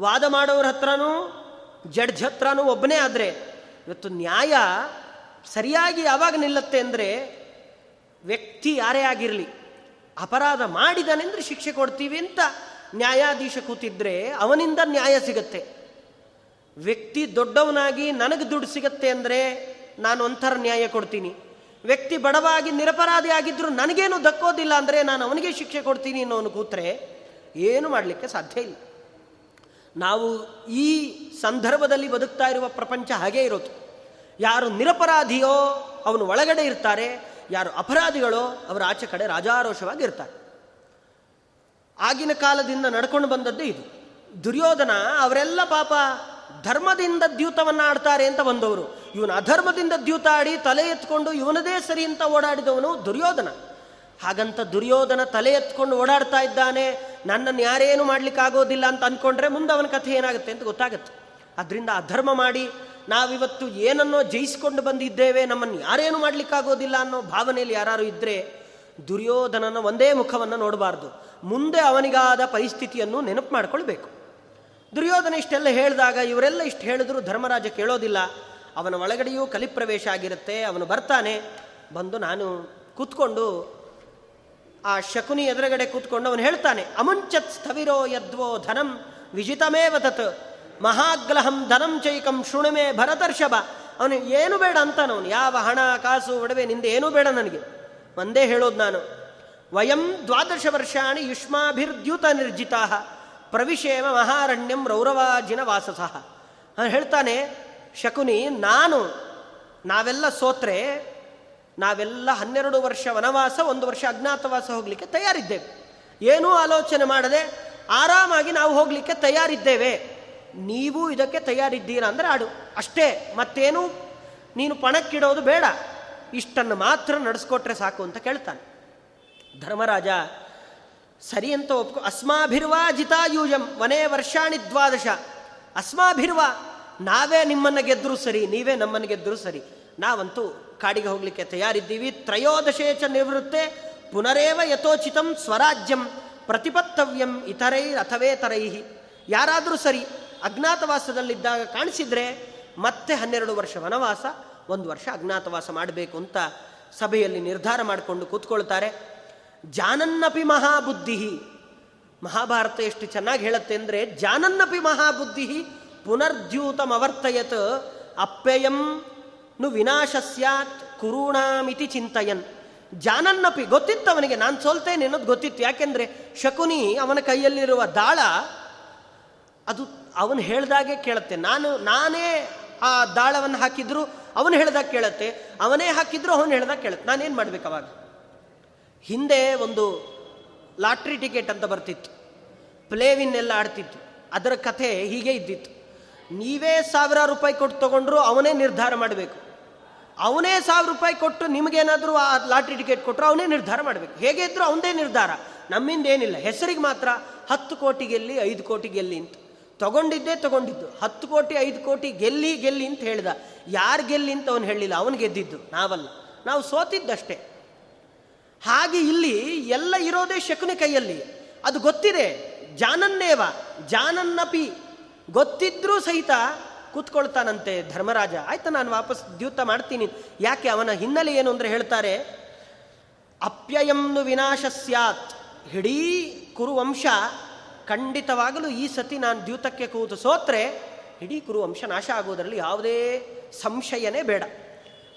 ವಾದ ಮಾಡೋರ ಹತ್ರನೂ, ಜಡ್ಜ್ ಹತ್ರನೂ ಒಬ್ಬನೇ ಆದರೆ, ಇವತ್ತು ನ್ಯಾಯ ಸರಿಯಾಗಿ ಯಾವಾಗ ನಿಲ್ಲತ್ತೆ ಅಂದರೆ, ವ್ಯಕ್ತಿ ಯಾರೇ ಆಗಿರಲಿ, ಅಪರಾಧ ಮಾಡಿದಾನೆಂದ್ರೆ ಶಿಕ್ಷೆ ಕೊಡ್ತೀವಿ ಅಂತ ನ್ಯಾಯಾಧೀಶ ಕೂತಿದ್ರೆ ಅವನಿಂದ ನ್ಯಾಯ ಸಿಗತ್ತೆ. ವ್ಯಕ್ತಿ ದೊಡ್ಡವನಾಗಿ ನನಗೆ ದುಡ್ಡು ಸಿಗತ್ತೆ ಅಂದರೆ ನಾನು ಒಂಥರ ನ್ಯಾಯ ಕೊಡ್ತೀನಿ. ವ್ಯಕ್ತಿ ಬಡವಾಗಿ ನಿರಪರಾಧಿ ಆಗಿದ್ದರೂ ನನಗೇನು ದಕ್ಕೋದಿಲ್ಲ ಅಂದರೆ ನಾನು ಅವನಿಗೆ ಶಿಕ್ಷೆ ಕೊಡ್ತೀನಿ ಅನ್ನೋನು ಕೂತ್ರೆ ಏನು ಮಾಡಲಿಕ್ಕೆ ಸಾಧ್ಯ ಇಲ್ಲ. ನಾವು ಈ ಸಂದರ್ಭದಲ್ಲಿ ಬದುಕ್ತಾ ಇರುವ ಪ್ರಪಂಚ ಹಾಗೇ ಇರೋದು. ಯಾರು ನಿರಪರಾಧಿಯೋ ಅವನು ಒಳಗಡೆ ಇರ್ತಾರೆ, ಯಾರು ಅಪರಾಧಿಗಳೋ ಅವರ ಆಚೆ ಕಡೆ ರಾಜಾರೋಷವಾಗಿ ಇರ್ತಾರೆ. ಆಗಿನ ಕಾಲದಿಂದ ನಡ್ಕೊಂಡು ಬಂದದ್ದೇ ಇದು. ದುರ್ಯೋಧನ ಅವರೆಲ್ಲ ಪಾಪ ಧರ್ಮದಿಂದ ದ್ಯೂತವನ್ನು ಆಡ್ತಾರೆ ಅಂತ ಬಂದವರು. ಇವನು ಅಧರ್ಮದಿಂದ ದ್ಯೂತ ಆಡಿ ತಲೆ ಎತ್ಕೊಂಡು ಇವನದೇ ಸರಿ ಅಂತ ಓಡಾಡಿದವನು ದುರ್ಯೋಧನ. ಹಾಗಂತ ದುರ್ಯೋಧನ ತಲೆ ಎತ್ಕೊಂಡು ಓಡಾಡ್ತಾ ಇದ್ದಾನೆ. ನನ್ನನ್ನು ಯಾರೇನು ಮಾಡ್ಲಿಕ್ಕಾಗೋದಿಲ್ಲ ಅಂತ ಅಂದ್ಕೊಂಡ್ರೆ ಮುಂದೆ ಅವನ ಕಥೆ ಏನಾಗುತ್ತೆ ಅಂತ ಗೊತ್ತಾಗುತ್ತೆ. ಅದರಿಂದ ಅಧರ್ಮ ಮಾಡಿ ನಾವಿವತ್ತು ಏನನ್ನೋ ಜಯಿಸಿಕೊಂಡು ಬಂದಿದ್ದೇವೆ, ನಮ್ಮನ್ನು ಯಾರೇನು ಮಾಡಲಿಕ್ಕಾಗೋದಿಲ್ಲ ಅನ್ನೋ ಭಾವನೆಯಲ್ಲಿ ಯಾರು ಇದ್ದರೆ ದುರ್ಯೋಧನನ ಒಂದೇ ಮುಖವನ್ನು ನೋಡಬಾರ್ದು. ಮುಂದೆ ಅವನಿಗಾದ ಪರಿಸ್ಥಿತಿಯನ್ನು ನೆನಪು ಮಾಡಿಕೊಳ್ಬೇಕು. ದುರ್ಯೋಧನ ಇಷ್ಟೆಲ್ಲ ಹೇಳಿದಾಗ ಇವರೆಲ್ಲ ಇಷ್ಟು ಹೇಳಿದ್ರು, ಧರ್ಮರಾಜ ಕೇಳೋದಿಲ್ಲ. ಅವನ ಒಳಗಡೆಯೂ ಕಲಿಪ್ರವೇಶ ಆಗಿರುತ್ತೆ, ಅವನು ಬರ್ತಾನೆ. ಬಂದು ನಾನು ಕೂತ್ಕೊಂಡು, ಆ ಶಕುನಿ ಎದುರುಗಡೆ ಕೂತ್ಕೊಂಡು ಅವನು ಹೇಳ್ತಾನೆ, ಅಮುಂಚತ್ ಸ್ಥವಿರೋ ಯದ್ವೋ ಧನಂ ವಿಜಿತಮೇವ ತತ್ ಮಹಾಗ್ಲಹಂ ಧನಂ ಚೈಕಂ ಶೃಣುಮೆ ಭರತರ್ಷಭ. ಅವನು, ಏನು ಬೇಡ ಅಂತಾನವನು ಯಾವ ಹಣ, ಕಾಸು, ಒಡವೆ, ನಿಂದ ಏನೂ ಬೇಡ ನನಗೆ. ಒಂದೇ ಹೇಳೋದು ನಾನು, ವಯಂ ದ್ವಾದಶ ವರ್ಷಾಣಿ ಯುಷ್ಮಾಭಿರ್ದ್ಯೂತ ನಿರ್ಜಿತಾ. ಪ್ರವಿಶೇಮ ಮಹಾರಣ್ಯಂ ರೌರವಾಜಿನ ವಾಸಸಃ. ಹೇಳ್ತಾನೆ, ಶಕುನಿ, ನಾನು, ನಾವೆಲ್ಲ ಸೋತ್ರೆ, ನಾವೆಲ್ಲ ಹನ್ನೆರಡು ವರ್ಷ ವನವಾಸ, ಒಂದು ವರ್ಷ ಅಜ್ಞಾತವಾಸ ಹೋಗಲಿಕ್ಕೆ ತಯಾರಿದ್ದೇವೆ. ಏನೂ ಆಲೋಚನೆ ಮಾಡದೆ ಆರಾಮಾಗಿ ನಾವು ಹೋಗಲಿಕ್ಕೆ ತಯಾರಿದ್ದೇವೆ. ನೀವು ಇದಕ್ಕೆ ತಯಾರಿದ್ದೀರಾ ಅಂದರೆ ಆಡು. ಅಷ್ಟೇ, ಮತ್ತೇನು? ನೀನು ಪಣಕ್ಕಿಡೋದು ಬೇಡ. ಇಷ್ಟನ್ನು ಮಾತ್ರ ನಡೆಸ್ಕೊಟ್ರೆ ಸಾಕು ಅಂತ ಕೇಳ್ತಾನೆ. ಧರ್ಮರಾಜ ಸರಿ ಅಂತ ಒಪ್ಕೊ ಅಸ್ಮಾಭಿರ್ವಾ ಜಿತಾಯೂಜಂ, ವನೇ ವರ್ಷಾಣಿ ದ್ವಾದಶ. ಅಸ್ಮಾಭಿರ್ವ, ನಾವೇ ನಿಮ್ಮನ್ನು ಗೆದ್ದರೂ ಸರಿ, ನೀವೇ ನಮ್ಮನ್ನು ಗೆದ್ದರೂ ಸರಿ. ನಾವಂತೂ ಕಾಡಿಗೆ ಹೋಗಲಿಕ್ಕೆ ತಯಾರಿದ್ದೀವಿ. ತ್ರಯೋದಶೇ ಚ ನಿವೃತ್ತೆ, ಪುನರೇವ ಯಥೋಚಿತಂ ಸ್ವರಾಜ್ಯಂ, ಪ್ರತಿಪತ್ತವ್ಯಂ ಇತರೈ ತರೈಹಿ. ಯಾರಾದರೂ ಸರಿ ಅಜ್ಞಾತವಾಸದಲ್ಲಿದ್ದಾಗ ಕಾಣಿಸಿದ್ರೆ ಮತ್ತೆ ಹನ್ನೆರಡು ವರ್ಷ ವನವಾಸ, ಒಂದು ವರ್ಷ ಅಜ್ಞಾತವಾಸ ಮಾಡಬೇಕು ಅಂತ ಸಭೆಯಲ್ಲಿ ನಿರ್ಧಾರ ಮಾಡಿಕೊಂಡು ಕೂತ್ಕೊಳ್ತಾರೆ. ಜಾನನ್ನಪಿ ಮಹಾಬುದ್ಧಿ ಮಹಾಭಾರತ ಎಷ್ಟು ಚೆನ್ನಾಗಿ ಹೇಳುತ್ತೆ ಅಂದರೆ, ಜಾನನ್ನಪಿ ಮಹಾಬುದ್ಧಿ ಪುನರ್ದ್ಯೂತಮವರ್ತಯತ್, ಅಪ್ಪೇಯಂ ನು ವಿನಾಶ ಸ್ಯಾತ್ ಕುರುಣಾಮಿತಿ ಚಿಂತಯನ್. ಜಾನನ್ನಪಿ ಗೊತ್ತಿತ್ತು ಅವನಿಗೆ ನಾನು ಸೋಲ್ತೇನೆ ಅನ್ನೋದು ಗೊತ್ತಿತ್ತು. ಯಾಕೆಂದರೆ, ಶಕುನಿ ಅವನ ಕೈಯಲ್ಲಿರುವ ದಾಳ, ಅದು ಅವನು ಹೇಳ್ದಾಗೆ ಕೇಳುತ್ತೆ. ನಾನು, ನಾನೇ ಆ ದಾಳವನ್ನು ಹಾಕಿದ್ರು ಅವನು ಹೇಳ್ದಾಗ ಕೇಳುತ್ತೆ. ಅವನೇ ಹಾಕಿದ್ರು ಅವನು ಹೇಳ್ದಾಗ ಕೇಳುತ್ತೆ. ನಾನೇನು ಮಾಡ್ಬೇಕು ಅವಾಗ? ಹಿಂದೆ ಒಂದು ಲಾಟ್ರಿ ಟಿಕೆಟ್ ಅಂತ ಬರ್ತಿತ್ತು. ಪ್ಲೇವಿನ್ ಎಲ್ಲ ಆಡ್ತಿತ್ತು. ಅದರ ಕಥೆ ಹೀಗೆ ಇದ್ದಿತ್ತು. ನೀವೇ ಸಾವಿರ ರೂಪಾಯಿ ಕೊಟ್ಟು ತಗೊಂಡ್ರು ಅವನೇ ನಿರ್ಧಾರ ಮಾಡಬೇಕು. ಅವನೇ ಸಾವಿರ ರೂಪಾಯಿ ಕೊಟ್ಟು ನಿಮಗೇನಾದರೂ ಆ ಲಾಟ್ರಿ ಟಿಕೆಟ್ ಕೊಟ್ಟರು ಅವನೇ ನಿರ್ಧಾರ ಮಾಡಬೇಕು. ಹೇಗೆ ಇದ್ರೂ ಅವನದೇ ನಿರ್ಧಾರ. ನಮ್ಮಿಂದ ಏನಿಲ್ಲ. ಹೆಸರಿಗೆ ಮಾತ್ರ ಹತ್ತು ಕೋಟಿ ಗೆಲ್ಲಿ, ಐದು ಕೋಟಿ ಗೆಲ್ಲಿ ಅಂತ. ತಗೊಂಡಿದ್ದೇ ತಗೊಂಡಿದ್ದು. ಹತ್ತು ಕೋಟಿ, ಐದು ಕೋಟಿ ಗೆಲ್ಲಿ ಗೆಲ್ಲಿ ಅಂತ ಹೇಳಿದ. ಯಾರು ಗೆಲ್ಲಿ ಅಂತ ಅವನು ಹೇಳಿಲ್ಲ. ಅವನು ಗೆದ್ದಿದ್ದು ನಾವಲ್ಲ. ನಾವು ಸೋತಿದ್ದಷ್ಟೇ. ಹಾಗೆ ಇಲ್ಲಿ ಎಲ್ಲ ಇರೋದೇ ಶಕುನ ಕೈಯಲ್ಲಿ. ಅದು ಗೊತ್ತಿದೆ, ಜಾನನ್ನೇವ, ಜಾನನ್ನಪಿ ಗೊತ್ತಿದ್ರೂ ಸಹಿತ ಕೂತ್ಕೊಳ್ತಾನಂತೆ ಧರ್ಮರಾಜ. ಆಯ್ತಾ, ನಾನು ವಾಪಸ್ ದ್ಯೂತ ಮಾಡ್ತೀನಿ. ಯಾಕೆ ಅವನ ಹಿನ್ನೆಲೆ ಏನು ಅಂದರೆ ಹೇಳ್ತಾರೆ ಅಪ್ಯಯಂನು ವಿನಾಶ ಸ್ಯಾತ್. ಇಡೀ ಕುರುವಂಶ ಖಂಡಿತವಾಗಲೂ ಈ ಸತಿ ನಾನು ದ್ಯೂತಕ್ಕೆ ಕೂತು ಸೋತ್ರೆ ಇಡೀ ಕುರುವಂಶ ನಾಶ ಆಗುವುದರಲ್ಲಿ ಯಾವುದೇ ಸಂಶಯನೇ ಬೇಡ.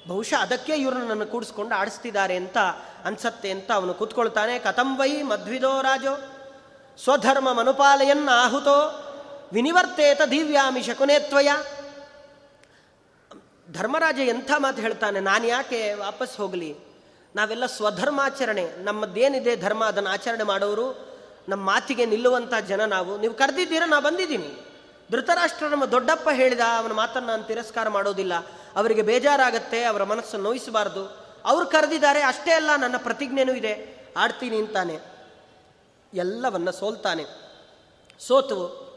ಬಹುಶಃ ಅದಕ್ಕೆ ಇವ್ರನ್ನ ನನ್ನ ಕೂಡಿಸ್ಕೊಂಡು ಆಡಿಸ್ತಿದ್ದಾರೆ ಅಂತ ಅನ್ಸತ್ತೆ ಅಂತ ಅವನು ಕೂತ್ಕೊಳ್ತಾನೆ, ಕಥಂ ವೈ ಮಧ್ವಿದೋ ರಾಜೋ, ಸ್ವಧರ್ಮ ಮನುಪಾಲಯನ್ ಆಹುತೋ, ವಿನಿವರ್ತೇತ ದಿವ್ಯಾಮಿ ಶಕುನೇತ್ವಯ ಧರ್ಮರಾಜ ಎಂಥ ಮಾತು ಹೇಳ್ತಾನೆ, ನಾನು ಯಾಕೆ ವಾಪಸ್ ಹೋಗಲಿ? ನಾವೆಲ್ಲ ಸ್ವಧರ್ಮಾಚರಣೆ ನಮ್ಮದೇನಿದೆ ಧರ್ಮ, ಅದನ್ನು ಆಚರಣೆ ಮಾಡೋರು, ನಮ್ಮ ಮಾತಿಗೆ ನಿಲ್ಲುವಂಥ ಜನ ನಾವು. ನೀವು ಕರೆದಿದ್ದೀರ, ನಾ ಬಂದಿದ್ದೀನಿ. ಧೃತರಾಷ್ಟ್ರ ನಮ್ಮ ದೊಡ್ಡಪ್ಪ ಹೇಳಿದ ಅವನ ಮಾತನ್ನು ನಾನು ತಿರಸ್ಕಾರ ಮಾಡೋದಿಲ್ಲ. ಅವರಿಗೆ ಬೇಜಾರಾಗತ್ತೆ, ಅವರ ಮನಸ್ಸನ್ನು ನೋಯಿಸಬಾರ್ದು. ಅವ್ರು ಕರೆದಿದ್ದಾರೆ, ಅಷ್ಟೇ ಅಲ್ಲ, ನನ್ನ ಪ್ರತಿಜ್ಞೆನೂ ಇದೆ. ಆಡ್ತೀನಿ ಅಂತಾನೆ. ಎಲ್ಲವನ್ನ ಸೋಲ್ತಾನೆ. ಸೋತು.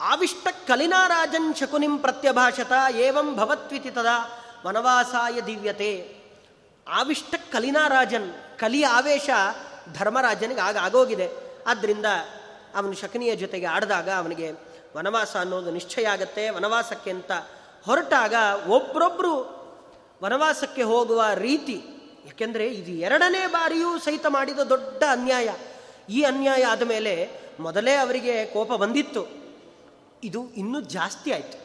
ಆವಿಷ್ಟ ಕಲಿನಾರಾಜನ್ ಶಕುನಿಂ ಪ್ರತ್ಯಭಾಷತ, ಏವಂ ಭವತ್ವಿತಿ ತದಾ ವನವಾಸಾಯ ದಿವ್ಯತೆ. ಆವಿಷ್ಟ ಕಲಿನಾರಾಜನ್, ಕಲಿಯ ಆವೇಶ ಧರ್ಮರಾಜನಿಗೆ ಆಗ ಆಗೋಗಿದೆ. ಆದ್ದರಿಂದ ಅವನು ಶಕುನಿಯ ಜೊತೆಗೆ ಆಡಿದಾಗ ಅವನಿಗೆ ವನವಾಸ ಅನ್ನೋದು ನಿಶ್ಚಯ ಆಗತ್ತೆ. ವನವಾಸಕ್ಕೆ ಅಂತ ಹೊರಟಾಗ ಒಬ್ಬರೊಬ್ಬರು ವನವಾಸಕ್ಕೆ ಹೋಗುವ ರೀತಿ, ಯಾಕೆಂದರೆ ಇದು ಎರಡನೇ ಬಾರಿಯೂ ಸಹಿತ ಮಾಡಿದ ದೊಡ್ಡ ಅನ್ಯಾಯ. ಈ ಅನ್ಯಾಯ ಆದ ಮೇಲೆ ಮೊದಲೇ ಅವರಿಗೆ ಕೋಪ ಬಂದಿತ್ತು. ಇದು ಇನ್ನೂ ಜಾಸ್ತಿ ಆಯಿತು.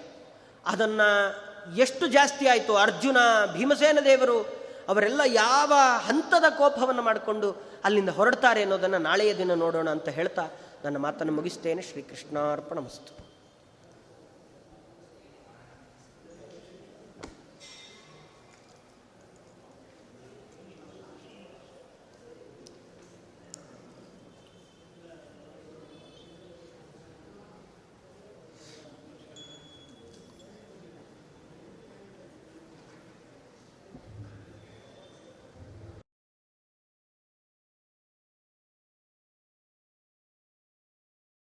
ಅದನ್ನು ಎಷ್ಟು ಜಾಸ್ತಿ ಆಯಿತು? ಅರ್ಜುನ, ಭೀಮಸೇನ ದೇವರು ಅವರೆಲ್ಲ ಯಾವ ಹಂತದ ಕೋಪವನ್ನು ಮಾಡಿಕೊಂಡು ಅಲ್ಲಿಂದ ಹೊರಡ್ತಾರೆ ಅನ್ನೋದನ್ನು ನಾಳೆಯ ದಿನ ನೋಡೋಣ ಅಂತ ಹೇಳ್ತಾ ನನ್ನ ಮಾತನ್ನು ಮುಗಿಸ್ತೇನೆ. ಶ್ರೀಕೃಷ್ಣಾರ್ಪಣ ಮಸ್ತು